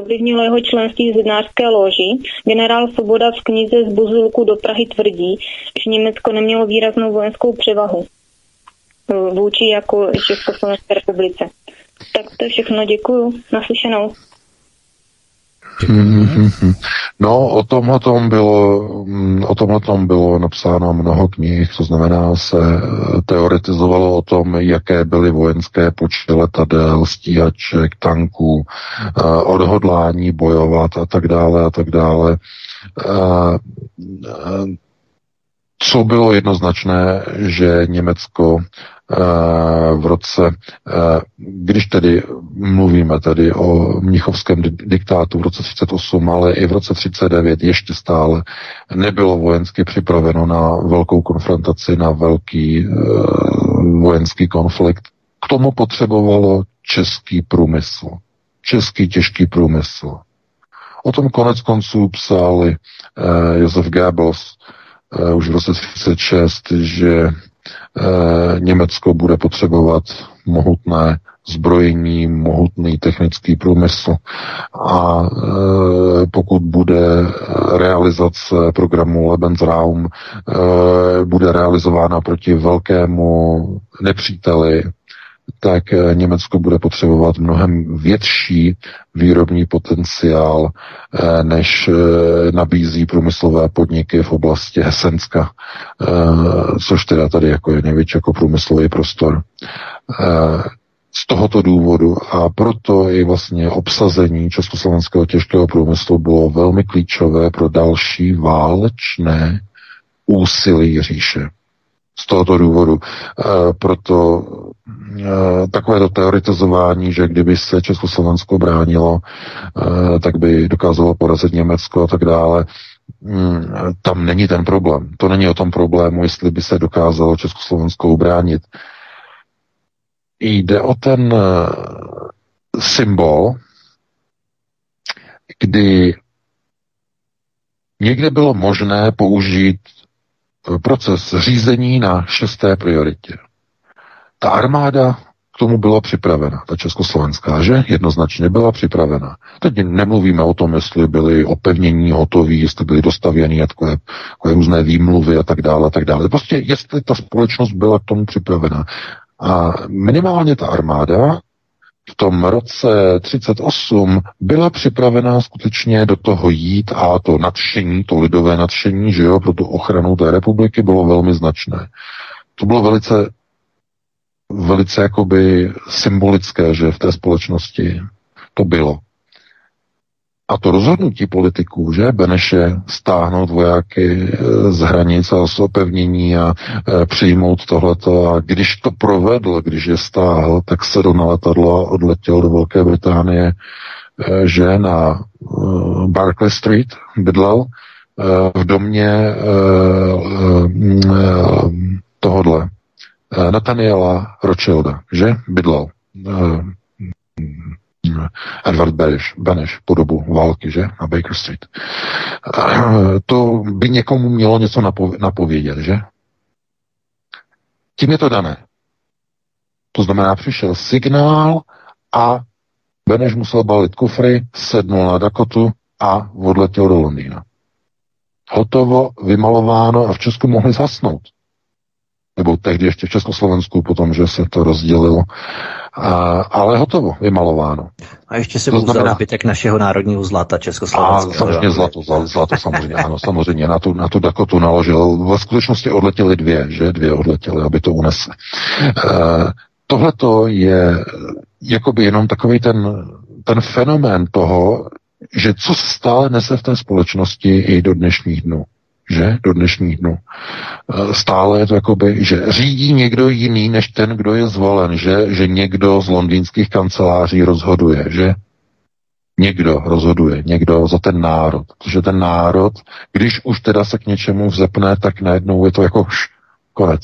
ovlivnilo jeho členství v zednářské loži. Generál Svoboda v knize z Buzulku do Prahy tvrdí, že Německo nemělo výraznou vojenskou převahu eh, vůči jako Československé republice. Tak to je všechno, děkuju. Naslyšenou. No, o tom, o tom bylo, mm, o tom, o tom bylo napsáno mnoho knih, to znamená, se eh, teoretizovalo o tom, jaké byly vojenské počty letadel, stíhaček, tanků, eh, odhodlání bojovat a tak dále a tak dále. Co bylo jednoznačné, že Německo Eh, v roce, eh, když tedy mluvíme tedy o mnichovském diktátu v roce 38, ale i v roce 39 ještě stále nebylo vojensky připraveno na velkou konfrontaci, na velký eh, vojenský konflikt. K tomu potřebovalo český průmysl, český těžký průmysl. O tom konec konců psali Josef Goebbels už v roce 36, že Eh, Německo bude potřebovat mohutné zbrojení, mohutný technický průmysl. A e, pokud bude realizace programu Lebensraum e, bude realizována proti velkému nepříteli, tak eh, Německo bude potřebovat mnohem větší výrobní potenciál, eh, než eh, nabízí průmyslové podniky v oblasti Hesenska, což teda tady jako je největší jako průmyslový prostor. Z tohoto důvodu a proto i vlastně obsazení československého těžkého průmyslu bylo velmi klíčové pro další válečné úsilí říše. Z tohoto důvodu. Proto Eh, takovéto teoretizování, že kdyby se Československo bránilo, eh, tak by dokázalo porazit Německo a tak dále. Mm, tam není ten problém. To není o tom problému, jestli by se dokázalo Československo ubránit. Jde o ten symbol, kdy někde bylo možné použít proces řízení na šesté prioritě. Ta armáda k tomu byla připravena, ta československá, že? Jednoznačně byla připravena. Teď nemluvíme o tom, jestli byly opevnění hotové, jestli byly dostavěny takové, takové různé výmluvy a tak dále, a tak dále. Prostě jestli ta společnost byla k tomu připravena. A minimálně ta armáda v tom roce 38 byla připravená skutečně do toho jít a to nadšení, to lidové nadšení, že jo, pro tu ochranu té republiky bylo velmi značné. To bylo velice velice jakoby symbolické, že v té společnosti to bylo. A to rozhodnutí politiků, že? Beneše stáhnout vojáky e, z hranic a z opevnění a e, přijmout tohleto. A když to provedl, když je stáhl, tak sedl na letadlo a odletěl do Velké Británie, e, že na Barclay Street bydlel v domě tohodle Nathaniela Rothschilda, že? Bydlel Edward Beneš, Beneš po dobu války, že? Na Baker Street. To by někomu mělo něco napovědět, že? Tím je to dané. To znamená, přišel signál a Beneš musel balit kufry, sednul na Dakotu a odletěl do Londýna. Hotovo, vymalováno a v Česku mohli zasnout nebo tehdy ještě v Československu, potom, že se to rozdělilo. A, ale hotovo, vymalováno. A ještě se to znamená zbytek našeho národního zlata Československa. A samozřejmě zlato, zlato samozřejmě, ano, samozřejmě. Na tu, na tu Dakotu naložil. Ve skutečnosti odletěly dvě, že? Dvě odletěly, aby to unesli. E, Tohle to je jakoby jenom takový ten, ten fenomén toho, že co stále nese v té společnosti i do dnešních dnů že, do dnešních dnů. E, stále je to jakoby, že řídí někdo jiný než ten, kdo je zvolen, že, že někdo z londýnských kanceláří rozhoduje, že někdo rozhoduje, někdo za ten národ. Protože ten národ, když už teda se k něčemu vzepne, tak najednou je to jako š, konec.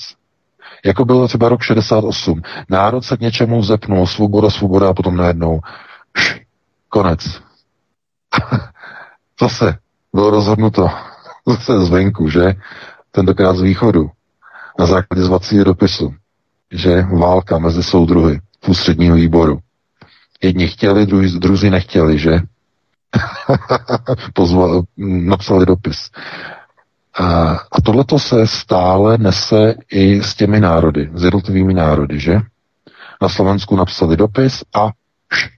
Jako bylo třeba rok 68. Národ se k něčemu vzepnul, svoboda, svoboda a potom najednou š, konec. Zase bylo rozhodnuto zase zvenku, že? Tentokrát z východu. Na základě zvacího dopisu, že válka mezi soudruhy v ústředního výboru. Jedni chtěli, druhý, druzí nechtěli, že? Pozval, napsali dopis. A, a tohleto se stále nese i s těmi národy, s jednotlivými národy, že? Na Slovensku napsali dopis a š,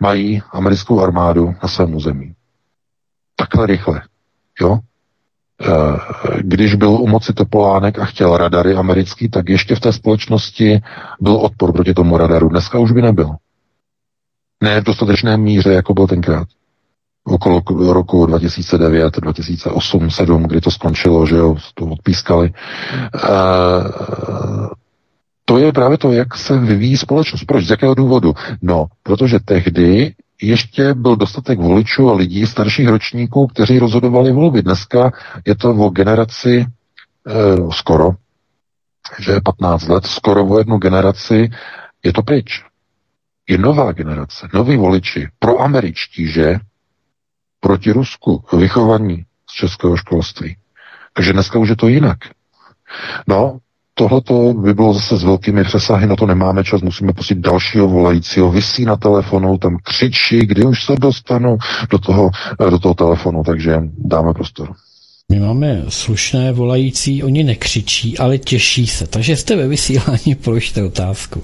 mají americkou armádu na svém území. Takhle rychle. Jo? Eh, když byl u moci Topolánek a chtěl radary americký, tak ještě v té společnosti byl odpor proti tomu radaru. Dneska už by nebyl. Ne v dostatečné míře, jako byl tenkrát. Okolo roku 2009, 2008, 2007, kdy to skončilo, že jo, to odpískali. E, to je právě to, jak se vyvíjí společnost. Proč? Z jakého důvodu? No, protože tehdy ještě byl dostatek voličů a lidí starších ročníků, kteří rozhodovali volby. Dneska je to o generaci e, skoro, že je 15 let, skoro o jednu generaci je to pryč. Je nová generace, noví voliči, proameričtí, že? Proti Rusku, vychovaní z českého školství. Takže dneska už je to jinak. No, Tohle by bylo zase s velkými přesahy, na to nemáme čas, musíme pustit dalšího volajícího, vysí na telefonu, tam křičí, kdy už se dostanu do toho, do toho telefonu, takže dáme prostor. My máme slušné volající, oni nekřičí, ale těší se. Takže jste ve vysílání, položte otázku.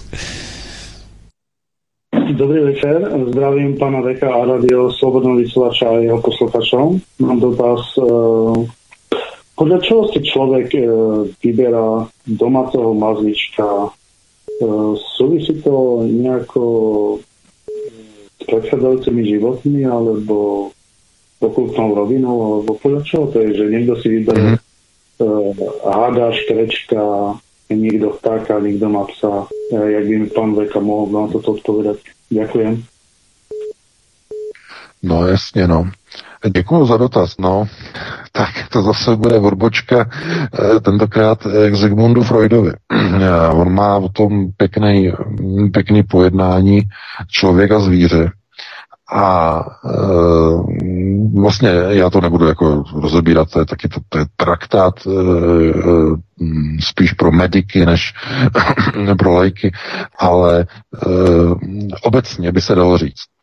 Dobrý večer, zdravím pana Veka a radio Slobodného vysielača a jeho posluchačov. Mám dotaz podľa čoho si človek e, vyberá domáceho mazlička? E, súvisí to nejako s predchádzajúcimi životmi alebo okultnou rovinou, alebo podľa čoho to je, že niekto si vyberie mm-hmm. e, háda, škrečka, niekto vtáka, niekto má psa. E, jak by mi pán Veka mohol na toto odpovedať? Ďakujem. No jasně, no. Děkuji za dotaz, no. Tak to zase bude odbočka eh, tentokrát k Zigmundu Freudovi. Eh, on má o tom pěkný, pěkný pojednání člověka zvíře A e, vlastně já to nebudu jako rozebírat, to je taky to, to je traktát e, spíš pro mediky než pro lajky, ale e, obecně by se dalo říct.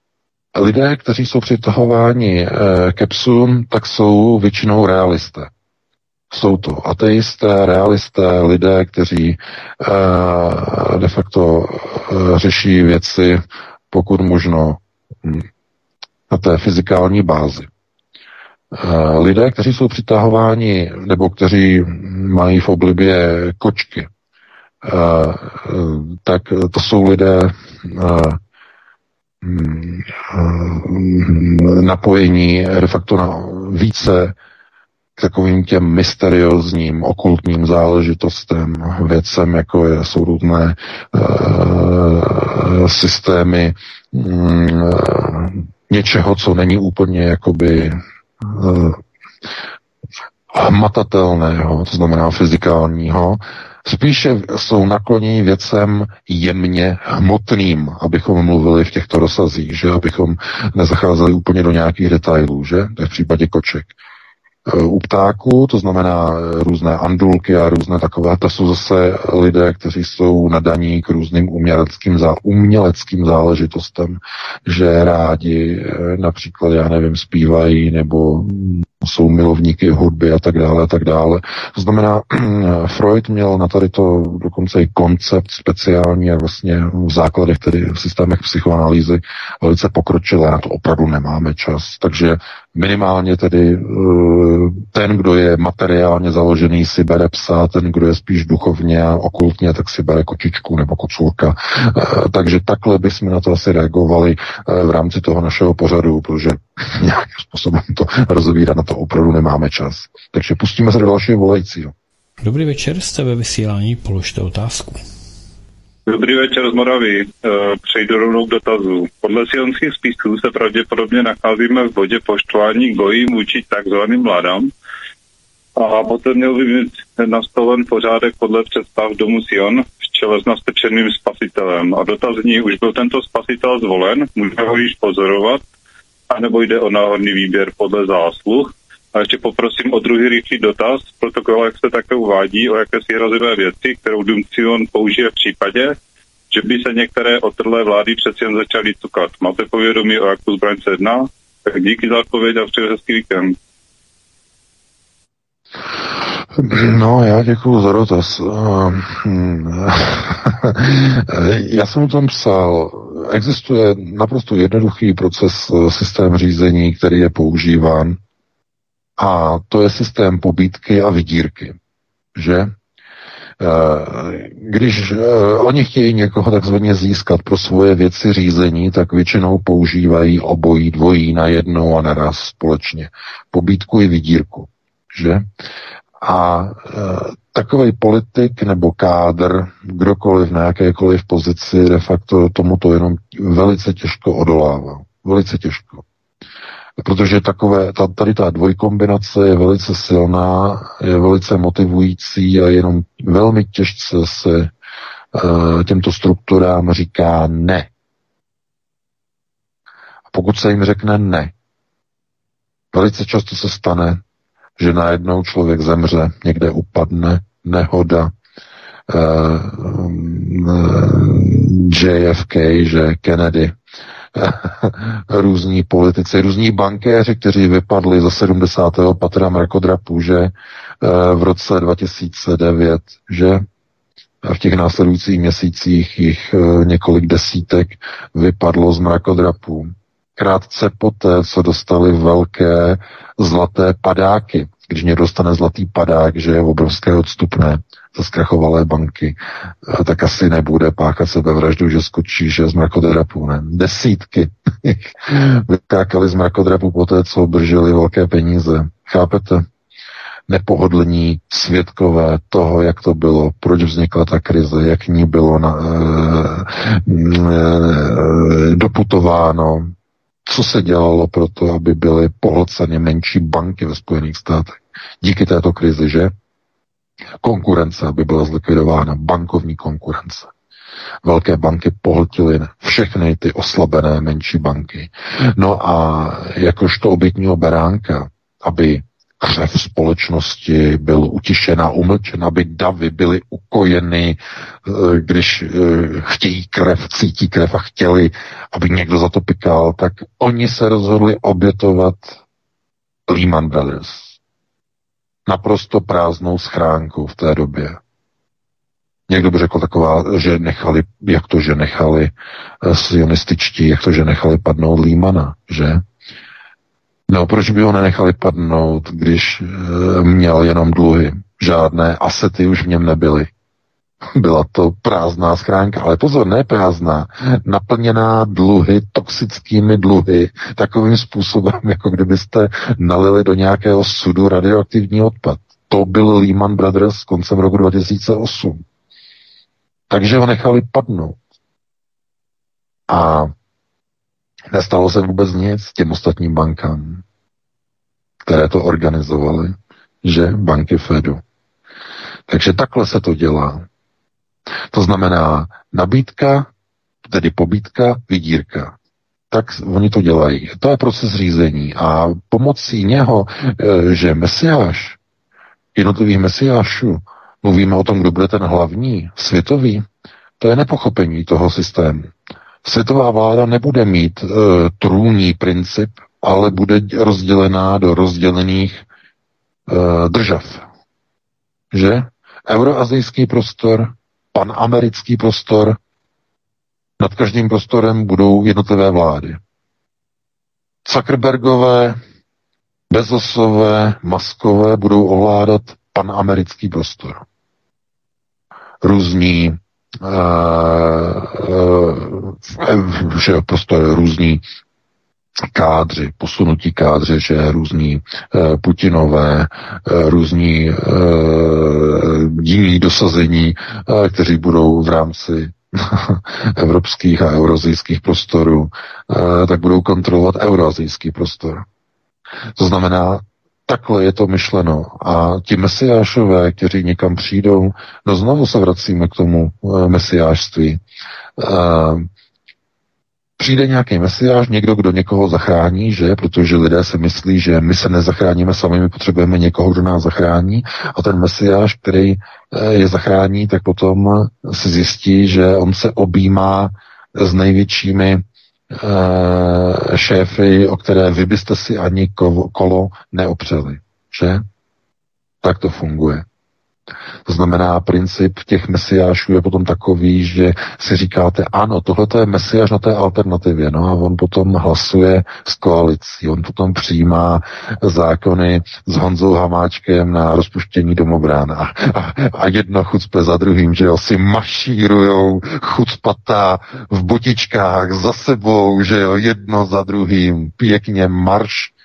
Lidé, kteří jsou přitahováni e, ke psům, tak jsou většinou realisté. Jsou to ateisté, realisté, lidé, kteří e, de facto e, řeší věci pokud možno hm, na té fyzikální bázi. Eh, lidé, kteří jsou přitahováni nebo kteří mají v oblibě kočky, eh, tak to jsou lidé eh, napojení de facto na více k takovým těm mysteriózním, okultním záležitostem, věcem, jako je, jsou různé uh, systémy um, něčeho, co není úplně jakoby uh, hmatatelného, to znamená fyzikálního, spíše jsou nakloněni věcem jemně hmotným, abychom mluvili v těchto rozsazích, že abychom nezacházeli úplně do nějakých detailů, že? To je v případě koček. Eh, u ptáků, to znamená eh, různé andulky a různé takové, to jsou zase lidé, kteří jsou nadaní k různým uměleckým, zá, uměleckým záležitostem, že rádi eh, například, já nevím, zpívají nebo jsou milovníky hudby a tak dále a tak dále. To znamená, Freud měl na tady to dokonce i koncept speciální a vlastně v základech, tedy v systémech psychoanalýzy velice pokročilé, na to opravdu nemáme čas. Takže minimálně tedy eh, ten, kdo je materiálně založený, si bere psa, ten, kdo je spíš duchovně a okultně, tak si bere kočičku nebo kocůrka. Eh, takže takhle bychom na to asi reagovali eh, v rámci toho našeho pořadu, protože nějakým způsobem to rozvírat na to opravdu nemáme čas. Takže pustíme se do dalšího volajícího. Dobrý večer, jste ve vysílání, položte otázku. Dobrý večer z Moravy. Eh, přejdu rovnou k dotazu. Podle sionských spisů se pravděpodobně nacházíme v bodě poštování gojím vůči takzvaným mladám. A poté měl by mít nastaven pořádek podle představ domu Sion v čele s nastrčeným spasitelem. A dotazní, už byl tento spasitel zvolen, můžeme ho již pozorovat, anebo jde o náhodný výběr podle zásluh. A ještě poprosím o druhý rychlý dotaz. Protokol, jak se také uvádí, o jakési hrozivé věci, kterou Dumcion použije v případě, že by se některé otrlé vlády přeci jen začaly cukat. Máte povědomí, o jakou zbraň se jedná? Tak díky za odpověď a přeji hezký víkend. No, já děkuji za dotaz. já jsem o tom psal. Existuje naprosto jednoduchý proces, eh, systém řízení, který je používán a to je systém pobítky a vydírky. Že? Eh, když uh, oni chtějí někoho takzvaně získat pro svoje věci řízení, tak většinou používají obojí, dvojí na jednou a naraz společně. Pobítku i vydírku. Že? A uh, takový politik nebo kádr, kdokoliv na jakékoliv pozici, de facto tomuto jenom velice těžko odolává. Velice těžko protože takové, ta, tady ta dvojkombinace je velice silná, je velice motivující a jenom velmi těžce se uh, těmto strukturám říká ne. A pokud se jim řekne ne, velice často se stane, že najednou člověk zemře, někde upadne, nehoda, uh, JFK, že Kennedy, různí politici, různí bankéři, kteří vypadli za 70. patra mrakodrapu, že eh, v roce 2009, že v těch následujících měsících jich eh, několik desítek vypadlo z mrakodrapů. Krátce poté, co dostali velké zlaté padáky, když někdo dostane zlatý padák, že je obrovské odstupné, zkrachovalé banky, tak asi nebude páchat sebevraždu, že skočí, že z mrakodrapu, ne. Desítky vykákali z mrakodrapu po té, co obdrželi velké peníze. Chápete? nepohodlní svědkové toho, jak to bylo, proč vznikla ta krize, jak ní bylo na, e, e, doputováno, co se dělalo pro to, aby byly pohlceny menší banky ve Spojených státech. Díky této krizi, že? Konkurence, aby byla zlikvidována, bankovní konkurence. Velké banky pohltily všechny ty oslabené menší banky. No a jakožto obětního beránka, aby krev společnosti byl utišen a umlčen, aby davy byly ukojeny, eh, když eh, chtějí krev, cítí krev a chtěli, aby někdo za to pikal, tak oni se rozhodli obětovat Lehman Brothers. Naprosto prázdnou schránku v té době. Někdo by řekl taková, že nechali, jak to, že nechali eh, sionističtí, jak to, že nechali padnout Límana, že? No, proč by ho nenechali padnout, když e, měl jenom dluhy? Žádné asety už v něm nebyly. Byla to prázdná schránka, ale pozor, ne prázdná, naplněná dluhy, toxickými dluhy, takovým způsobem, jako kdybyste nalili do nějakého sudu radioaktivní odpad. To byl Lehman Brothers koncem roku 2008. Takže ho nechali padnout. A nestalo se vůbec nic těm ostatním bankám, které to organizovaly, že banky Fedu. Takže takhle se to dělá. To znamená nabídka, tedy pobídka, vydírka. Tak oni to dělají. To je proces řízení. A pomocí něho, e, že mesiáš, jednotlivých mesiášů, mluvíme o tom, kdo bude ten hlavní, světový, to je nepochopení toho systému. Světová vláda nebude mít e, trůní princip, ale bude rozdělená do rozdělených e, držav. Že? Euroazijský prostor, panamerický prostor, nad každým prostorem budou jednotlivé vlády. Zuckerbergové, Bezosové, Maskové budou ovládat panamerický prostor. Různí uh, uh, prostor různí kádři, posunutí kádře, že různí e, Putinové, e, různí e, jiní dosazení, e, kteří budou v rámci evropských a eurozijských prostorů, e, tak budou kontrolovat euroazijský prostor. To znamená, takhle je to myšleno. A ti mesiášové, kteří někam přijdou, no znovu se vracíme k tomu mesiášství. E, přijde nějaký mesiáš, někdo, kdo někoho zachrání, že? Protože lidé si myslí, že my se nezachráníme sami, my potřebujeme někoho, kdo nás zachrání. A ten mesiáš, který eh, je zachrání, tak potom se zjistí, že on se objímá s největšími uh, šéfy, o které vy byste si ani kolo neopřeli. Že? Tak to funguje. To znamená, princip těch mesiášů je potom takový, že si říkáte, ano, tohle je mesiáš na té alternativě, no a on potom hlasuje s koalicí, on potom přijímá zákony s Honzou Hamáčkem na rozpuštění domobrán a, a, a jedno chucpe za druhým, že jo, si mašírujou chucpatá v botičkách za sebou, že jo, jedno za druhým, pěkně marš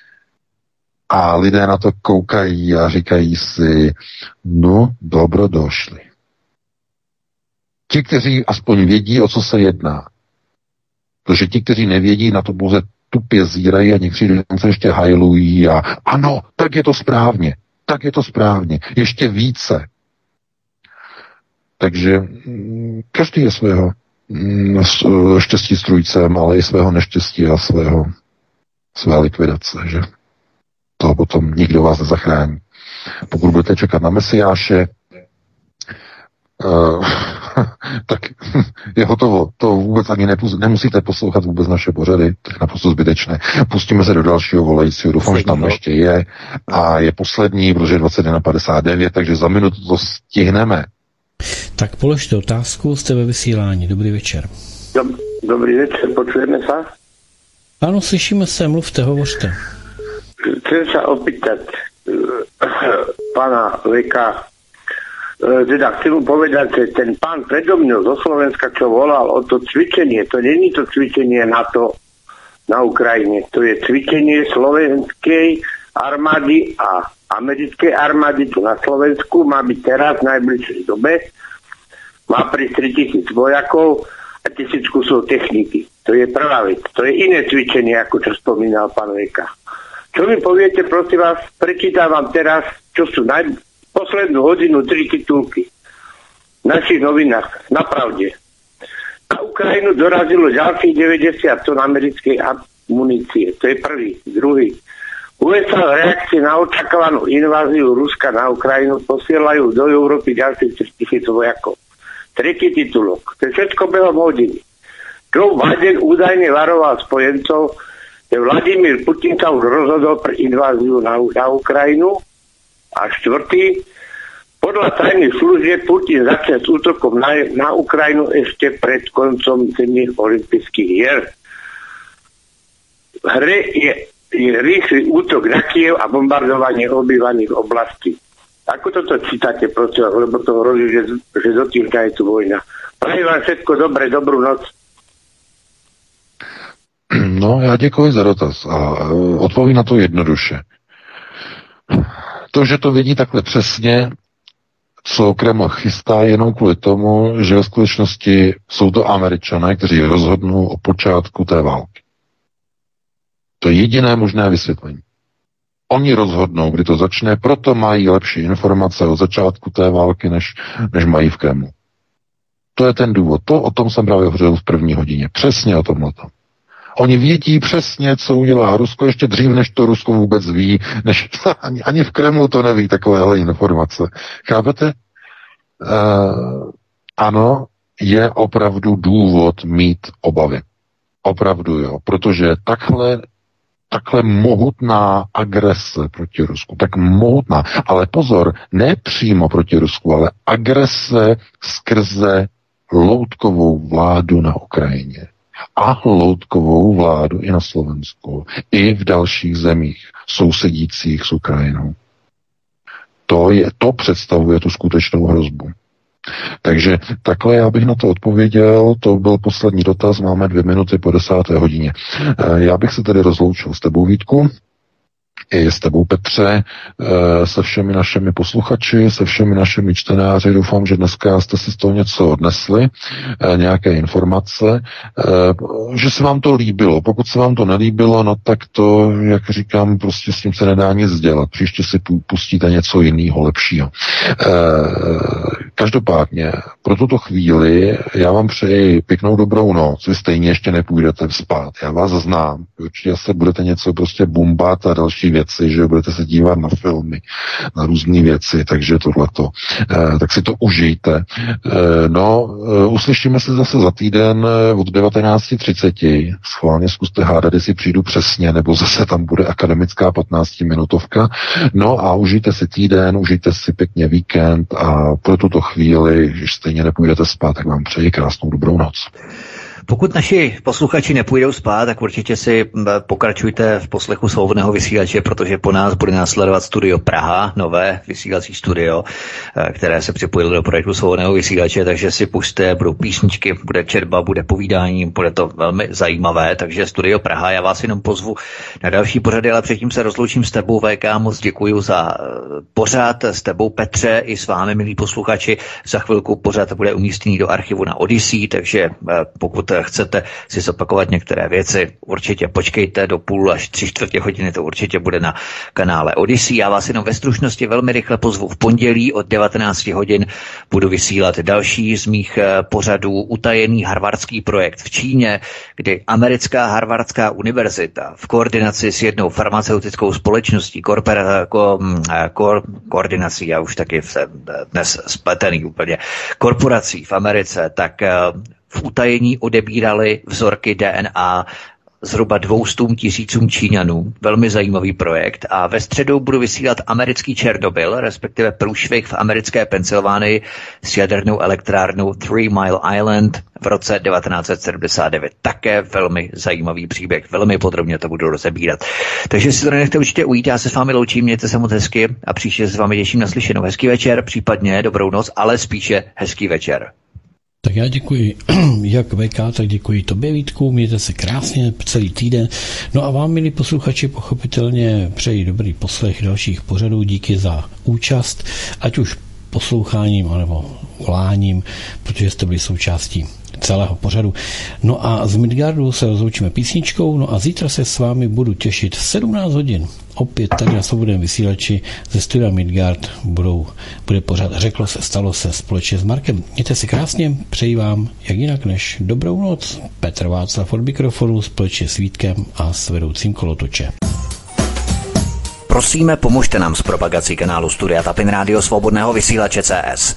a lidé na to koukají a říkají si, no, dobro došli. Ti, kteří aspoň vědí, o co se jedná. Protože ti, kteří nevědí, na to pouze tupě zírají a někteří se ještě hajlují a ano, tak je to správně, tak je to správně, ještě více. Takže mm, každý je svého mm, štěstí strujcem, ale i svého neštěstí a svého, své likvidace, že? Toho potom nikdo vás nezachrání. Pokud budete čekat na Mesiáše, uh, tak je hotovo. To vůbec ani nepus- nemusíte poslouchat vůbec naše pořady, to je naprosto zbytečné. Pustíme se do dalšího volajícího, doufám, že tam ještě je. A je poslední, protože je 21.59, takže za minutu to stihneme. Tak položte otázku, jste ve vysílání. Dobrý večer. Dobrý večer, počujeme se? Ano, slyšíme se, mluvte, hovořte chcem sa opýtať uh, pána Leka, uh, teda chcem mu povedať, že ten pán predo mňou zo Slovenska, čo volal o to cvičenie, to není to cvičenie NATO na Ukrajine, to je cvičenie slovenskej armády a americkej armády tu na Slovensku, má byť teraz v najbližšej dobe, má prísť 3000 vojakov a tisíc kusov techniky. To je prvá vec. To je iné cvičenie, ako čo spomínal pán Veka. Čo mi poviete, prosím vás, prečítam vám teraz, čo sú naj... poslednú hodinu tri titulky v našich novinách, na pravde. na Ukrajinu dorazilo ďalších 90 tón americkej munície. To je prvý. Druhý. USA v reakcii na očakávanú inváziu Ruska na Ukrajinu posielajú do Európy ďalších 3000 vojakov. Tretí titulok. To je všetko behom hodiny. Joe Biden údajne varoval spojencov, Vladimír Putin sa už rozhodol pre inváziu na, na Ukrajinu. A štvrtý, podľa tajných služieb Putin začne s útokom na, na Ukrajinu ešte pred koncom zimných olympijských hier. V hre je je rýchly útok na Kiev a bombardovanie obývaných oblastí. Ako toto čítate, prosím lebo to hrozí, že, že do týždňa je tu vojna. Prajem vám všetko dobré, dobrú noc. No, já děkuji za dotaz a e, odpovím na to jednoduše. To, že to vidí takhle přesně, co Kreml chystá jenom kvůli tomu, že ve skutečnosti jsou to američané, kteří rozhodnou o počátku té války. To je jediné možné vysvětlení. Oni rozhodnou, kdy to začne, proto mají lepší informace o začátku té války, než, než mají v Kremlu. To je ten důvod. To o tom jsem právě hovořil v první hodině. Přesně o tomhle. Oni vědí přesně, co udělá Rusko, ještě dřív, než to Rusko vůbec ví, než ani, ani v Kremlu to neví takovéhle informace. Chápete? Uh, ano, je opravdu důvod mít obavy. Opravdu jo, protože takhle takhle mohutná agrese proti Rusku, tak mohutná, ale pozor, ne přímo proti Rusku, ale agrese skrze loutkovou vládu na Ukrajině a loutkovou vládu i na Slovensku, i v dalších zemích sousedících s Ukrajinou. To, je, to představuje tu skutečnou hrozbu. Takže takhle já bych na to odpověděl. To byl poslední dotaz, máme dvě minuty po desáté hodině. Eh, já bych se tedy rozloučil s tebou, Vítku i s tebou Petře, eh, se všemi našimi posluchači, se všemi našimi čtenáři. Doufám, že dneska jste si z toho něco odnesli, eh, nějaké informace, eh, že se vám to líbilo. Pokud se vám to nelíbilo, no tak to, jak říkám, prostě s tím se nedá nic dělat. Příště si pustíte něco jiného, lepšího. Každopádně, pro tuto chvíli já vám přeji pěknou dobrou noc. Vy stejně ještě nepůjdete spát. Já vás znám. Určitě se budete něco prostě bumbat a další věci že budete se dívat na filmy, na různé věci, takže tohleto. Eh, tak si to užijte. Eh, no, eh, uslyšíme se zase za týden od 19.30. Schválně zkuste hádat, jestli přijdu přesně, nebo zase tam bude akademická 15-minutovka. No a užijte si týden, užijte si pěkně víkend a pro tuto chvíli, když stejně nepůjdete spát, tak vám přeji krásnou dobrou noc. Pokud naši posluchači nepůjdou spát, tak určitě si pokračujte v poslechu svobodného vysílače, protože po nás bude následovat studio Praha, nové vysílací studio, eh, které se připojilo do projektu svobodného vysílače, takže si puste, budou písničky, bude četba, bude povídání, bude to velmi zajímavé, takže studio Praha, já vás jenom pozvu na další pořady, ale předtím se rozloučím s tebou, VK, moc děkuji za eh, pořád, s tebou Petře i s vámi, milí posluchači, za chvilku pořád bude umístěný do archivu na Odyssey, takže eh, pokud chcete si zopakovat některé věci, určitě počkejte do půl až tři čtvrtě hodiny, to určitě bude na kanále Odyssey. Já vás jenom ve stručnosti velmi rychle pozvu v pondělí od 19 hodin. Budu vysílat další z mých eh, pořadů utajený harvardský projekt v Číně, kdy americká Harvardská univerzita v koordinaci s jednou farmaceutickou společností, korpora, ko, hm, eh, ko, koordinací, já už taky jsem dnes spletený úplně, korporací v Americe, tak eh, v utajení odebírali vzorky DNA zhruba 200 tisícům Číňanů. Velmi zajímavý projekt. A ve středu budu vysílat americký Černobyl, respektive průšvih v americké Pensylvánii s jadernou elektrárnou Three Mile Island v roce 1979. Také velmi zajímavý příběh. Velmi podrobně to budu rozebírat. Takže si to nenechte určitě ujít. Já se s vámi loučím, mějte se moc hezky a příště se s vámi těším na slyšenou. Hezký večer, případně dobrou noc, ale spíše hezký večer. Tak já děkuji jak VK, tak děkuji tobě Vítku, mějte se krásně celý týden. No a vám, milí posluchači, pochopitelně přeji dobrý poslech dalších pořadů, díky za účast, ať už posloucháním nebo voláním, protože jste byli součástí celého pořadu. No a z Midgardu se rozloučíme písničkou, no a zítra se s vámi budu těšit v 17 hodin opět tady na svobodném vysílači ze studia Midgard budou, bude pořád Řeklo se, stalo se společně s Markem. Mějte si krásně, přeji vám, jak jinak než dobrou noc. Petr Václav od mikrofonu společně s Vítkem a s vedoucím kolotoče. Prosíme, pomožte nám s propagací kanálu Studia Tapin Rádio Svobodného vysílače CS.